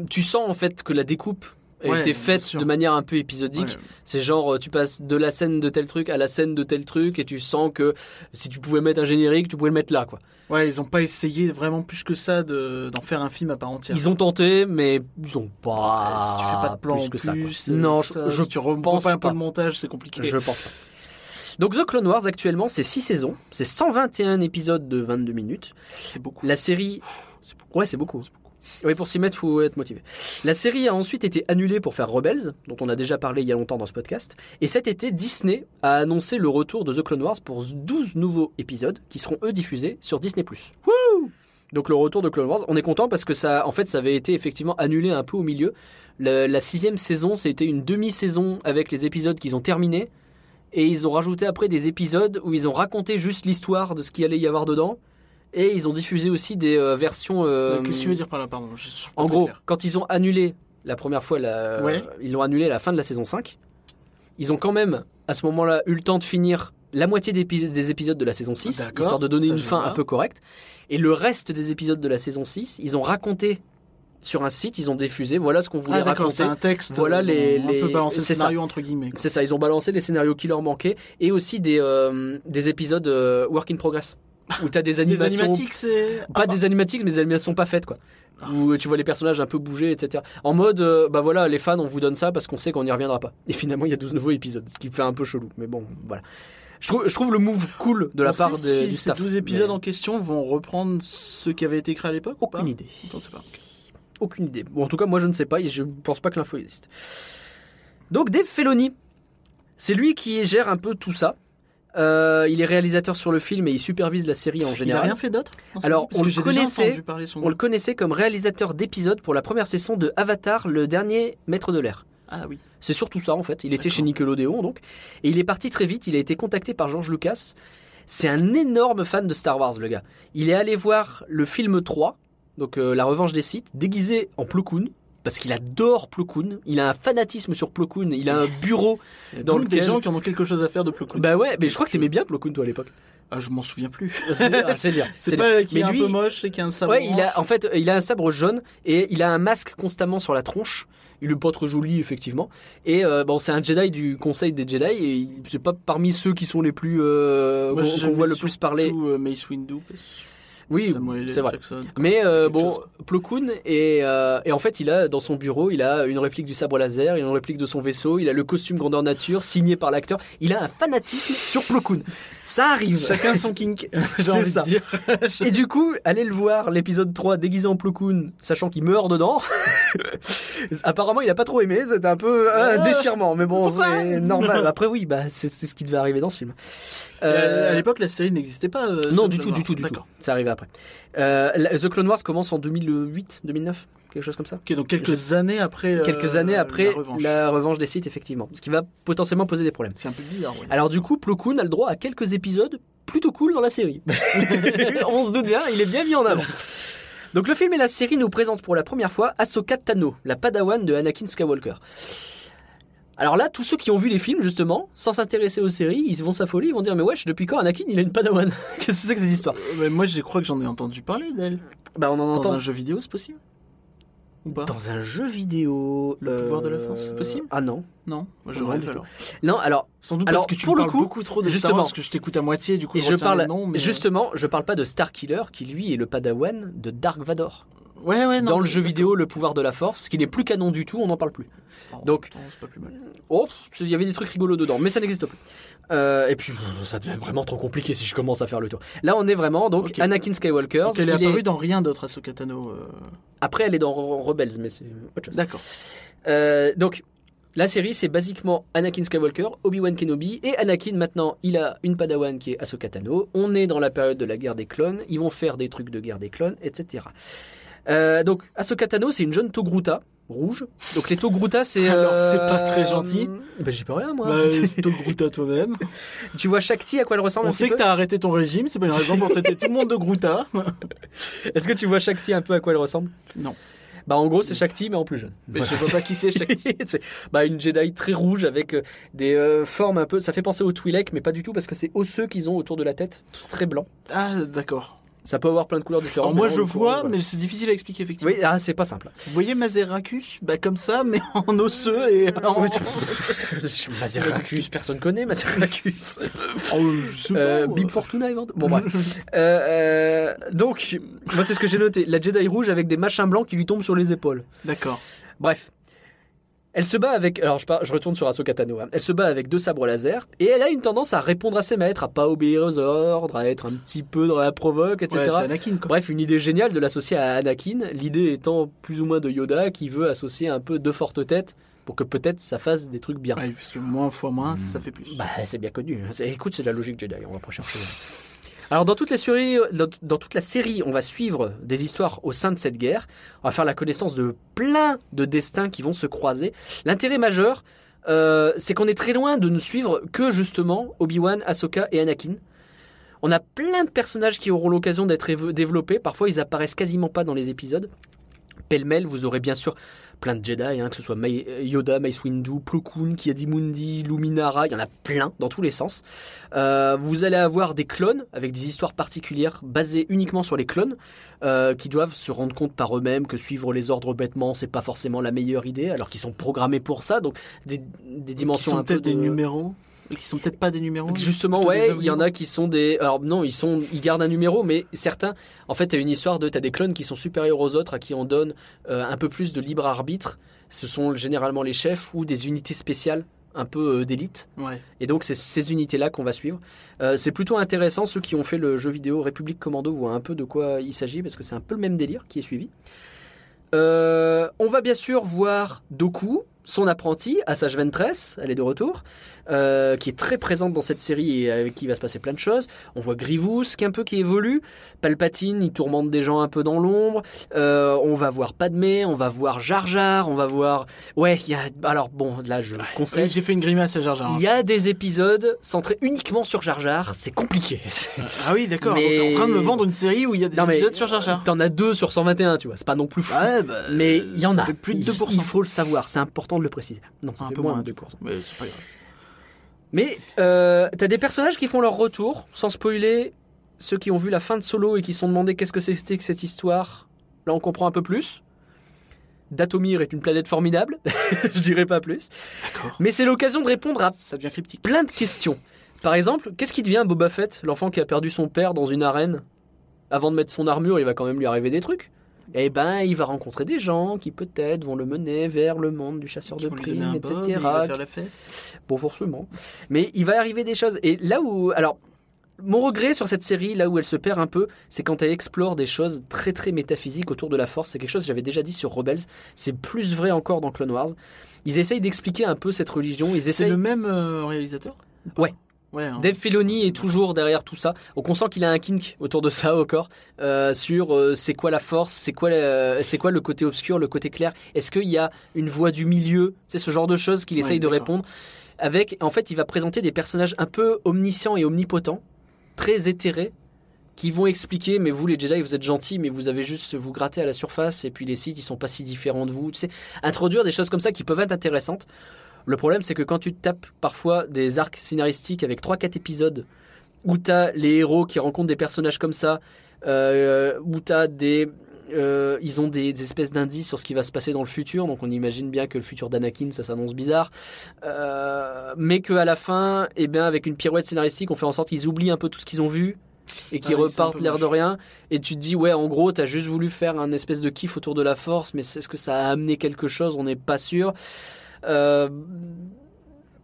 tu sens en fait que la découpe a Ouais, été faite de manière un peu épisodique. Ouais. C'est genre euh, tu passes de la scène de tel truc à la scène de tel truc et tu sens que si tu pouvais mettre un générique, tu pouvais le mettre là quoi. Ouais, ils ont pas essayé vraiment plus que ça de d'en faire un film à part entière. Ils ont tenté, mais ils ont pas. si tu fais pas de plan plus en que ça. plus, euh, non, je, je si tu reprends pense pas un peu le montage, c'est compliqué. Je pense pas. Donc The Clone Wars actuellement c'est 6 saisons, c'est 121 épisodes de 22 minutes. C'est beaucoup. La série C'est beaucoup. Ouais, c'est beaucoup. Oui, pour s'y mettre, faut être motivé. La série a ensuite été annulée pour faire Rebels, dont on a déjà parlé il y a longtemps dans ce podcast. Et cet été, Disney a annoncé le retour de The Clone Wars pour 12 nouveaux épisodes qui seront eux diffusés sur Disney+. Wouh Donc le retour de Clone Wars, on est content parce que ça, en fait, ça avait été effectivement annulé un peu au milieu. Le- la sixième saison, c'était une demi-saison avec les épisodes qu'ils ont terminés. Et ils ont rajouté après des épisodes où ils ont raconté juste l'histoire de ce qu'il allait y avoir dedans. Et ils ont diffusé aussi des euh, versions. euh, Qu'est-ce que tu veux dire par là, pardon je en gros, quand ils ont annulé la première fois, la, Ouais. ils l'ont annulé à la fin de la saison 5, ils ont quand même, à ce moment-là, eu le temps de finir la moitié des, épi- des épisodes de la saison 6, D'accord, histoire de donner une fin un peu correcte. Et le reste des épisodes de la saison 6, ils ont raconté sur un site, ils ont diffusé, voilà ce qu'on voulait Ah raconter. c'est un texte. Voilà euh, les- on les- peut balancer le c'est ça. scénario entre guillemets. C'est ça, ils ont balancé les scénarios qui leur manquaient et aussi des, euh, des épisodes euh, work in progress. Où t'as des animations animatiques, c'est. pas des animatiques, mais des animations pas faites, quoi. Où tu vois les personnages un peu bouger, etc. En mode, euh, bah voilà, les fans, on vous donne ça parce qu'on sait qu'on n'y reviendra pas. Et finalement, il y a 12 nouveaux épisodes, ce qui fait un peu chelou. Mais bon, voilà. Je trouve, je trouve le move cool de la part des si ces staff. 12 épisodes mais en question vont reprendre ce qui avait été écrit à l'époque ou pas Aucune idée. Sais pas. Aucune idée. Bon, en tout cas, moi, je ne sais pas et je ne pense pas que l'info existe. Donc, Dave Filoni, c'est lui qui gère un peu tout ça. Euh, il est réalisateur sur le film et il supervise la série en Il a général. rien fait d'autre Alors, on le connaissait, son On le connaissait comme réalisateur d'épisodes pour la première saison de Avatar, le dernier maître de l'air. Ah oui. C'est surtout ça en fait. Il était chez Nickelodeon donc. Et il est parti très vite. Il a été contacté par George Lucas. C'est un énorme fan de Star Wars le gars. Il est allé voir le film 3, donc euh, La Revanche des Sith, déguisé en Plo Koon. Parce qu'il adore Plo Koon. Il a un fanatisme sur Plo Koon. Il a un bureau dans donc des lequel- gens qui en ont quelque chose à faire de cool. Bah ouais, mais je crois que t'aimais bien Plo Koon toi à l'époque. Ah, je m'en souviens plus. C'est c'est dire. C'est pas qu'il est un lui- peu moche et qu'il a un sabre. Ouais, il a, en fait, il a un sabre jaune et il a un masque constamment sur la tronche. Il est pas très joli, effectivement. Et euh, bon, c'est un Jedi du Conseil des Jedi et c'est pas parmi ceux qui sont les plus euh, qu'on voit le plus parler. euh, Mace Windu. Oui, c'est vrai. Jackson. Mais euh, bon, chose. Plo Koon et, euh, et en fait, il a dans son bureau, il a une réplique du sabre laser, il a une réplique de son vaisseau, il a le costume grandeur nature signé par l'acteur. Il a un fanatisme sur Plo Koon. Ça arrive. Chacun son kink. C'est ça. dire. Et du coup, allez le voir, l'épisode 3 déguisé en Plo Koon, sachant qu'il meurt dedans. Apparemment, il a pas trop aimé, c'était un peu un Ah. déchirement, mais bon, c'est normal. Après, oui, bah, c'est ce qui devait arriver dans ce film. Euh, À l'époque, la série n'existait pas. euh, non, The du tout, du tout, du tout. D'accord. C'est arrivé après. Euh, The Clone Wars commence en 2008, 2009, quelque chose comme ça. Donc quelques années après. euh, Quelques années après la revanche. la revanche des sites, effectivement. Ce qui va potentiellement poser des problèmes. C'est un peu bizarre. ouais. Alors du coup, Plo Koon a le droit à quelques épisodes plutôt cool dans la série. On se doute bien, il est bien mis en avant. Donc le film et la série nous présentent pour la première fois Ahsoka Tano, la padawan de Anakin Skywalker. Alors là, tous ceux qui ont vu les films, justement, sans s'intéresser aux séries, ils vont s'affoler, ils vont dire Mais wesh, depuis quand Anakin il a une padawan? Qu'est-ce que c'est que cette histoire Euh, mais moi, je crois que j'en ai entendu parler d'elle. Bah on en Dans entend. un jeu vidéo, c'est possible Ou pas Dans un jeu vidéo. Le pouvoir de la force, c'est possible Ah non. Non, moi, je Non, rêve alors. Non, alors. Sans doute Alors, parce que tu pour me le parles coup, beaucoup trop de Star justement. Wars, parce que je t'écoute à moitié, du coup, je, je parle. les noms, mais... euh, Justement, je parle pas de Starkiller, qui lui est le padawan de Dark Vador. Ouais, ouais, non. dans le jeu vidéo Le pouvoir de la force, qui n'est plus canon du tout, on n'en parle plus. Oh, Donc-. Oh, il y avait des trucs rigolos dedans, mais ça n'existe plus. Euh, et puis, ça devient vraiment trop compliqué si je commence à faire le tour. Là, on est vraiment, donc. Anakin Skywalker. Donc, elle est apparue dans rien d'autre, Ahsoka Tano. euh, Après, elle est dans Re- Rebels, mais c'est autre chose. D'accord. Euh, donc, la série, c'est basiquement Anakin Skywalker, Obi-Wan Kenobi, et Anakin, maintenant, il a une padawan qui est Ahsoka Tano. On est dans la période de la guerre des clones, ils vont faire des trucs de guerre des clones, etc. Euh, donc, Ahsoka Tano, c'est une jeune Togruta, rouge. Donc, les Togruta, c'est... Alors, c'est euh, pas très gentil. Ben, j'y peux rien, moi. Bah, c'est Grouta toi-même. tu vois Shakti, à quoi elle ressemble On un petit sait que t'as arrêté ton régime, c'est pas une raison pour traiter tout le monde de Grouta. Est-ce que tu vois Shakti un peu à quoi elle ressemble? Non. Bah en gros c'est Shakti mais en plus jeune. Mais Voilà. je vois pas qui c'est Shakti. C'est- bah une Jedi très rouge avec euh, des euh, formes un peu. Ça fait penser au Twi'lek mais pas du tout parce que c'est osseux qu'ils ont autour de la tête, très blanc. Ah, d'accord. Ça peut avoir plein de couleurs différentes. Alors moi je vois, mais c'est difficile à expliquer effectivement. Oui, ah, c'est pas simple. Vous voyez Mazeracus Bah comme ça, mais en osseux et en... Mazeracus, personne connaît Mazeracus. Oh, Euh. Bib Fortuna, évent- Bon, bref. Euh, euh, donc, moi, c'est ce que j'ai noté. La Jedi rouge avec des machins blancs qui lui tombent sur les épaules. D'accord. Bref. Elle se bat avec. Alors, je, je retourne sur Ahsoka Tano. hein. Elle se bat avec deux sabres laser et elle a une tendance à répondre à ses maîtres, à pas obéir aux ordres, à être un petit peu dans la provoque, etc. Ouais, c'est Anakin quoi. Bref, une idée géniale de l'associer à Anakin. L'idée étant plus ou moins de Yoda qui veut associer un peu deux fortes têtes pour que peut-être ça fasse des trucs bien. Ouais, parce que moins fois moins, ça fait plus. Bah, c'est bien connu. C'est- Écoute, c'est de la logique Jedi, on va pas chercher. Alors, dans toutes les séries, dans, toute la série, on va suivre des histoires au sein de cette guerre. On va faire la connaissance de plein de destins qui vont se croiser. L'intérêt majeur, euh, c'est qu'on est très loin de ne suivre que justement Obi-Wan, Ahsoka et Anakin. On a plein de personnages qui auront l'occasion d'être développés. Parfois, ils apparaissent quasiment pas dans les épisodes. Pêle-mêle, vous aurez bien sûr plein de Jedi, hein, que ce soit Mai- Yoda, Mace Windu, Plo Koon, Ki-Adi-Mundi, Luminara, il y en a plein dans tous les sens. Euh, vous allez avoir des clones avec des histoires particulières basées uniquement sur les clones euh, qui doivent se rendre compte par eux-mêmes que suivre les ordres bêtement c'est pas forcément la meilleure idée alors qu'ils sont programmés pour ça donc des, des Qui dimensions sont un peu peut-être des de- numéros Qui sont peut-être pas des numéros Justement, ouais, il y en a qui sont des. Alors non, ils sont, ils gardent un numéro, mais certains, en fait, t'as une histoire de, t'as des clones qui sont supérieurs aux autres, à qui on donne euh, un peu plus de libre arbitre. Ce sont généralement les chefs ou des unités spéciales, un peu euh, d'élite. Ouais. Et donc c'est ces unités-là qu'on va suivre. Euh, c'est plutôt intéressant. Ceux qui ont fait le jeu vidéo République Commando voient un peu de quoi il s'agit parce que c'est un peu le même délire qui est suivi. Euh, on va bien sûr voir Doku, son apprenti, Assage Ventress, elle est de retour, euh, qui est très présente dans cette série et avec qui il va se passer plein de choses. On voit Grievous qui est un peu qui évolue, Palpatine, il tourmente des gens un peu dans l'ombre. Euh, on va voir Padmé, on va voir Jar Jar, on va voir. Ouais, il y a. Alors bon, là je conseille. Oui, J'ai fait une grimace à Jar Jar. Il y a des épisodes centrés uniquement sur Jar Jar, c'est compliqué. Ah oui, d'accord. Mais- t'es en train de me vendre une série où il y a des Non, mais épisodes sur Jar Jar. T'en as deux sur 121, tu vois, c'est pas non plus fou. Ouais, bah, mais il y en a. plus de Il- 2%. Il faut le savoir, c'est important de le préciser. Non, ça Un fait peu moins moins, de 2%. Mais c'est pas grave. Mais euh, t'as des personnages qui font leur retour, sans spoiler. Ceux qui ont vu la fin de Solo et qui se sont demandé qu'est-ce que c'était que cette histoire, là on comprend un peu plus. Datomir est une planète formidable, je dirais pas plus. Mais c'est l'occasion de répondre à Ça devient cryptique. plein de questions. Par exemple, qu'est-ce qui devient Boba Fett, l'enfant qui a perdu son père dans une arène? Avant de mettre son armure, il va quand même lui arriver des trucs. Eh ben, il va rencontrer des gens qui peut-être vont le mener vers le monde du chasseur de primes, etc. bob, il va faire la fête. Bon, forcément. Mais il va arriver des choses. Et là où. Alors, mon regret sur cette série, là où elle se perd un peu, c'est quand elle explore des choses très très métaphysiques autour de la force. C'est quelque chose que j'avais déjà dit sur Rebels. C'est plus vrai encore dans Clone Wars. Ils essayent d'expliquer un peu cette religion. Ils C'est le même euh, réalisateur? Ouais. Ouais. hein. Dave Filoni est toujours derrière tout ça. Donc on sent qu'il a un kink autour de ça encore euh, sur euh, c'est quoi la force, c'est quoi la- c'est quoi le côté obscur, le côté clair. Est-ce qu'il y a une voie du milieu? C'est ce genre de choses qu'il Ouais, essaye de répondre. Avec en fait il va présenter des personnages un peu omniscients et omnipotents, très éthérés qui vont expliquer mais vous les Jedi vous êtes gentils mais vous avez juste vous gratter à la surface et puis les sites ils sont pas si différents de vous tu sais introduire des choses comme ça qui peuvent être intéressantes le problème, c'est que quand tu tapes parfois des arcs scénaristiques avec 3-4 épisodes où t'as les héros qui rencontrent des personnages comme ça, euh, où t'as des. euh, ils ont des, des espèces d'indices sur ce qui va se passer dans le futur, donc on imagine bien que le futur d'Anakin, ça s'annonce bizarre. Euh, mais qu'à la fin, eh bien, avec une pirouette scénaristique, on fait en sorte qu'ils oublient un peu tout ce qu'ils ont vu et qu'ils Ah oui, repartent l'air de rien. Et tu te dis, ouais, en gros, t'as juste voulu faire un espèce de kiff autour de la force, mais est-ce que ça a amené quelque chose? On n'est pas sûr. Euh,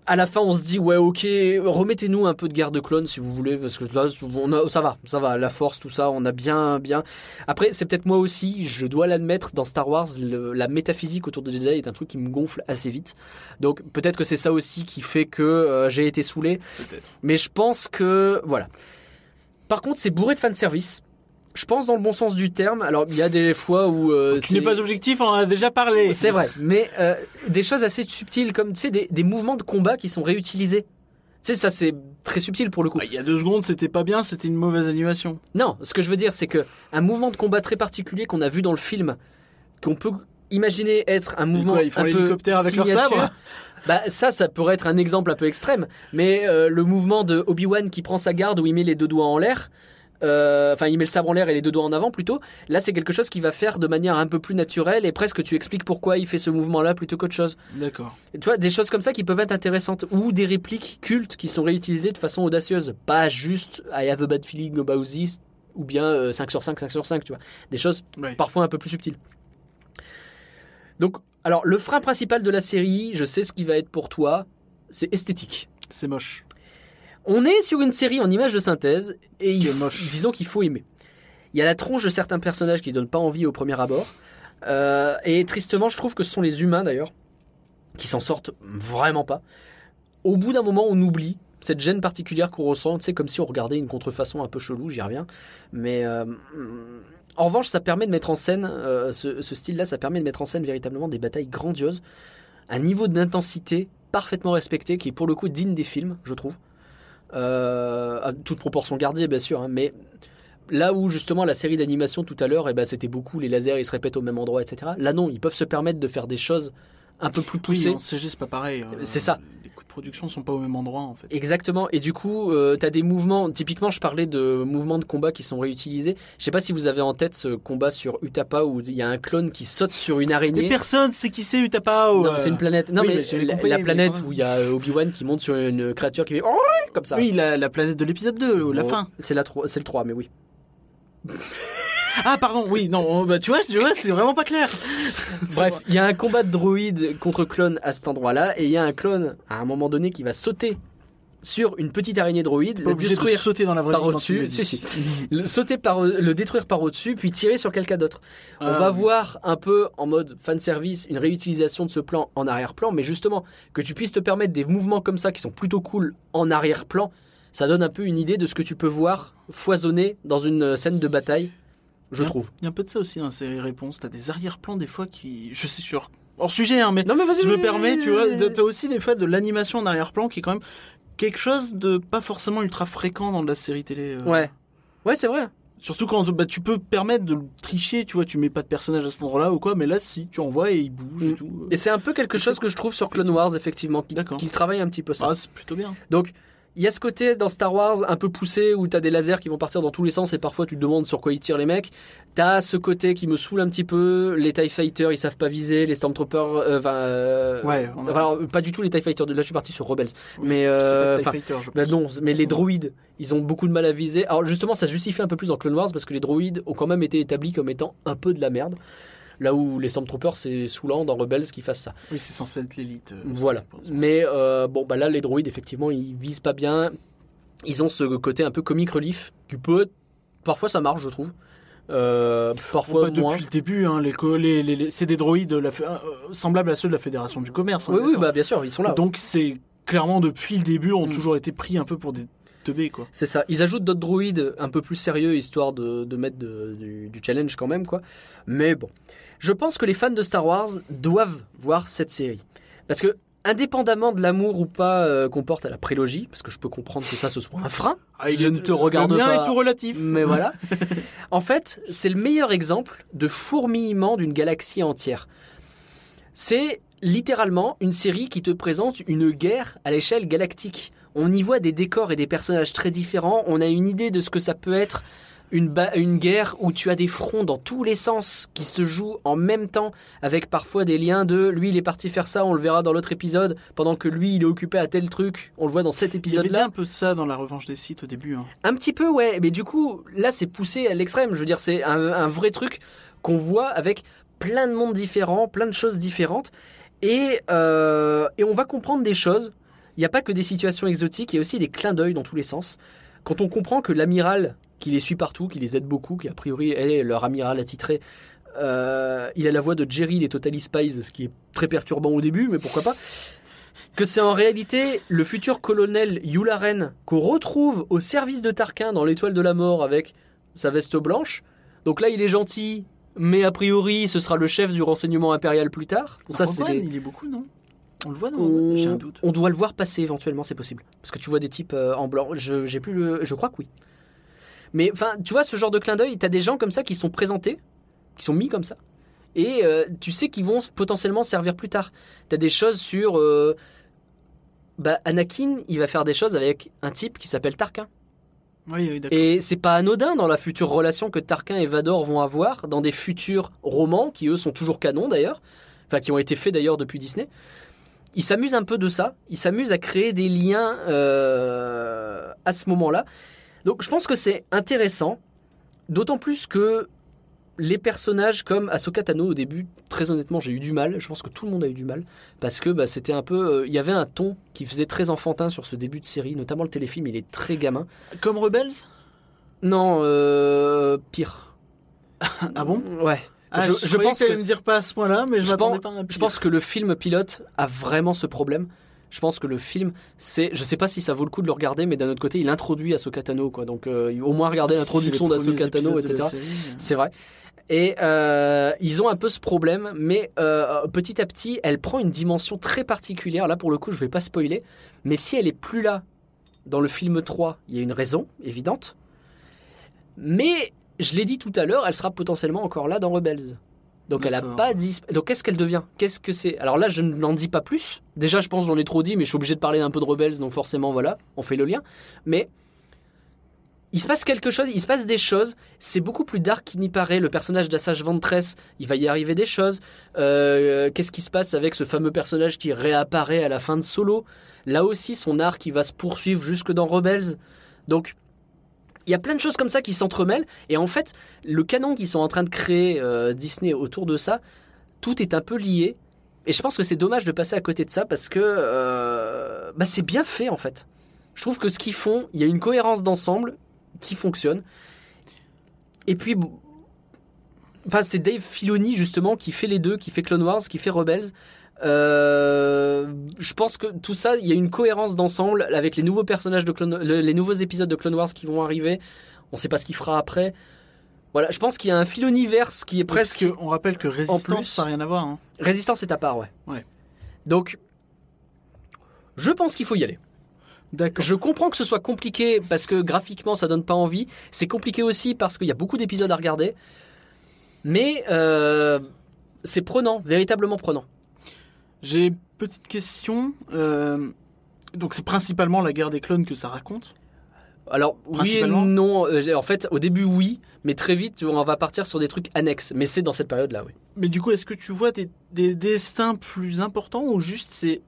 à la fin, on se dit ouais, ok, remettez-nous un peu de guerre de clones si vous voulez, parce que là, on a- ça va, ça va, la force, tout ça, on a bien, bien. Après, c'est peut-être moi aussi, je dois l'admettre, dans Star Wars, le- la métaphysique autour de Jedi est un truc qui me gonfle assez vite. Donc peut-être que c'est ça aussi qui fait que euh, j'ai été saoulé. Mais je pense que voilà. Par contre, c'est bourré de fanservice. Je pense dans le bon sens du terme. Alors, il y a des fois où. euh, Tu n'es pas objectif, on en a déjà parlé. c'est vrai, mais euh, des choses assez subtiles comme tu sais des, des mouvements de combat qui sont réutilisés. Tu sais ça c'est très subtil pour le coup. Bah, il y a deux secondes, c'était pas bien, c'était une mauvaise animation. Non, ce que je veux dire c'est que un mouvement de combat très particulier qu'on a vu dans le film qu'on peut imaginez être un mouvement quoi, ils font l'hélicoptère avec leur sabre Bah ça, ça pourrait être un exemple un peu extrême, mais euh, le mouvement de Obi-Wan qui prend sa garde où il met les deux doigts en l'air, enfin il met le sabre en l'air et les deux doigts en avant plutôt, là c'est quelque chose qu'il va faire de manière un peu plus naturelle et presque tu expliques pourquoi il fait ce mouvement-là plutôt qu'autre chose. D'accord. Tu vois, des choses comme ça qui peuvent être intéressantes ou des répliques cultes qui sont réutilisées de façon audacieuse, pas juste I have a bad feeling about this ou bien euh, 5 sur 5, 5 sur 5, tu vois. Des choses parfois un peu plus subtiles. Donc, alors le frein principal de la série, je sais ce qui va être pour toi, c'est esthétique. C'est moche. On est sur une série en images de synthèse et il moche. disons qu'il faut aimer. Il y a la tronche de certains personnages qui donnent pas envie au premier abord. Euh, et tristement, je trouve que ce sont les humains d'ailleurs qui s'en sortent vraiment pas. Au bout d'un moment, on oublie cette gêne particulière qu'on ressent. C'est comme si on regardait une contrefaçon un peu chelou, j'y reviens. Mais euh, en revanche, ça permet de mettre en scène, euh, ce, ce style-là, ça permet de mettre en scène véritablement des batailles grandioses, un niveau d'intensité parfaitement respecté qui est pour le coup digne des films, je trouve. Euh, à toute proportion gardée, bien sûr, hein, mais là où justement la série d'animation tout à l'heure, eh ben, c'était beaucoup les lasers, ils se répètent au même endroit, etc. Là non, ils peuvent se permettre de faire des choses un peu plus poussées. Oui, c'est pas pareil. euh, C'est ça. Les coûts de production sont pas au même endroit, en fait. Exactement. Et du coup, euh, tu as des mouvements. Typiquement, je parlais de mouvements de combat qui sont réutilisés. Je sais pas si vous avez en tête ce combat sur Utapa où il y a un clone qui saute sur une araignée. Mais personne sait qui c'est Utapao. Non, euh. c'est une planète. Non, Oui, mais, mais la, compris, la mais planète où il y a euh, Obi-Wan qui monte sur une créature qui fait Oh comme ça. Oui, la, la planète de l'épisode 2, la fin. C'est la c'est le 3, mais oui. Ah, pardon, oui, non, bah, tu vois, tu vois c'est vraiment pas clair. Bref, il y a un combat de droïde contre clone à cet endroit-là, et il y a un clone à un moment donné qui va sauter sur une petite araignée droïde, de détruire sauter dans la vraie par au-dessus, le si, dis. si. le, sauter par, le détruire par au-dessus, puis tirer sur quelqu'un d'autre. On va oui. voir un peu en mode fan service une réutilisation de ce plan en arrière-plan, mais justement que tu puisses te permettre des mouvements comme ça qui sont plutôt cool en arrière-plan, ça donne un peu une idée de ce que tu peux voir foisonner dans une scène de bataille, je trouve. Il y a un peu de ça aussi dans série Réponse. T'as des arrière-plans des fois qui. Je sais sur. Hors sujet, hein, mais. Non mais vas-y, je me permets, tu vois. T'as aussi des fois de l'animation en arrière-plan qui est quand même quelque chose de pas forcément ultra fréquent dans de la série télé. euh. Ouais. Ouais, c'est vrai. Surtout quand bah, tu peux permettre de tricher, tu vois, tu mets pas de personnage à cet endroit-là ou quoi, mais là si, tu envoies et il bouge et Mm. tout. Et c'est un peu quelque chose que je trouve sur Clone Wars, effectivement, qui, qui travaille un petit peu ça. Ah, c'est plutôt bien. Donc, il y a ce côté dans Star Wars un peu poussé où t'as des lasers qui vont partir dans tous les sens et parfois tu te demandes sur quoi ils tirent les mecs. T'as ce côté qui me saoule un petit peu. Les TIE Fighters ils savent pas viser. Les Stormtroopers. euh, euh, Ouais, a- alors, pas du tout les TIE Fighters. Là je suis parti sur Rebels. Oui, mais euh, pas TIE Fighter, je bah non, mais les droïdes, ils ont beaucoup de mal à viser. Alors justement, ça se justifie un peu plus dans Clone Wars parce que les droïdes ont quand même été établis comme étant un peu de la merde. Là où les Stormtroopers, c'est saoulant dans Rebels qu'ils fassent ça. Oui, c'est censé être l'élite. euh, Voilà. Mais euh, bon, bah là, les droïdes, effectivement, ils visent pas bien. Ils ont ce côté un peu comic relief qui peut. Parfois, ça marche, je trouve. Euh, Bon, parfois, pas moins. depuis le début, hein, les, co- les, les- les- c'est des droïdes de la, fé- euh, semblables à ceux de la Fédération du Commerce. hein, Oui, oui, bah bien sûr, ils sont là. Donc c'est clairement depuis le début, ont Mm. toujours été pris un peu pour des teubés, quoi. C'est ça. Ils ajoutent d'autres droïdes un peu plus sérieux, histoire de, de mettre de- du, du challenge quand même, quoi. Mais bon. Je pense que les fans de Star Wars doivent voir cette série. Parce que, indépendamment de l'amour ou pas euh, qu'on porte à la prélogie, parce que je peux comprendre que ça, ce soit un frein, Ah, il je ne te regarde le pas. est tout relatif. Mais voilà. en fait, c'est le meilleur exemple de fourmillement d'une galaxie entière. C'est littéralement une série qui te présente une guerre à l'échelle galactique. On y voit des décors et des personnages très différents. On a une idée de ce que ça peut être une, une guerre où tu as des fronts dans tous les sens qui se jouent en même temps, avec parfois des liens de lui il est parti faire ça, on le verra dans l'autre épisode, pendant que lui il est occupé à tel truc, on le voit dans cet Il y avait épisode-là. déjà un peu ça dans la revanche des sites au début. hein. Un petit peu, ouais. Mais du coup, là, c'est poussé à l'extrême. Je veux dire, c'est un, un vrai truc qu'on voit avec plein de mondes différents, plein de choses différentes. Et, euh, et on va comprendre des choses. Il n'y a pas que des situations exotiques, il y a aussi des clins d'œil dans tous les sens. Quand on comprend que l'amiral, qui les suit partout, qui les aide beaucoup, qui a priori est leur amiral attitré, euh, il a la voix de Jerry des Totally Spies, ce qui est très perturbant au début, mais pourquoi pas que c'est en réalité le futur colonel Yularen qu'on retrouve au service de Tarquin dans l'étoile de la mort avec sa veste blanche. Donc là, il est gentil, mais a priori, ce sera le chef du renseignement impérial plus tard. On ça, le c'est voit, des- il est beaucoup, non? On le voit, non on... J'ai un doute. on doit le voir passer éventuellement, c'est possible. Parce que tu vois des types euh, en blanc. Je, j'ai plus le... je crois que oui. Mais enfin, tu vois, ce genre de clin d'œil, t'as des gens comme ça qui sont présentés, qui sont mis comme ça. et euh, tu sais qu'ils vont potentiellement servir plus tard. T'as des choses sur euh, bah, Anakin, il va faire des choses avec un type qui s'appelle Tarkin. Oui, oui, d'accord. Et c'est pas anodin dans la future relation que Tarkin et Vador vont avoir dans des futurs romans qui eux sont toujours canons d'ailleurs, enfin qui ont été faits d'ailleurs depuis Disney. Ils s'amusent un peu de ça, ils s'amusent à créer des liens euh, à ce moment-là. Donc je pense que c'est intéressant, d'autant plus que les personnages comme Ahsoka Tano au début, très honnêtement, j'ai eu du mal. Je pense que tout le monde a eu du mal parce que bah, c'était un peu, euh, il y avait un ton qui faisait très enfantin sur ce début de série, notamment le téléfilm. Il est très gamin. Comme Rebels? Non, euh, pire. Ah bon? Ouais. Ah, je, je, je croyais pense que me dire pas à ce point-là, mais je, je m'attendais pense, pas à un je pire. pense que le film pilote a vraiment ce problème. Je pense que le film, c'est, je sais pas si ça vaut le coup de le regarder, mais d'un autre côté, il introduit Ahsoka Tano, quoi. Donc, euh, au moins regarder l'introduction d'Ahsoka Tano, etc. série. C'est vrai. Et euh, ils ont un peu ce problème, mais euh, petit à petit, elle prend une dimension très particulière. Là, pour le coup, je vais pas spoiler, mais si elle est plus là dans le film 3, il y a une raison évidente. Mais je l'ai dit tout à l'heure, elle sera potentiellement encore là dans Rebels. Donc elle pas disp... Donc qu'est-ce qu'elle devient? Qu'est-ce que c'est? Alors là, je n'en dis pas plus. Déjà, je pense j'en ai trop dit, mais je suis obligé de parler un peu de Rebels, donc forcément, voilà, on fait le lien. Mais il se passe quelque chose, il se passe des choses. C'est beaucoup plus dark qu'il n'y paraît. Le personnage d'Assage Ventress, il va y arriver des choses. Euh, Qu'est-ce qui se passe avec ce fameux personnage qui réapparaît à la fin de Solo? Là aussi, son arc, il va se poursuivre jusque dans Rebels. Donc, il y a plein de choses comme ça qui s'entremêlent. Et en fait, le canon qu'ils sont en train de créer euh, Disney autour de ça, tout est un peu lié. Et je pense que c'est dommage de passer à côté de ça parce que euh, bah, c'est bien fait en fait. Je trouve que ce qu'ils font, il y a une cohérence d'ensemble qui fonctionne. Et puis, enfin, c'est Dave Filoni justement qui fait les deux, qui fait Clone Wars, qui fait Rebels. Euh, je pense que tout ça, il y a une cohérence d'ensemble avec les nouveaux personnages de Clone, les nouveaux épisodes de Clone Wars qui vont arriver. On sait pas ce qu'il fera après. Voilà, je pense qu'il y a un filoniverse qui est Presque, on rappelle que Résistance, plus- ça n'a rien à voir. hein. Résistance est à part, ouais. Ouais. Donc, je pense qu'il faut y aller. D'accord. Je comprends que ce soit compliqué parce que graphiquement ça donne pas envie. C'est compliqué aussi parce qu'il y a beaucoup d'épisodes à regarder. Mais euh, c'est prenant, véritablement prenant. J'ai une petite question. euh, donc c'est principalement la guerre des clones que ça raconte. Alors oui et non. Euh, En fait, au début oui, mais très vite on va partir sur des trucs annexes. Mais c'est dans cette période-là, oui. Mais du coup, est-ce que tu vois des, des destins plus importants ou juste c'est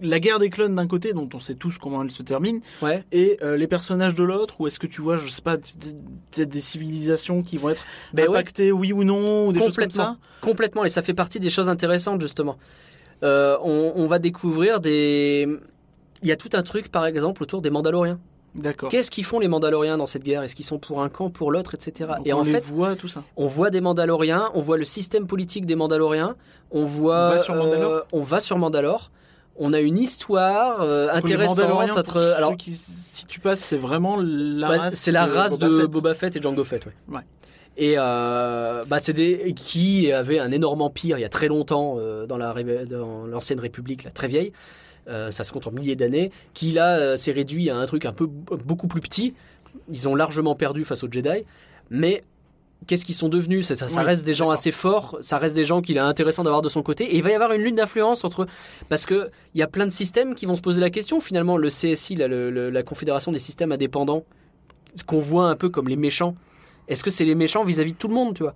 la guerre des clones d'un côté, dont on sait tous comment elle se termine, Ouais. et euh, les personnages de l'autre Ou est-ce que tu vois, je sais pas, d- d- peut-être des civilisations qui vont être Ben ouais. impactées, oui ou non, ou des choses comme Complètement. ça? Complètement, et ça fait partie des choses intéressantes justement. Euh, on, on va découvrir des. Il y a tout un truc, par exemple, autour des Mandaloriens. D'accord. Qu'est-ce qu'ils font les Mandaloriens dans cette guerre? Est-ce qu'ils sont pour un camp, pour l'autre, etc. Donc Et on en les fait, voit, tout ça. on voit des Mandaloriens, on voit le système politique des Mandaloriens, on voit. On va sur Mandalore euh, on va sur Mandalore. On a une histoire euh, intéressante. Entre- ceux alors, qui- si tu passes, c'est vraiment la bah, race. c'est la de race Boba de Fett. Boba Fett et Jango Fett, ouais. Ouais. Et euh, bah, c'est des qui avait un énorme empire il y a très longtemps euh, dans la ré- dans l'ancienne République, la très vieille. Euh, ça se compte en milliers d'années. Qui là euh, s'est réduit à un truc un peu beaucoup plus petit. Ils ont largement perdu face aux Jedi, mais qu'est-ce qu'ils sont devenus? Ça, ça, ça Oui, reste des gens assez forts. Ça reste des gens qu'il est intéressant d'avoir de son côté. Et il va y avoir une lutte d'influence entre parce que il y a plein de systèmes qui vont se poser la question. Finalement, le CSI, le- la Confédération des systèmes indépendants, qu'on voit un peu comme les méchants. Est-ce que c'est les méchants vis-à-vis de tout le monde, tu vois?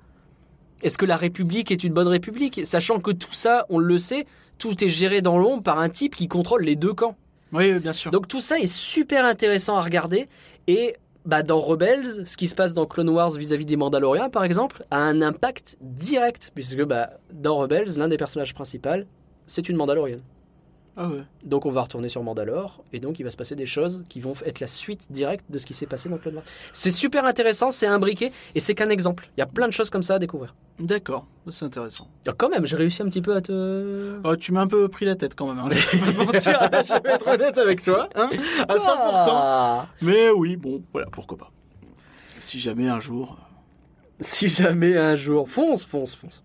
Est-ce que la République est une bonne République? Sachant que tout ça, on le sait, tout est géré dans l'ombre par un type qui contrôle les deux camps. Oui, bien sûr. Donc tout ça est super intéressant à regarder. Et bah, dans Rebels, ce qui se passe dans Clone Wars vis-à-vis des Mandaloriens, par exemple, a un impact direct. Puisque bah, dans Rebels, l'un des personnages principaux, c'est une Mandalorienne. Ah ouais. Donc on va retourner sur Mandalore et donc il va se passer des choses qui vont être la suite directe de ce qui s'est passé dans Clone Wars. C'est super intéressant, c'est imbriqué et c'est qu'un exemple. Il y a plein de choses comme ça à découvrir. D'accord, c'est intéressant. Alors, quand même, j'ai réussi un petit peu à te. Oh, tu m'as un peu pris la tête quand même. Hein. Je vais pas te mentir, je vais être honnête avec toi, hein, à 100%. Ah Mais oui, bon, voilà, pourquoi pas. Si jamais un jour. Si jamais un jour, fonce, fonce, fonce.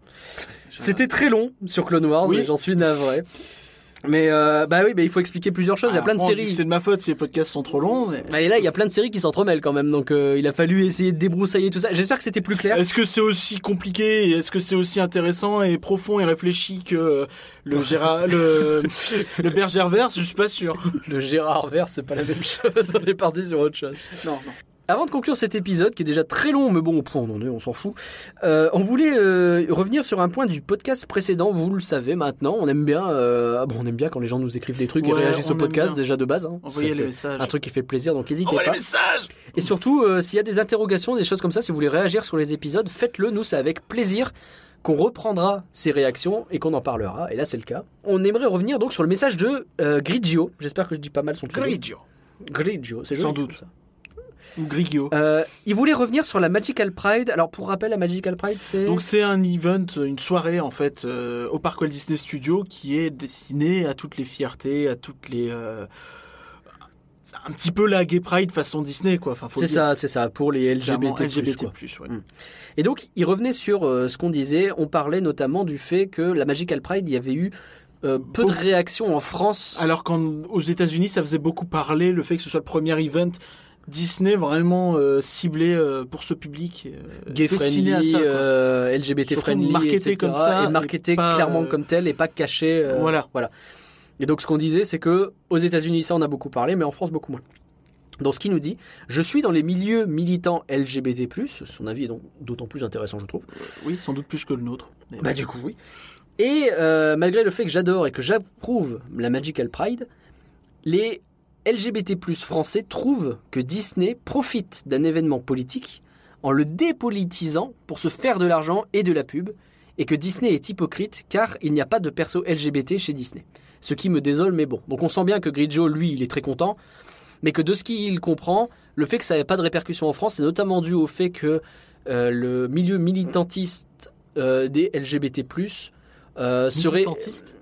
C'était très long sur Clone Wars, Oui. et j'en suis navré. Mais euh, bah oui, bah, il faut expliquer plusieurs choses. il y a plein de séries. C'est de ma faute si les podcasts sont trop longs. mais- Bah, Et là, il y a plein de séries qui s'entremêlent quand même, donc euh, il a fallu essayer de débroussailler tout ça. J'espère que c'était plus clair. Est-ce que c'est aussi compliqué Est-ce que c'est aussi intéressant et profond et réfléchi que euh, le Gérard, le, le Bergerverse Je suis pas sûr. Le Gérard Vert, c'est pas la même chose. On est parti sur autre chose. Non, non. Avant de conclure cet épisode, qui est déjà très long, mais bon, au point on en est, on s'en fout, euh, on voulait euh, revenir sur un point du podcast précédent. Vous le savez maintenant, on aime bien, euh, bon, on aime bien quand les gens nous écrivent des trucs et réagissent au podcast bien. déjà de base. Hein. Envoyez les messages. Un truc qui fait plaisir, donc n'hésitez Envoyez pas. les messages Et surtout, s'il y a des interrogations, des choses comme ça, si vous voulez réagir sur les épisodes, faites-le. Nous, c'est avec plaisir qu'on reprendra ces réactions et qu'on en parlera. Et là, c'est le cas. On aimerait revenir donc sur le message de Grigio. J'espère que je dis pas mal son pseudo. Grigio. Grigio, c'est Sans doute. ça. Ou Grigio. Euh, il voulait revenir sur la Magical Pride. Alors, pour rappel, la Magical Pride, c'est. Donc c'est un event, une soirée en fait euh, au Parc Walt Disney Studio qui est destinée à toutes les fiertés, à toutes les euh, c'est un petit peu la Gay Pride façon Disney quoi. Enfin, C'est ça, c'est ça, pour les LGBT+. LGBT+, quoi. ouais. Mm. Et donc, il revenait sur euh, ce qu'on disait. On parlait notamment du fait que la Magical Pride, il y avait eu euh, peu de réactions en France. Alors qu'aux États-Unis, ça faisait beaucoup parler le fait que ce soit le premier event Disney vraiment euh, ciblé euh, pour ce public. euh, gay friendly, à ça, euh, LGBT Surtout friendly, marketé etc., comme ça, et marketé et pas, clairement comme tel et pas caché. Voilà. voilà. Et donc, ce qu'on disait, c'est que aux États-Unis, ça, on a beaucoup parlé, mais en France, beaucoup moins. Donc, ce qu'il nous dit, je suis dans les milieux militants LGBT+. Son avis est donc d'autant plus intéressant, je trouve. Oui, sans doute plus que le nôtre. Bah du coup oui. Et malgré le fait que j'adore et que j'approuve la Magical Pride, les LGBT+ français trouvent que Disney profite d'un événement politique en le dépolitisant pour se faire de l'argent et de la pub, et que Disney est hypocrite car il n'y a pas de perso LGBT chez Disney. Ce qui me désole, mais bon. Donc on sent bien que Grigio, lui, il est très content, mais que de ce qu'il comprend, le fait que ça n'avait pas de répercussions en France, c'est notamment dû au fait que euh, le milieu militantiste euh, des LGBT+, euh, serait... Militantiste?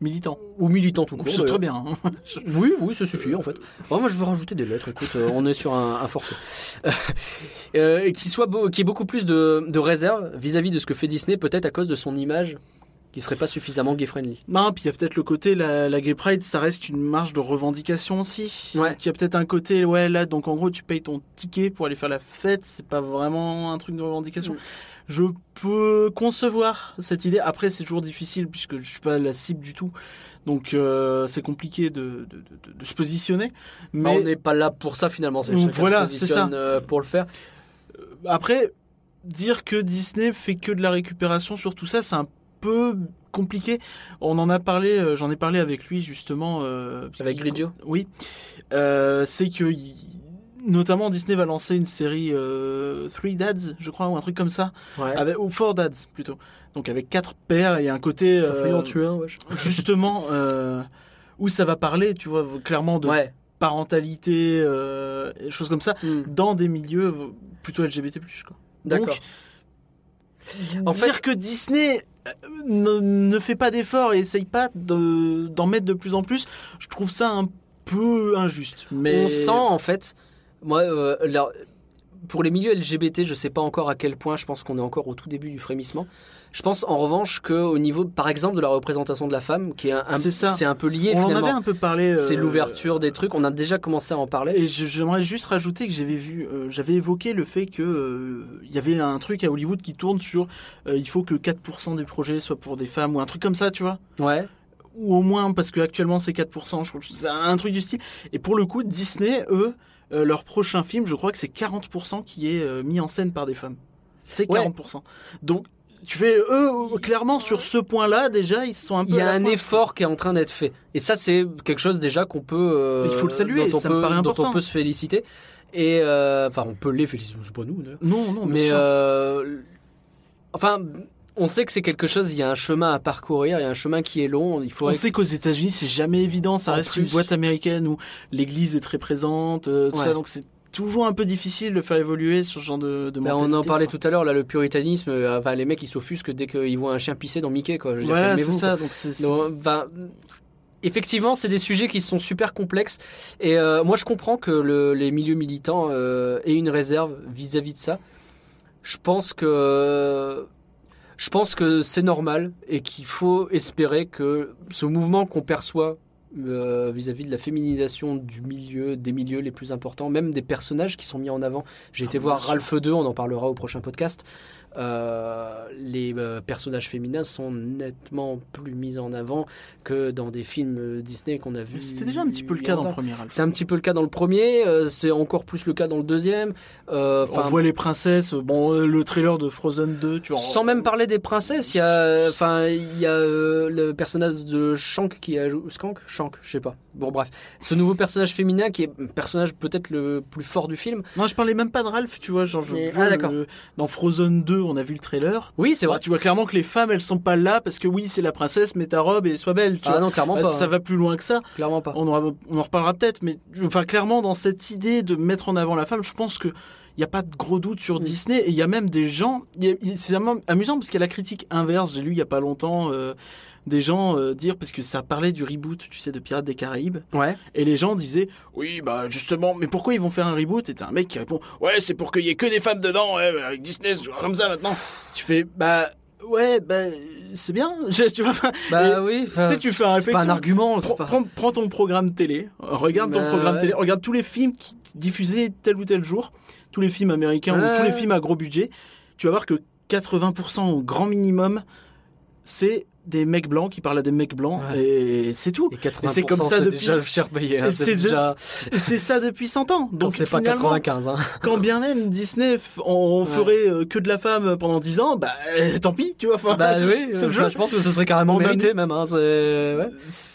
Militant. Ou militant tout court. C'est très bien. hein. Oui, oui, ça suffit en fait. Oh, moi, je veux rajouter des lettres. Écoute, euh, on est sur un, un forfait. Euh, et qui soit beau, qui ait beaucoup plus de, de réserve vis-à-vis de ce que fait Disney, peut-être à cause de son image qui serait pas suffisamment gay friendly. Non, puis il y a peut-être le côté, la, la Gay Pride, ça reste une marge de revendication aussi. Ouais. Y a peut-être un côté, ouais, là, donc en gros, tu payes ton ticket pour aller faire la fête, c'est pas vraiment un truc de revendication. Mm. Je peux concevoir cette idée. Après, c'est toujours difficile puisque je suis pas la cible du tout. Donc euh, c'est compliqué de, de, de- de se positionner. Mais Mais on n'est pas là pour ça finalement. C'est voilà, c'est ça. euh, pour le faire. après, dire que Disney fait que de la récupération sur tout ça, c'est un peu compliqué. On en a parlé, euh, j'en ai parlé avec lui justement. euh, Avec Grigio Oui. Euh, c'est que notamment Disney va lancer une série euh, Three Dads, je crois, ou un truc comme ça, Ouais. avec, ou Four Dads plutôt. Donc avec quatre pères et un côté T'as failli euh, en tuer un, wesh. justement euh, où ça va parler, tu vois, clairement de Ouais. parentalité, euh, et choses comme ça, Hmm. dans des milieux plutôt LGBT+. Quoi. D'accord. En dire fait- que Disney ne, ne fait pas d'efforts et essaye pas de- d'en mettre de plus en plus, je trouve ça un peu injuste. Mais On sent en fait, moi, euh, pour les milieux LGBT, je sais pas encore à quel point, je pense qu'on est encore au tout début du frémissement. Je pense en revanche qu'au niveau, par exemple, de la représentation de la femme, qui est un, un- C'est c'est un peu lié on en finalement. avait un peu parlé. C'est euh, l'ouverture des trucs. On a déjà commencé à en parler. Et j'aimerais juste rajouter que j'avais vu, euh, j'avais évoqué le fait que euh, il y avait un truc à Hollywood qui tourne sur il faut que 4% des projets soient pour des femmes ou un truc comme ça, tu vois. Ouais. Ou au moins parce que actuellement c'est 4%, je trouve c'est un truc du style. Et pour le coup, Disney, eux, euh, leur prochain film, je crois que c'est 40% qui est euh, mis en scène par des femmes. C'est Ouais. 40%. Donc tu fais eux clairement sur ce point-là déjà ils sont un peu Il y a un pointe. effort qui est en train d'être fait. Et ça, c'est quelque chose déjà qu'on peut. euh, Il faut le saluer, ça me peut, paraît dont important. on peut se féliciter. Et enfin, on peut les féliciter, c'est pas nous. d'ailleurs. Non, non, Mais enfin, on sait que c'est quelque chose. Il y a un chemin à parcourir. Il y a un chemin qui est long. Il On faudrait. sait qu'aux États-Unis, c'est jamais évident. Ça En reste une boîte américaine où l'Église est très présente, euh, tout Ouais. ça. Donc c'est toujours un peu difficile de faire évoluer ce genre de, de Ben, on en parlait quoi. tout à l'heure, là, le puritanisme, euh, les mecs ils s'offusquent dès qu'ils voient un chien pisser dans Mickey, quoi. Je Voilà, c'est ça. quoi. Donc c'est Donc, enfin, effectivement, c'est des sujets qui sont super complexes. Et euh, moi, je comprends que le- les milieux militants aient une réserve vis-à-vis de ça. Je pense que Je pense que c'est normal et qu'il faut espérer que ce mouvement qu'on perçoit euh, vis-à-vis de la féminisation du milieu, des milieux les plus importants, même des personnages qui sont mis en avant. J'ai été Ah, voir. Ralph 2, on en parlera au prochain podcast. Euh, les euh, personnages féminins sont nettement plus mis en avant que dans des films euh, Disney qu'on a vus. C'était déjà un petit peu le cas dans le premier. C'est un petit peu le cas dans le premier, euh, c'est encore plus le cas dans le deuxième. On voit les princesses. Bon, le trailer de Frozen 2, tu vois. sans même parler des princesses, il y a, enfin, il y a le personnage de Shank qui a joué, Skank, Shank, je sais pas. Bon bref, ce nouveau personnage féminin qui est le personnage peut-être le plus fort du film. Non, je parlais même pas de Ralph, tu vois. Genre, je ah, d'accord. dans Frozen 2, on a vu le trailer. Oui, c'est vrai. Bah, tu vois clairement que les femmes, elles sont pas là parce que oui, c'est la princesse, mets ta robe et sois belle. Tu Ah vois. non, clairement Bah, pas. Ça va plus loin que ça. Clairement pas. On, aura- on en reparlera peut-être, mais enfin clairement dans cette idée de mettre en avant la femme, je pense que il n'y a pas de gros doute sur Mm. Disney et il y a même des gens. C'est amusant parce qu'il y a la critique inverse. J'ai lu il y a pas longtemps euh, des gens euh, dire parce que ça parlait du reboot, tu sais, de Pirates des Caraïbes. Ouais. Et les gens disaient oui bah justement mais pourquoi ils vont faire un reboot? Et t'as un mec qui répond ouais c'est pour qu'il y ait que des femmes dedans ouais, avec Disney comme ça maintenant. tu fais bah ouais bah c'est bien Je- tu vois. Bah et- oui. tu sais, tu fais un C'est pas un argument. pas- prends- prends ton programme télé, regarde ton Bah programme ouais. télé, regarde tous les films qui diffusés tel ou tel jour, tous les films américains Ouais. ou tous les films à gros budget, tu vas voir que 80% au grand minimum, c'est des mecs blancs qui parlent à des mecs blancs Ouais. et c'est tout. Et 80%, c'est comme ça c'est depuis- déjà cher payé. hein, Et c'est déjà. Ça depuis 100 ans. Donc c'est pas finalement, 95. Hein. quand bien même Disney on Ouais. ferait euh, que de la femme pendant 10 ans, bah euh, tant pis, tu vois. Enfin, Bah oui. je pense que ce serait carrément On mérité même. Hein, ouais.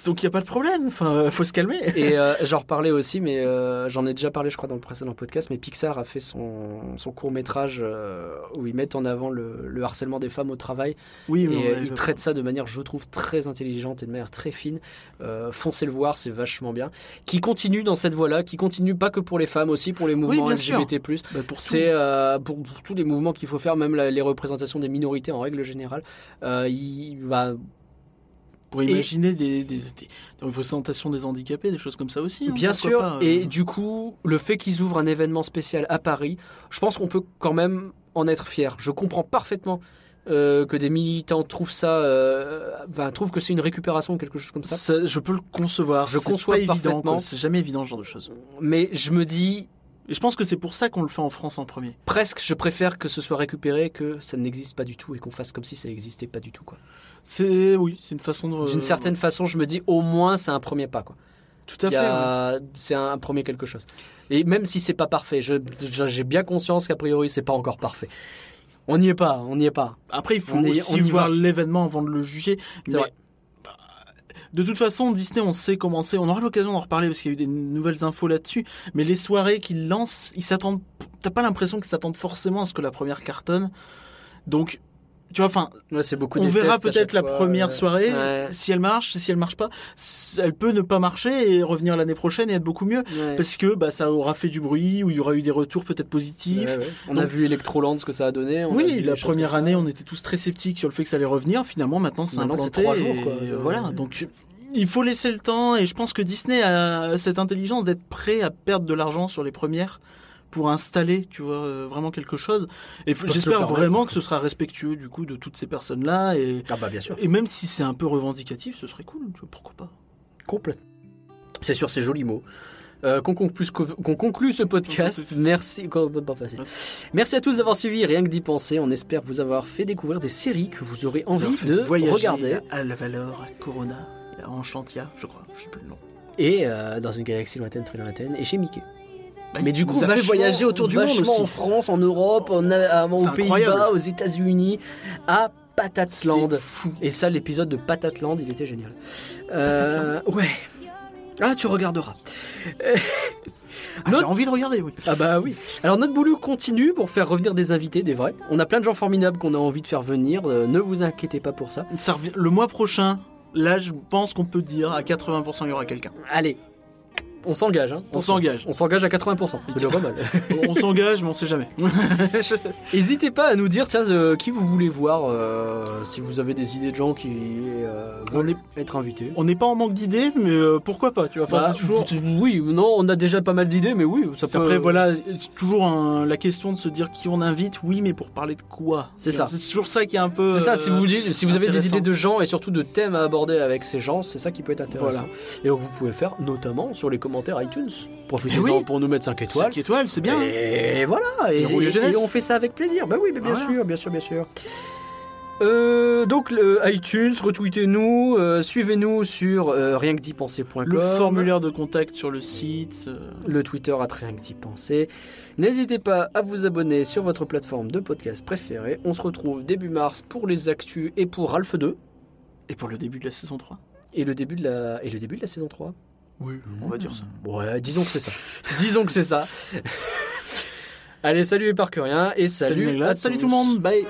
Donc il y a pas de problème. Enfin, faut se calmer. Et euh, j'en reparlais aussi, mais euh, j'en ai déjà parlé, je crois, dans le précédent podcast. Mais Pixar a fait son, son court métrage où ils mettent en avant le, le harcèlement des femmes au travail. Oui, et ils traitent ça de manière, je trouve, très intelligente et de manière très fine. Euh, foncez le voir, c'est vachement bien. Qui continue dans cette voie-là, qui continue pas que pour les femmes, aussi pour les mouvements. LGBT+. Bah. C'est euh, pour, pour tous les mouvements qu'il faut faire, même la- les représentations des minorités en règle générale. Euh, il va pour imaginer des, des, des- des représentations des handicapés, des choses comme ça aussi. hein, Bien sûr, pas, euh. et du coup, le fait qu'ils ouvrent un événement spécial à Paris, je pense qu'on peut quand même en être fier. Je comprends parfaitement euh, que des militants trouvent ça, euh, trouvent que c'est une récupération ou quelque chose comme ça. Ça, je peux le concevoir. Je conçois pas parfaitement. C'est jamais évident ce genre de choses. Mais je me dis, Et je pense que c'est pour ça qu'on le fait en France en premier. presque, je préfère que ce soit récupéré que ça n'existe pas du tout et qu'on fasse comme si ça n'existait pas du tout. quoi. C'est oui, c'est une façon de. D'une certaine façon, je me dis, au moins, c'est un premier pas. Quoi. Tout à fait. a- C'est un premier quelque chose. Et même si c'est pas parfait, j'ai bien conscience qu'a priori, c'est pas encore parfait. On n'y est pas, on n'y est pas. Après, il faut On aussi on voir l'événement avant de le juger. C'est Mais, vrai. bah, De toute façon, Disney, on sait comment c'est. On aura l'occasion d'en reparler parce qu'il y a eu des nouvelles infos là-dessus. Mais les soirées qu'ils lancent, ils s'attendent. T'as pas l'impression qu'ils s'attendent forcément à ce que la première cartonne. Donc, tu vois, enfin, Ouais, c'est beaucoup on verra peut-être la fois, première soirée. ouais. Si elle marche, si elle marche pas, elle peut ne pas marcher et revenir l'année prochaine et être beaucoup mieux. Parce que bah, ça aura fait du bruit ou il y aura eu des retours peut-être positifs. On a vu Electroland ce que ça a donné. on Oui, la première année, on était tous très sceptiques sur le fait que ça allait revenir. Finalement, maintenant, c'est Maintenant, c'est implanté. trois jours, quoi. euh. Voilà, donc il faut laisser le temps. Et je pense que Disney a cette intelligence d'être prêt à perdre de l'argent sur les premières pour installer, tu vois, euh, vraiment quelque chose. Et j'espère vraiment que ce sera respectueux du coup de toutes ces personnes-là. Et, Ah bah bien sûr. et même si c'est un peu revendicatif, ce serait cool. Tu vois, pourquoi pas Complètement. C'est sur ces jolis mots. euh, qu'on conclue, ce- qu'on conclue ce podcast. Merci. pas. Merci à tous d'avoir suivi Rien que d'y penser. On espère vous avoir fait découvrir des séries que vous aurez envie de regarder. à la valeur, à Corona, à Enchantia, je crois. Je sais plus le nom. Et euh, dans une galaxie lointaine, très lointaine, et chez Mickey. Bah, Mais du coup, nous a fait voyager autour du monde aussi. en France, en Europe, en, à- aux Pays-Bas, aux États-Unis, à Patatland. Fou. Et ça, l'épisode de Patatland, il était génial. Euh, ouais. Ah, tu regarderas. Ah, J'ai envie de regarder, oui. Ah bah oui. Alors notre boulot continue pour faire revenir des invités, des vrais. On a plein de gens formidables qu'on a envie de faire venir. euh, ne vous inquiétez pas pour ça. Ça le mois prochain, là, je pense qu'on peut dire à 80% il y aura quelqu'un. Allez. On s'engage, hein. On s'engage. On s'engage à 80%. C'est pas mal. On s'engage, mais on sait jamais. N'hésitez pas à nous dire tiens, euh, qui vous voulez voir, euh, si vous avez des idées de gens qui euh, veulent être invités. On n'est pas en manque d'idées, mais euh, pourquoi pas Tu vois, Bah, toujours. Oui, non, on a déjà pas mal d'idées, mais oui, ça peut. Après, voilà, c'est toujours un- la question de se dire qui on invite. Oui, mais pour parler de quoi? C'est ça. C'est toujours ça qui est un peu. C'est ça, si vous, dites- si vous avez des idées de gens et surtout de thèmes à aborder avec ces gens, c'est ça qui peut être intéressant. Voilà. Et donc vous pouvez le faire notamment sur les commentaires iTunes. Profitez-en Eh oui. pour nous mettre 5 étoiles. 5 étoiles, c'est bien. Et voilà, et, on fait ça avec plaisir. Bah oui, mais bien Voilà. sûr, bien sûr, bien sûr. Euh, donc le iTunes, retweetez-nous, euh, suivez-nous sur euh, rien que d'y penser.com. Le formulaire de contact sur le site. euh, le Twitter à rien que d'y penser. N'hésitez pas à vous abonner sur votre plateforme de podcast préférée. On se retrouve début mars pour les actus et pour Ralph 2 Et pour le début de la saison 3. et le début de la et le début de la saison 3. Oui, on va dire ça. Ouais, disons que c'est ça. disons que c'est ça. Allez, salut les parcuriens et salut, Salut, à salut tous. tout le monde. Bye.